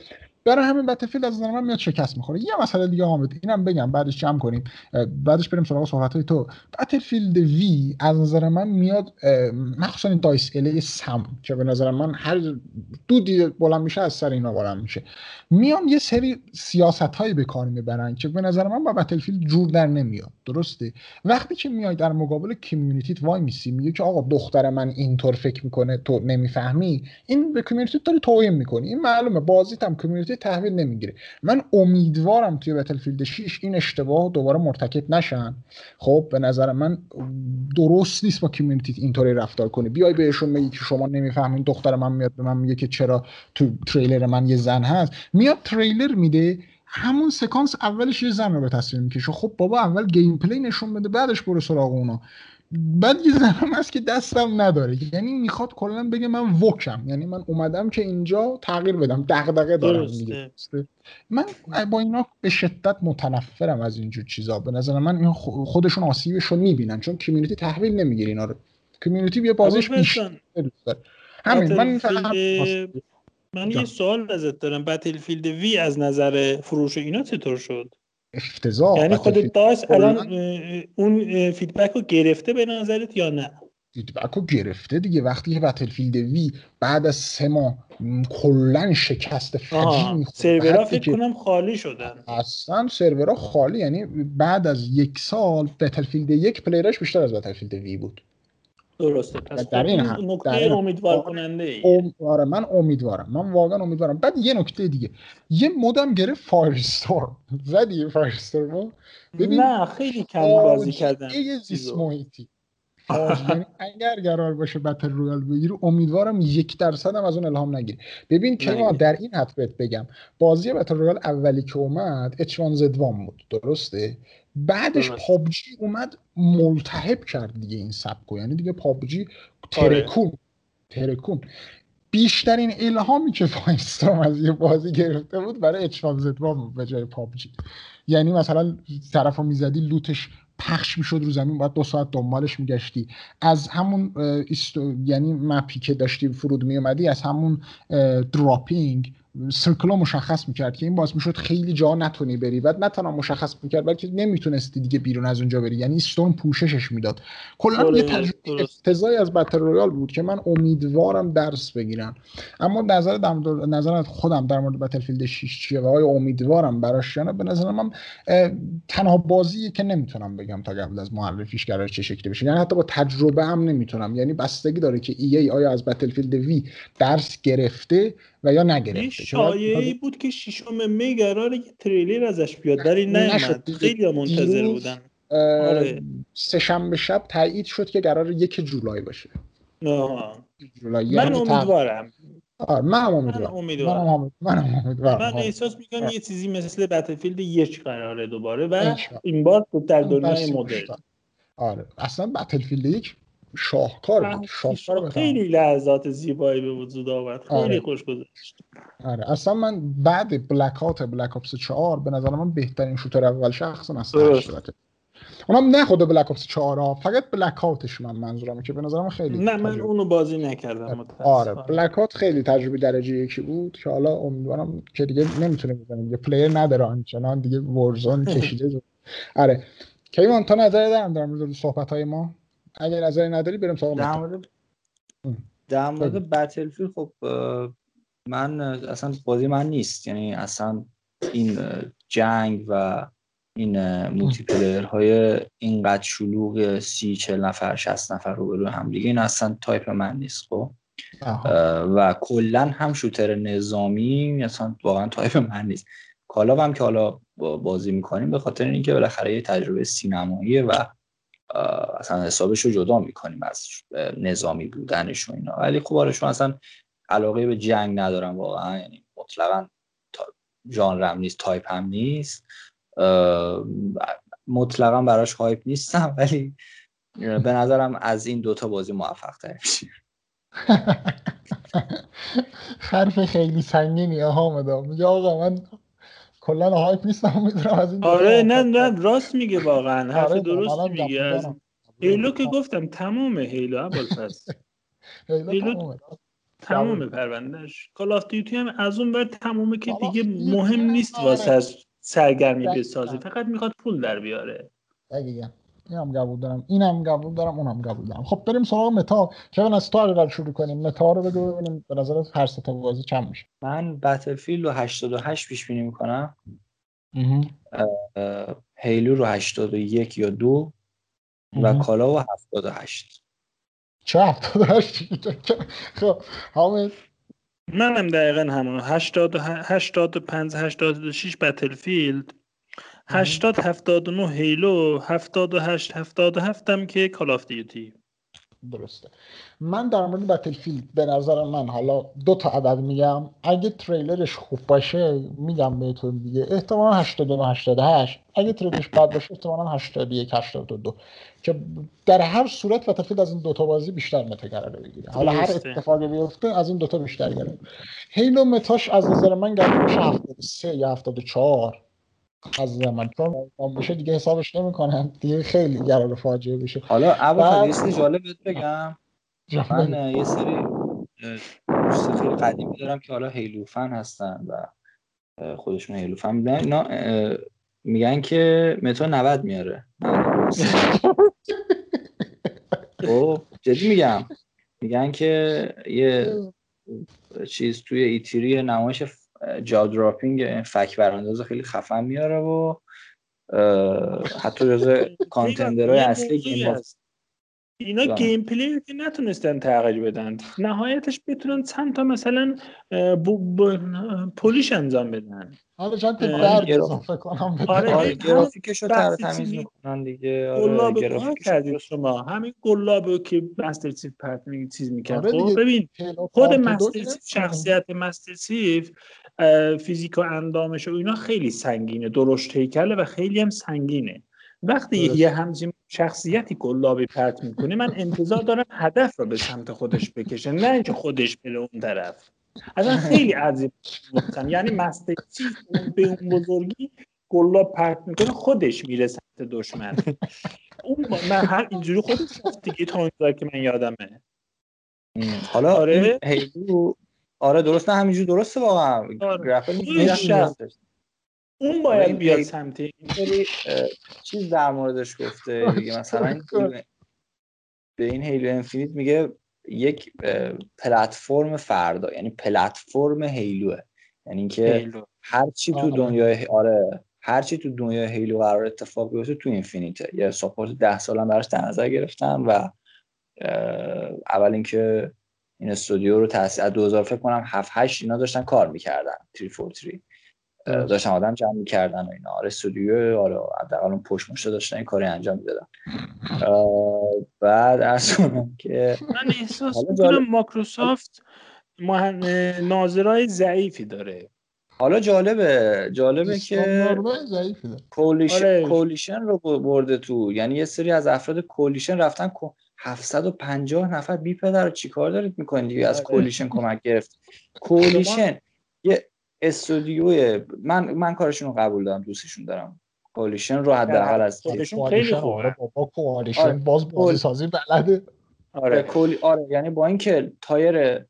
برای همین Battlefield از نظر من میاد شکست می‌خوره. یه مسئله دیگه حامد اینم بگم بعدش جمع کنیم. بعدش بریم سراغ صحبت های تو. Battlefield V از نظر من میاد مخصوصا این DICE LA سم که به نظر من هر دودی بلند میشه از سر اینا بلند میشه. میان یه سری سیاست هایی به کار می‌برن که به نظر من با Battlefield جور در نمیاد. درسته؟ وقتی که میای در مقابل community ت وایمیسی میگه که آقا دختر من اینطور فکر می‌کنه تو نمی‌فهمی این به community ت داری توهین می‌کنی. این معلومه. بازیت هم community تحویل نمی‌گیره. من امیدوارم توی Battlefield 6 این اشتباه دوباره مرتکب نشن. خب به نظر من درست نیست با community اینطوری رفتار کنی. بیای بهشون بگی که شما نمی‌فهمین دختر من میاد به من میگه که چرا تو تریلر من یه زن هست. میاد تریلر میده همون سکانس اولش یه زن رو به تصویر می‌کشه. خب بابا اول gameplay نشون بده بعدش برو سراغ اونا. بعد یه زنم هست که دستم نداره. یعنی می‌خواد کلا بگه من woke م. یعنی من اومدم که اینجا تغییر بدم. دغدغه دارم من با اینا به شدت متنفرم از اینجور چیزا. به نظر من خودشون آسیبش رو می‌بینن. چون community تحویل نمی‌گیره اینا رو. community بیا بازیش بیشتر
همین من من یه سوال ازت دارم. Battlefield V از نظر فروش اینا چطور شد؟
افتضاح.
یعنی خودت داشت الان اون feedback رو گرفته به نظرت یا نه؟
feedback رو گرفته دیگه. وقتی که Battlefield V بعد از سه ماه کلا شکست فجی
سرورها فکر کنم خالی شدن.
اصلا سرورها خالی. یعنی بعد از یک سال بتلفیلد یک پلیرش بیشتر از بتلفیلد وی بود.
درسته. پس در این هم نکته امیدوار کننده ای.
آره من امیدوارم. من واقعا امیدوارم. بعد یه نکته دیگه. یه مودم گرفت فایرستور [laughs] زدی فایرستور
ببین نه خیلی کم بازی کردم
یه زیست محیطی [laughs] یعنی اگر قرار باشه battle royale بگیری امیدوارم یک درصد هم از اون الهام نگیری. ببین که ما در این حد بهت بگم. بازی battle royale اولی که اومد H1Z1 بود. درسته؟ بعدش PUBG اومد ملتهب کرد دیگه این سبکو یعنی دیگه PUBG آره. ترکون ترکون. بیشترین الهامی که Firestorm م از یه بازی گرفته بود برای H1Z1 بود به جای PUBG. یعنی مثلا طرف رو می‌زدی loot ش پخش می‌شد رو زمین باید دو ساعت دنبالش میگشتی. از همون یعنی map ی که داشتی فرود میومدی از همون dropping circle رو مشخص می‌کرد که این باز می‌شد خیلی جا نتونی بری. بعد نه تنها مشخص می‌کرد بلکه نمی‌تونستی دیگه بیرون از اونجا بری. یعنی ستون پوششش می‌داد. کلا یه تجربه افتضاحی از battle royale بود که من امیدوارم درس بگیرم اما نظر نظر خودم در مورد Battlefield 6 چیه و آیا امیدوارم براش یا به نظر من تنها بازیه که نمی‌تونم بگم تا قبل از معرفیش قرار چه شکلی بشه. یعنی حتی با تجربه هم نمی‌تونم. یعنی بستگی داره که ای, ای آیا از بتلفیلد وی درس گرفته و یا نگرفته.
شایعی بود که ششم می قرار یه تریلر ازش بیاد. ولی نیومد خیلی منتظر بودن.
آره. سه شنبه شب تایید شد که قرار یک جولای باشه.
جولای. من یعنی امیدوارم.
آره من هم امیدوارم.
من من, امیدوارم. من احساس می‌کنم یه چیزی مثل بتلفیلد یک قراره دوباره و این بار در دنیای مدرن.
آره. اصلا بتلفیلد یک شاهکار بود شاهکار
خیلی لحظات زیبایی به وجود آورد. خیلی آره. خوش گذشت.
آره. اصلا من بعد بلک هات بلک اپس 4 به نظر من بهترین شوتر اول شخص مثلا اونم نه خود بلک اپس 4 ها فقط بلک هاتش من منظورمه که به نظرم خیلی
نه من اونو بازی نکردم
آره. Blackout خیلی تجربه درجه یکی بود که حالا امیدوارم که دیگه نمی‌تونه بزنیم. یه player نداره آنچنان دیگه Warzone [laughs] کشیده آره. کیوان تو نظر دارم در مورد صحبت های ما؟ اگر نظری نداری بریم سراغ در مورد
در مورد Battlefield خب من اصلا بازی من نیست. یعنی اصلا این جنگ و این multiplayer های اینقدر شلوغ سی چل نفر شست نفر رو برو هم دیگه این اصلا تایپ من نیست خب. و کلا هم shooter نظامی اصلا واقعا تایپ من نیست. Call ا هم که حالا بازی می‌کنیم به خاطر اینکه بالاخره یه تجربه سینماییه و اصلا حسابش رو جدا می‌کنیم از نظامی بودنش و اینا. ولی خب آره اصلا علاقه به جنگ ندارم واقعا. یعنی مطلقا ژانرم نیست تایپ هم نیست. مطلقا براش hype نیستم ولی به نظرم از این دوتا بازی موفق تر میشه [laughs]
حرف خیلی سنگینی ها میگه آقا من کلا hype نیستم می‌دونم از این
آره نه نه راست میگه واقعا حرف آره درست میگه. از Halo که گفتم تمام Halo اول پس. [laughs] Halo تمام پروندهش Call of Duty هم از اون بر تمومه که دیگه مهم نیست واسه سرگرمی بسازی. فقط می‌خواد پول در بیاره.
دقیقا. اینم قبول دارم اینم قبول دارم اونم قبول دارم. خب بریم سراغ متا. که از تو اول شروع کنیم. متا رو بگو ببینیم. به نظر هر سه تا بازی چند میشه.
من بتلفیل رو 88 پیش بینی می‌کنم. هیلو رو 81 یا دو و کالا رو 78
چه 78 [laughs] خب حامد.
منم دقیقا همون. 85 86 بتلفیلد 80 79 Halo 78 77 هم که Call of Duty
درسته. من در مورد Battlefield به نظر من حالا دو تا عدد میگم. اگه تریلرش خوب باشه میگم بهتون دیگه. احتمالا 89 88 اگه تریلرش بد باشه احتمالا 81 82 که در هر صورت Battlefield از این دوتا بازی بیشتر meta قراره بگیره. حالا هر اتفاقی بیفته از این دوتا بیشتر گرفت هیلو متاش از نظر من قرار میشه 73 یا 74 از من چون بشه دیگه حسابش نمی‌کنن دیگه خیلی قرار فاجعه بشه.
حالا اول یه سری جالب بگم. من یه سری دوست خیلی قدیمی دارم که حالا هیلو فن هستن و خودشون هیلو فن میدن اینا میگن که متا 90 میاره. خب جدی میگم. میگن که یه [laughs] چیز توی E3 نمایش jaw-dropping فک برانداز خیلی خفن میاره و حتی جزء [laughs] contender های اصلی game
اینا gameplay که نتونستن تغییر بدن. نهایتش بتونن چند تا مثلا polish انجام بدن.
حالا چند تا درد اضافه کنم.
آره, آره گرافیکشو تر تمیز می‌کنن دیگه.
آره کردید شما. همین گلاب که مستر چیف پرت چیز می‌کرد. آره خب ببین خود مستر چیف شخصیت مستر چیف فیزیک و اندامش و اینا خیلی سنگینه. درشت هیکله و خیلی هم سنگینه. وقتی یه همچین شخصیتی گلابی پرت می‌کنه من انتظار دارم هدف رو به سمت خودش بکشه نه اینکه خودش بره اون طرف. اصلا خیلی عجیب بودن یعنی مسته به اون بزرگی گلاب پرت می‌کنه خودش میره سمت دشمن. اون من هر اینجوری خودش دیگه تا که من یادمه.
حالا آره. هیلو آره درست نه همینجوری درسته واقعا. آره.
اون باید بیاد سمت این.
چیز در موردش گفته دیگه مثلا به این هیلو انفینیت میگه یک پلتفرم فردا یعنی پلتفرم هیلوه یعنی اینکه هر چی تو دنیای آره هر چی تو دنیای هیلو قرار اتفاق بیفته تو اینفینیته یه ساپورت ده سالم براش در نظر گرفتم و اول اینکه این استودیو رو تاسیس از 2000 فکر کنم 7 8 اینا داشتن کار می‌کردن 343 داشتن آدم جمع می‌کردن و اینا. آره استودیو آره حداقل اون پشت مشته داشتن این کاری انجام می‌دادن. بعد از که
من احساس می‌کنم مایکروسافت ناظرای ضعیفی داره.
حالا جالبه جالبه که کولیشن, آره. کولیشن رو برده تو. یعنی یه سری از افراد کولیشن رفتن 750 نفر. بی پدر رو چیکار دارید می‌کنید؟ دیگه از آره. کولیشن کمک گرفت. کولیشن یه استودیو من من کارشون رو قبول دارم دوستشون دارم. کولیشن رو حداقل از
خودشون خیلی خوبه. آره بابا کولیشن آره. باز بازی سازی بلده.
آره. کولی آره یعنی با اینکه tier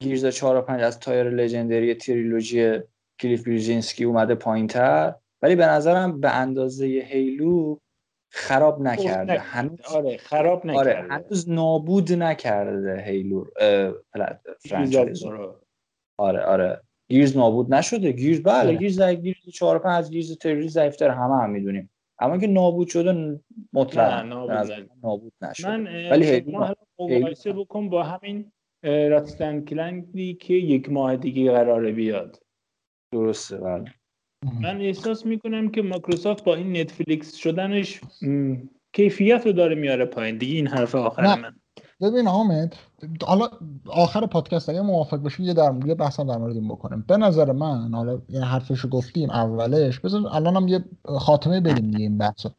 Gears 4 و 5 از tier legendary trilogy کلیف بلزینسکی اومده پایینتر ولی به نظرم به اندازه Halo خراب نکرده. هنوز
آره خراب آره، نکرده.
آره هنوز نابود نکرده Halo franchise آره آره. Gears نابود نشده. Gears بله آره. Gears ضعیف Gears 4 5 Gears three ضعیف‌تر همه هم می‌دونیم. اما که نابود شده مطلق نابود, نابود نشده.
من ولی هیلو مقایسه بکن با همین راتستن کلنگی که یک ماه دیگه قراره بیاد.
درسته بله.
من احساس می‌کنم که مایکروسافت با این نتفلیکس شدنش کیفیت رو داره میاره پایین. دیگه این حرف آخر من.
ببین حامد حالا آخر پادکست اگه موافق باشی یه در مورد بحثم در مورد این بکنیم. به نظر من حالا یه حرفشو گفتیم اولش بذار الان هم یه خاتمه بدیم دیگه این بحثو.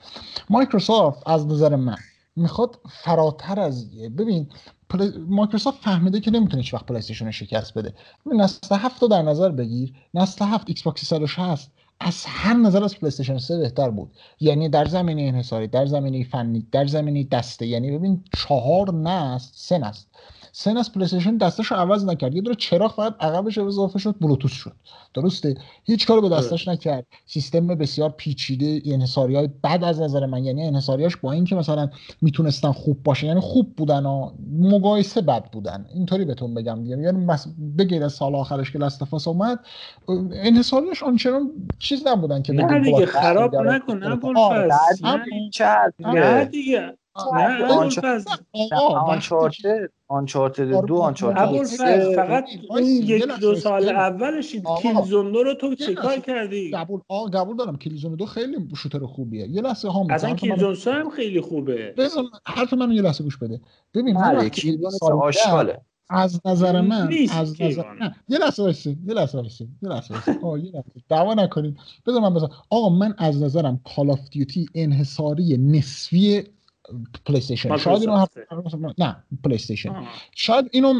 مایکروسافت از نظر من می‌خواد فراتر از ببین مایکروسافت فهمیده که نمی‌تونه هیچ وقت پلی شکست بده. نسل هفت رو در نظر بگیر. نسل هفت ایکس باکس 360 از هر نظر از پلی 3 بهتر بود. یعنی در زمینه انحصاری در زمینه فنی در زمینه دسته. یعنی ببین چهار نسل سه نسل. سن از پلیستیشن دستش رو عوض نکرد. یه دور چراغ فقط عقبش اضافه شد بلوتوث شد. درسته؟ هیچ کاری به دستش نکرد. سیستم بسیار پیچیده انحصاری های بد از نظر من یعنی انحصاریاش با اینکه مثلا می‌تونستن خوب باشه یعنی خوب بودن و مقایسه بد بودن. اینطوری بهتون بگم دیگه. یعنی بگیر از سال آخرش که لاستفاس اومد انحصاریاش آنچنان چیز نبودن که
نه دیگه خراب نکن نه
دیگه. آنچارتد آنچارتد دو آنچارتد
فقط اون یک دو سال اولش کیلزون رو تو چیکار کردی؟
قبول آ قبول دارم. Killzone دو خیلی shooter خوبیه. یه لحظه ها
اصلا کیلزون هم خیلی خوبه.
بزن حرف منو یه لحظه گوش بده. ببین من
بله، Killzone آشغاله.
از نظر من از نظر نه یه لحظه وایسی یه لحظه وایسی یه لحظه وایسی آ یه لحظه. دعوا نکنید. بذار من بذار آقا من از نظرم Call of Duty انحصاری نسبی پلی استیشن شاید اینو نه پلی استیشن شاید اینو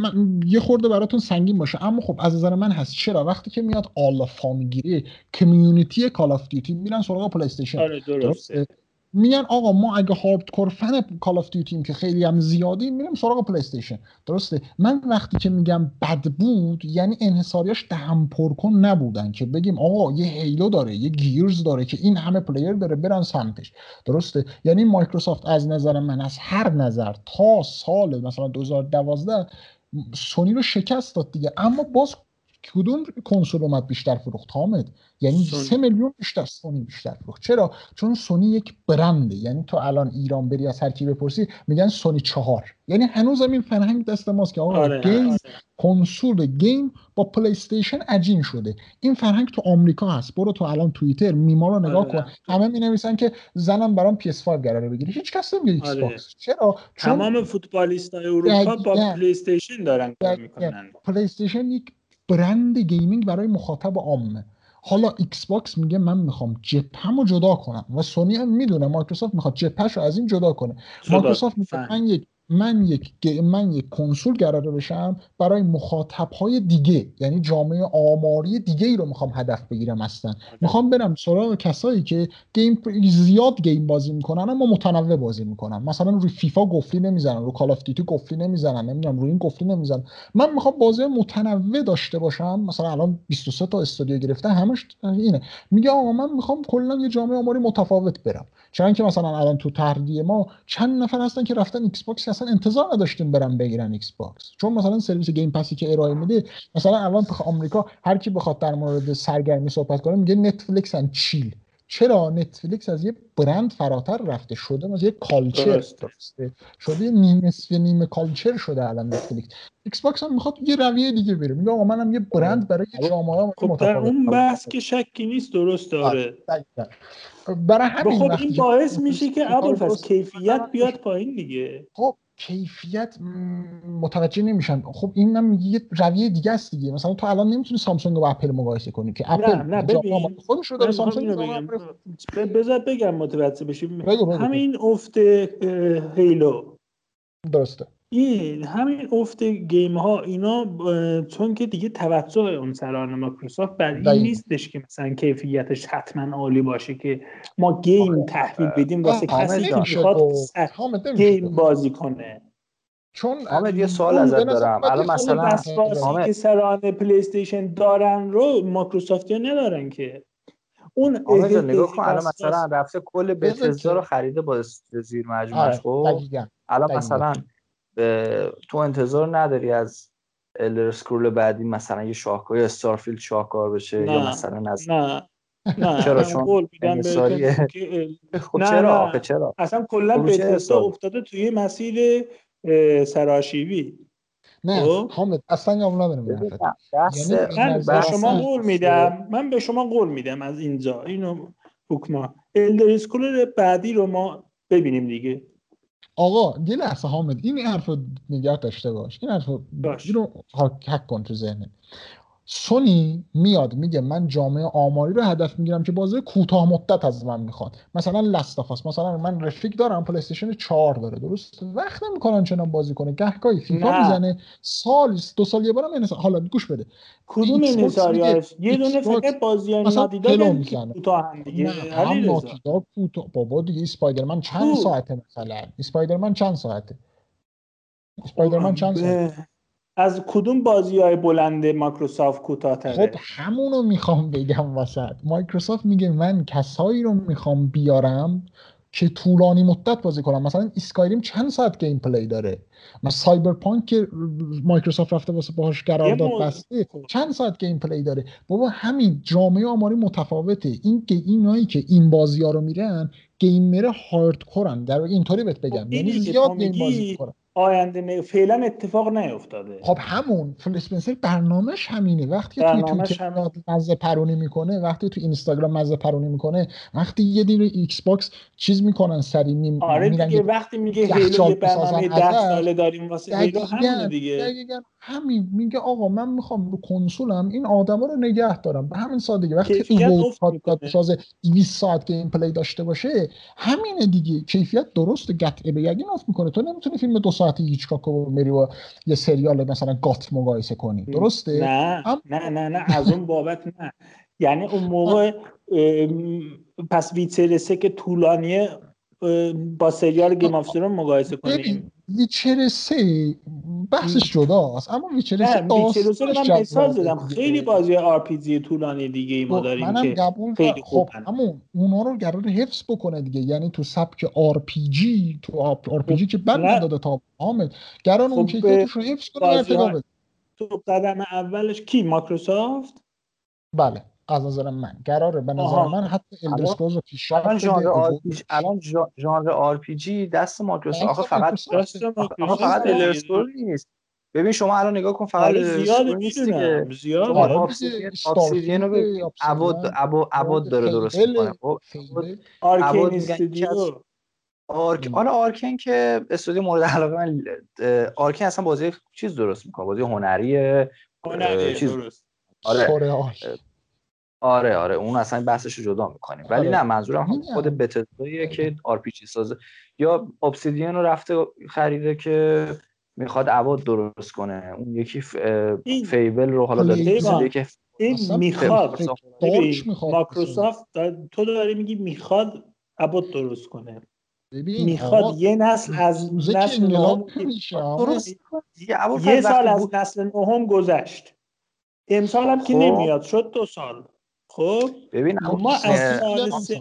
یه خورده براتون سنگین باشه. اما خب از نظر من هست. چرا؟ وقتی که میاد آلا فامیگیری community Call of Duty میرن سراغ پلی استیشن
آره درسته.
میگن آقا ما اگه hardcore fan Call of Duty م که خیلی هم زیادی میریم سراغ پلی استیشن درسته؟ من وقتی که میگم بد بود یعنی انحصاریاش دهن پرکن نبودن که بگیم آقا یه Halo داره یه Gears داره که این همه player داره برن سمتش. درسته؟ یعنی مایکروسافت از نظر من از هر نظر تا سال مثلا 2012 سونی رو شکست داد دیگه. اما باز کدوم کنسول اومد بیشتر فروخت؟ حامد. یعنی سه میلیون بیشتر سونی بیشتر فروخت. چرا؟ چون سونی یک برنده. یعنی تو الان ایران بری از هر کی بپرسی میگن سونی چهار. یعنی هنوز این فرهنگ دست ماست که آقا آره، game آره. کنسول game با پلی استیشن عجین شده. این فرهنگ تو آمریکا هست. برو تو الان توییتر میما رو نگاه آره. کن. همه می نویسن که زنم برام PS5 قراره بگیره. هیچ کس نمیگه ایکس باکس. چرا؟
چون تمام فوتبالیستای اروپا با پلی استیشن دارن کار می‌کنن.
پلی استیشن یک برند gaming برای مخاطب عامه. حالا ایکس باکس میگه من می‌خوام gap م جدا کنم و سونی هم می‌دونه مایکروسافت می‌خواد gap ش رو از این جدا کنه. مایکروسافت میگه من یک من یک من یک کنسول قراره بشم برای مخاطب های دیگه یعنی جامعه آماری دیگه ای رو می‌خوام هدف بگیرم هستن می‌خوام برم سراغ کسایی که game زیاد game بازی می‌کنن اما متنوع بازی می‌کنن. مثلا روی فیفا گفتی نمی‌زنن رو Call of Duty گفتی نمی‌زنن نمی‌دونم روی این گفتی نمی‌زنن. من می‌خوام بازی متنوع داشته باشم. مثلا الان 23 تا استودیو گرفته همش اینه. میگه آقا من می‌خوام کلا یه جامعه آماری متفاوت برم. چون که مثلا الان تو تهدیه ما چند نفر هستن که رفتن ایکس باکس اصلا انتظار نداشتیم برن بگیرن ایکس باکس چون مثلا سرویس Game Pass ی که ارائه میده مثلا الان تو آمریکا هر کی بخواد در مورد سرگرمی صحبت کنه میگه Netflix and chill چرا نتفلیکس از یه برند فراتر رفته؟ شده از یه culture شده نیم نصف نیم culture شده الان نتفلیکس ایکس باکس هم می‌خواد یه رویه دیگه بره. میگه آقا منم یه برند برای جامعه
خب در اون بحث که شکی نیست درست داره.
برای همین
خب این باعث میشه که ابوالفضل کیفیت بیاد پایین دیگه.
خب کیفیت متوجه نمیشن خب این هم یه رویه دیگه است دیگه. مثلا تو الان نمی‌تونی سامسونگ و اپل مقایسه کنی که اپل
نه نه خودش رو داره سامسونگ بگم. بذار بگم متوجه بشیم. همین افت Halo.
درسته.
این همین افت game ها اینا چون که دیگه توجه اون سران مایکروسافت بر این نیستش که مثلا کیفیتش حتما عالی باشه که ما game آره. تحویل بدیم واسه کسی که می‌خواد game بازی کنه.
چون حامد یه سوال ازت دارم. الان مثلا
که سران پلی استیشن دارن رو مایکروسافتی ندارن که.
اون نگاه کن الان مثلا رفته کل بتزدا رو خریده با زیر مجموعش. آره، خب الان مثلا تو انتظار نداری از الدر سکرول بعدی مثلا یه شاهکار یا استارفیلد شاهکار بشه یا مثلا از
نه نه [laughs]
چرا چون قول میدم [laughs] خب چرا؟ نه. چرا؟
اصلا کلا بتستا افتاده توی مسیر سراشیبی.
نه خب؟ حامد اصلا قبول ندارم
یعنی من به شما قول میدم. من به شما قول میدم از اینجا اینو حکما. الدر اسکول بعدی رو ما ببینیم دیگه.
آقا یه لحظه حامد این حرف رو نگه داشته باش. این حرف رو حک کن تو ذهنت. سونی میاد میگه من جامعه آماری رو هدف می‌گیرم که بازی کوتاه مدت از من می‌خواد. مثلا لستافاس مثلا من رفیق دارم پلی استیشن 4 داره درست؟ وقت نمی‌کنن چنان بازی کنه. گهگاهی فیفا می‌زنه. سال دو سال یه بارم انصار. حالا گوش بده.
کدوم انحصاریاش یه دونه فقط بازی Naughty Dog می‌زنه. کوتاه هم دیگه. هم Naughty Dog
کوتاه. بابا دیگه Spider-Man چند ساعته مثلا؟ Spider-Man چند ساعته؟ Spider-Man چند ساعته؟
از کدوم بازی های بلند مایکروسافت کوتاه‌تره؟
خب همونو می‌خوام بگم وسط. مایکروسافت میگه من کسایی رو می‌خوام بیارم که طولانی مدت بازی کنم. مثلا Skyrim چند ساعت gameplay داره؟ مثلا Cyberpunk که مایکروسافت رفته واسه باهاش قرارداد بسته. خب. چند ساعت gameplay داره؟ بابا همین جامعه آماری متفاوته. این که اینایی که این بازی ها رو میرن gamer hardcore ن. در اینطوری بهت بگم.
خب
یعنی زیاد
game
بازی می‌کنن.
آینده نه- فعلا اتفاق نیفتاده.
خب همون فیل اسپنسر برنامهش همینه. وقتی که توی توییتر
همین.
مزه پرونی می‌کنه وقتی تو اینستاگرام مزه پرونی می‌کنه وقتی یه دیر Xbox چیز می‌کنن سری می...
آره دیگه وقتی میگه
Halo
یه برنامه ده
ازش،
ساله داریم واسه Halo
دقیقاً
دیگه.
دقیقاً. همین میگه آقا من می‌خوام رو کنسولم این آدما رو نگه دارم. به همین سادگی وقتی این کات. بسازه 200 ساعت gameplay داشته باشه همینه دیگه. کیفیت درست قطع به یقین می‌کنه. تو نمی‌تونی فیلم دو ساعتی هیچکاک رو بری با یه سریال مثلا GOT مقایسه کنی. درسته؟
نه.
اما-
نه نه نه. از اون بابت نه. یعنی اون موقع پس Witcher سه که طولانیه با سریال Game of Thrones مقایسه کنیم
Witcher سه بحثش جداست اما Witcher سه
Witcher سه من مثال زدم. خیلی بازی RPG طولانی دیگه ای ما
خب،
داریم
منم
که
قبول
خیلی
دارم. خب. همون اونا رو قرار حفظ بکنه دیگه یعنی تو سبک RPG تو RPG که بد
نه.
نداده تا حامد قرار اون
خب،
کیفیتش رو حفظ کنه ارتقا بده
تو قدم اولش کی ماکروسافت
بله از نظر من. قراره. به نظر
آها.
من حتی
الان-
الدرسکوز رو
الان
پیشرفت
ژانر آر الان ژا- ژانر آر پی جی دست مایکروسافت.
دست
آخه فقط آخه فقط
دیگه.
الدر اسکرول نیست. ببین شما الان نگاه کن فقط
آره
اسکرول نیست دیگه.
آره استارفیلد
ابسیدین رو عبود عبود داره. درست می‌کنه. خب.
آرکین استودیو
آرک
ام.
حالا آرکن که استودیو مورد علاقه من اه، Arkane اصلا بازی چیز درست می‌کنه. بازی هنریه
هنریه
چیز-
درست.
آره. آره آره اون اصلا بحثش رو جدا می‌کنیم. ولی
آره.
نه منظورم. خود Bethesda ییه که RPG سازه یا Obsidian رو رفته خریده که می‌خواد Avowed درست کنه. اون یکی ف...
این-
Fable رو حالا داره که
این می‌خواد مایکروسافت دا- تو داری میگی می‌خواد عبود درست کنه.
ببین
می‌خواد یه نسل از نسل نهم یه سال از نسل نهم گذشت. امسال هم که
خب.
نمیاد شد دو سال. خب
ببین
ما
نه،
از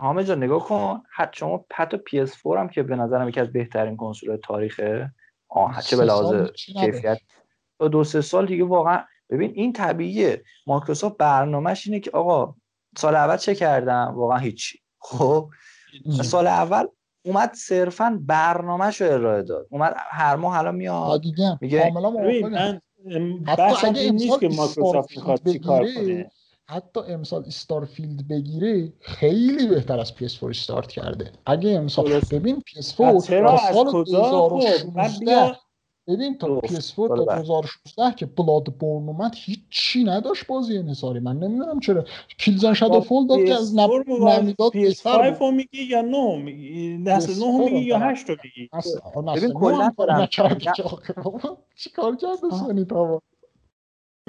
حامد جان نگاه کن. حتی شما حتی PS4 هم که به نظرم یکی از بهترین کنسول تاریخه. آه چه به لحاظ. کیفیت. تا دو سه سال دیگه واقعا ببین این طبیعیه. مایکروسافت برنامهش اینه که آقا سال اول چه کردم؟ واقعا هیچی. خب؟ سال اول اومد صرفا برنامهش رو ارائه داد. اومد هر ماه الان میاد.
دیگه
میگه-
ببین من
اگه
این نیست که
استارفیلد
می‌خواد چیکار کنه.
حتی امسال استارفیلد بگیره خیلی بهتر از PS4 استارت کرده اگه امسال
درست.
ببین
و
PS4
چرا
تا سال
کجا خب من
2016
بیا
ببین تا
درست.
PS4 تا
سال بعد.
2016 که بلاد بورن اومد هیچی نداشت بازی انحصاری من نمی‌دونم چرا کیلزن شادو فول داد که از نب... نمی‌داد بهتر
PS5
بود
رو میگی یا نه میگی نسل
PS4
نه رو میگی یا. هشت رو میگی
ببین کلاً
چیکار کرده
آه.
سونی تا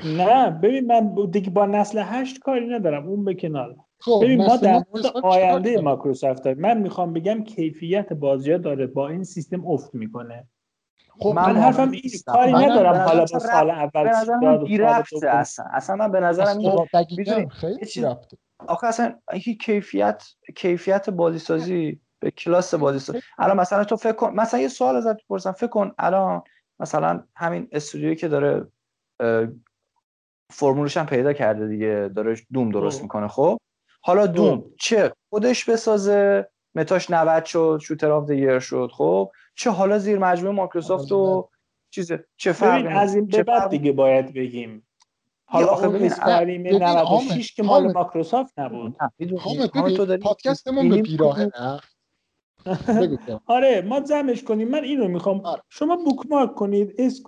نه ببین من دیگه با نسل هشت کاری ندارم اون به کنار.
خب
ببین ما در مورد
PS5 چیکار
آینده؟ مایکروسافت داریم. من می‌خوام بگم کیفیت بازی ها داره با این سیستم افت می‌کنه.
خب
من
من
حرفم این. کاری ندارم حالا با سال اول
اصلا اصلا من به نظرم این آخه اصلا این کیفیت کیفیت بازی سازی به کلاس بازی سازی الان مثلا تو فکر کن مثلا یه سوال ازت بپرسم. فکر کن الان مثلا همین استودیویی که داره فرمولش هم پیدا کرده دیگه داره Doom درست
خب.
می‌کنه. خب حالا Doom چه خودش بسازه؟ Meta ش 90 شد shooter of year شد. خب چه حالا زیر مجموعه مایکروسافت و چیزه چه فرقی
ببین از این
چه
به بعد دیگه باید بگیم. حالا
آخه
اون
ببین،
اسکاریم
ببین،
96 که مال. مایکروسافت نبود.
نه
ببین پادکستمون به بیراهه نه. [laughs]
آره ما جمعش کنیم. من اینو می‌خوام.
آره.
شما بوکمارک کنید. اسک...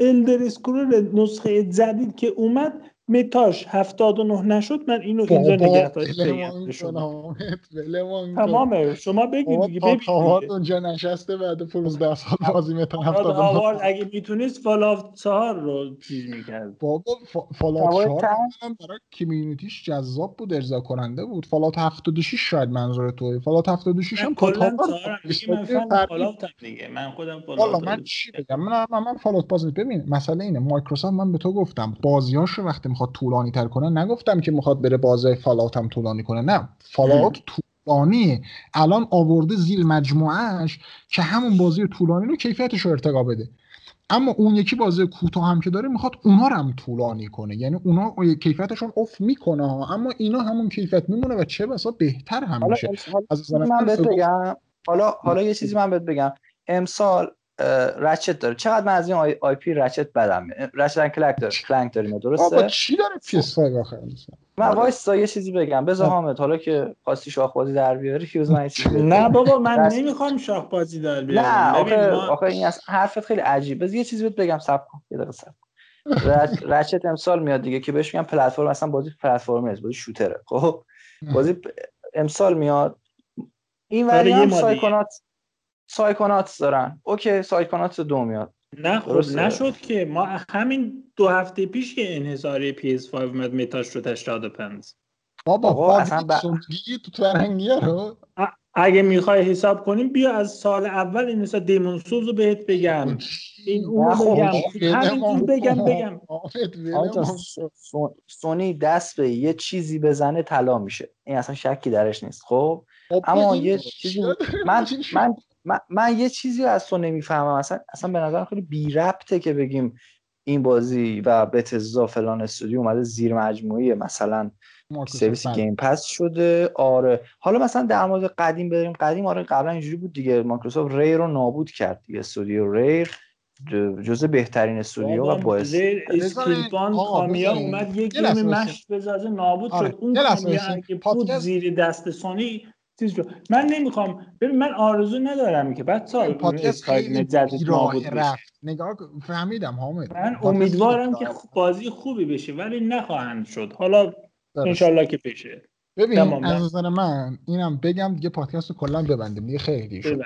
الدر اسکرول نسخه جدید که اومد متاش 79 نشد من اینو اینجا نگه دارید بگم
کن
شما تمامه شما بگید دیگه
تا
ببین
تامات
دیگه.
اونجا نشسته بعد 15 سال بازی متا
مراد
79
آوارد اگه می‌تونست فالاف 4 رو چیز می‌کرد.
بابا فا- فالات
فواید
4
تر-
هم برای کمیونیتیش جذاب بود ارضا کننده بود فالات 76 شاید منظور توه فالات 76 هم
کلا من هم دیگه من خودم
والا
فالافت
من چی بگم؟ من من, فالوت بازی ببین مسئله اینه مایکروسافت من به تو گفتم بازیاش رو وقتی می‌خواد طولانی تر کنه نگفتم که می‌خواد بره بازی فالوت هم طولانی کنه نه. فالوت طولانیه. الان آورده زیر مجموعهش که همون بازی طولانی رو کیفیتش رو ارتقا بده. اما اون یکی بازی کوتاه هم که داره می‌خواد اونا رو هم طولانی کنه. یعنی اونا کیفیتشون افت می‌کنه اما اینا همون کیفیت میمونه و چه بسا بهتر هم میشه.
بهت بگم. حالا حالا یه چیزی من بهت بگم. امسال Ratchet داره. چقدر من از این I, IP Ratchet بدم؟ Ratchet Clank داره. Clank داریم درسته؟
بابا چی داره PS5 آخه؟
من وایسا یه چیزی بگم. بذار حامد حالا که خواستی شاخ بازی در بیاری فیوز من [laughs]
نه بابا من نمی‌خوام شاخ بازی در بیارم.
نه آخه آخه این از حرفت خیلی عجیب. بذار یه چیزی بهت بگم صبر کن. یه دقیقه صبر [laughs] Ratchet امسال میاد دیگه که بهش میگم پلتفرم اصلا بازی پلتفرم نیست بازی shooter ه. خب؟ بازی امسال میاد. این وری هم Psychonauts Psychonauts دارن. اوکی Psychonauts دو میاد.
نه خب نشد که. ما همین دو هفته پیش که انحصاری PS5 اومد Meta ش رو 85
بابا بابا اصلا ب... تو رو.
اگه می‌خوای حساب کنیم بیا از سال اول این مثلا Demon's Souls رو بهت بگم. این اون رو بگم. همینجور بگم بگم.
سونی دست به یه چیزی بزنه طلا میشه. این اصلا شکی درش نیست خب؟ اما یه چیزی من من من, من یه چیزی از تو نمی‌فهمم. اصلا اصلا به نظرم خیلی بی ربطه که بگیم این بازی و Bethesda فلان استودیو اومده زیر مجموعه مثلا سرویس Game Pass شده. آره. حالا مثلا در مورد قدیم بریم. قدیم آره قبلا اینجوری بود دیگه. مایکروسافت Rare رو نابود کرد دیگه. استودیو Rare جزء بهترین استودیو و باعث
اسکیلبان کامیا اومد یک گیم مشت بزازه نابود آره. شد. اون کامیا بود زیر دست سونی چیز رو من نمی‌خوام ببین من آرزو ندارم که بعد سال
پادکست خیلی رفت. نگاه فهمیدم حامد.
من امیدوارم که بازی خوبی بشه ولی نخواهند شد. حالا انشالله که بشه.
ببین از نظر من اینم بگم دیگه پادکست رو کلا ببندیم دیگه خیلی شد.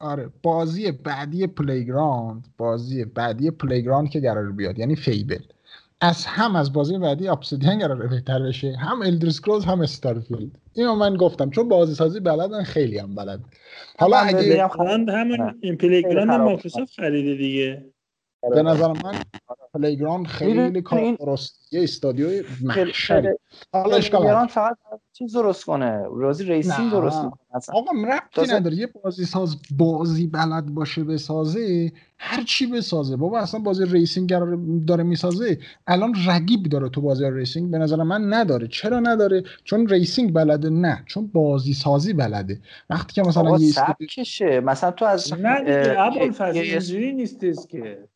آره بازی بعدی Playground بازی بعدی Playground که قرار بیاد یعنی Fable. از هم از بازی بعدی Obsidian قراره بهتر بشه. هم Elder Scrolls هم Starfield اینو من گفتم. چون بازی سازی بلدن خیلی هم بلد.
حالا اگه همون این Playground مایکروسافت خریده دیگه.
به نظر من Playground خیلی کار درست یه استودیو محشری.
حالا اشکال فقط چیز درست کنه. بازی racing درست کنه
آقا ربطی نداره. یه بازی ساز بازی بلد باشه بسازه هر چی بسازه. بابا اصلا بازی racing داره می‌سازه. الان رقیب داره تو بازی racing به نظر من نداره. چرا نداره؟ چون racing بلده. نه چون بازی سازی بلده. وقتی که مثلا
یه سبکشه مثلا تو از
نه دیگه ابوالفضل اینجوری نیستش که.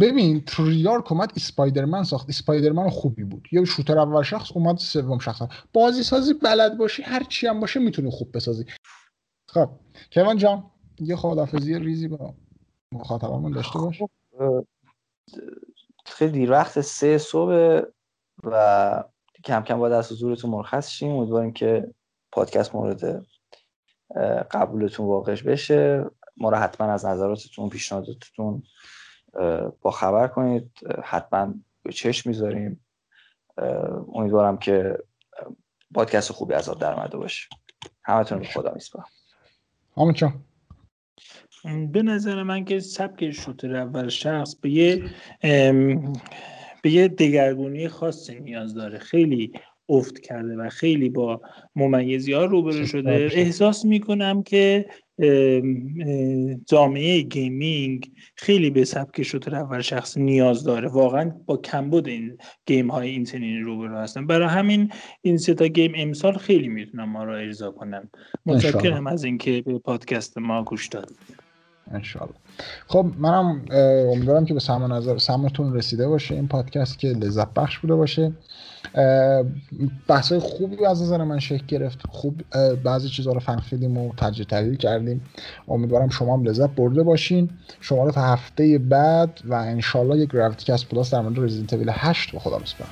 ببین تریارک اومد اسپایدرمن ساخت. اسپایدرمن خوبی بود. یه شوتر اول شخص اومد سوم شخص بازی سازی بلد باشی هر چی هم باشه می‌تونی خوب بسازی. خب کیوان جان یه خدافزی ریزی با مخاطبمون داشته باش.
خیلی دیر وقت سه صبح و کم کم باید از حضورتون مرخص شیم. امیدواریم که پادکست مورد قبولتون واقعش بشه. ما رو حتما از نظراتتون پیشنهاداتتون با خبر کنید. حتما به چشم می‌ذاریم. امیدوارم که پادکست خوبی از آب در اومده باشه. همتون به خدا میسپارم.
همون
به نظر من که سبک شوتر اول شخص به یه به یه دگرگونی خاصی نیاز داره. خیلی افت کرده و خیلی با ممیزی ها روبرو شده. احساس می‌کنم که جامعه gaming خیلی به سبک shooter اول شخص نیاز داره. واقعا با کمبود این game های این چنین روبرو هستن. برای همین این سه تا game امسال خیلی می‌تونم ما رو ارضا کنم متشکرم از اینکه به پادکست ما گوش دادید.
انشالله خب منم امیدوارم که به سم نظر سمتون رسیده باشه این پادکست که لذت بخش بوده باشه. بحث خوبی از نظر من شکل گرفت. خوب بعضی چیزها رو فهمیدیم و تجزیه تحلیل کردیم. امیدوارم شما هم لذت برده باشین. شما رو تا هفته بعد و انشالله یک GravityCast Plus در مورد رزیدنت 8 به خدا میسپارم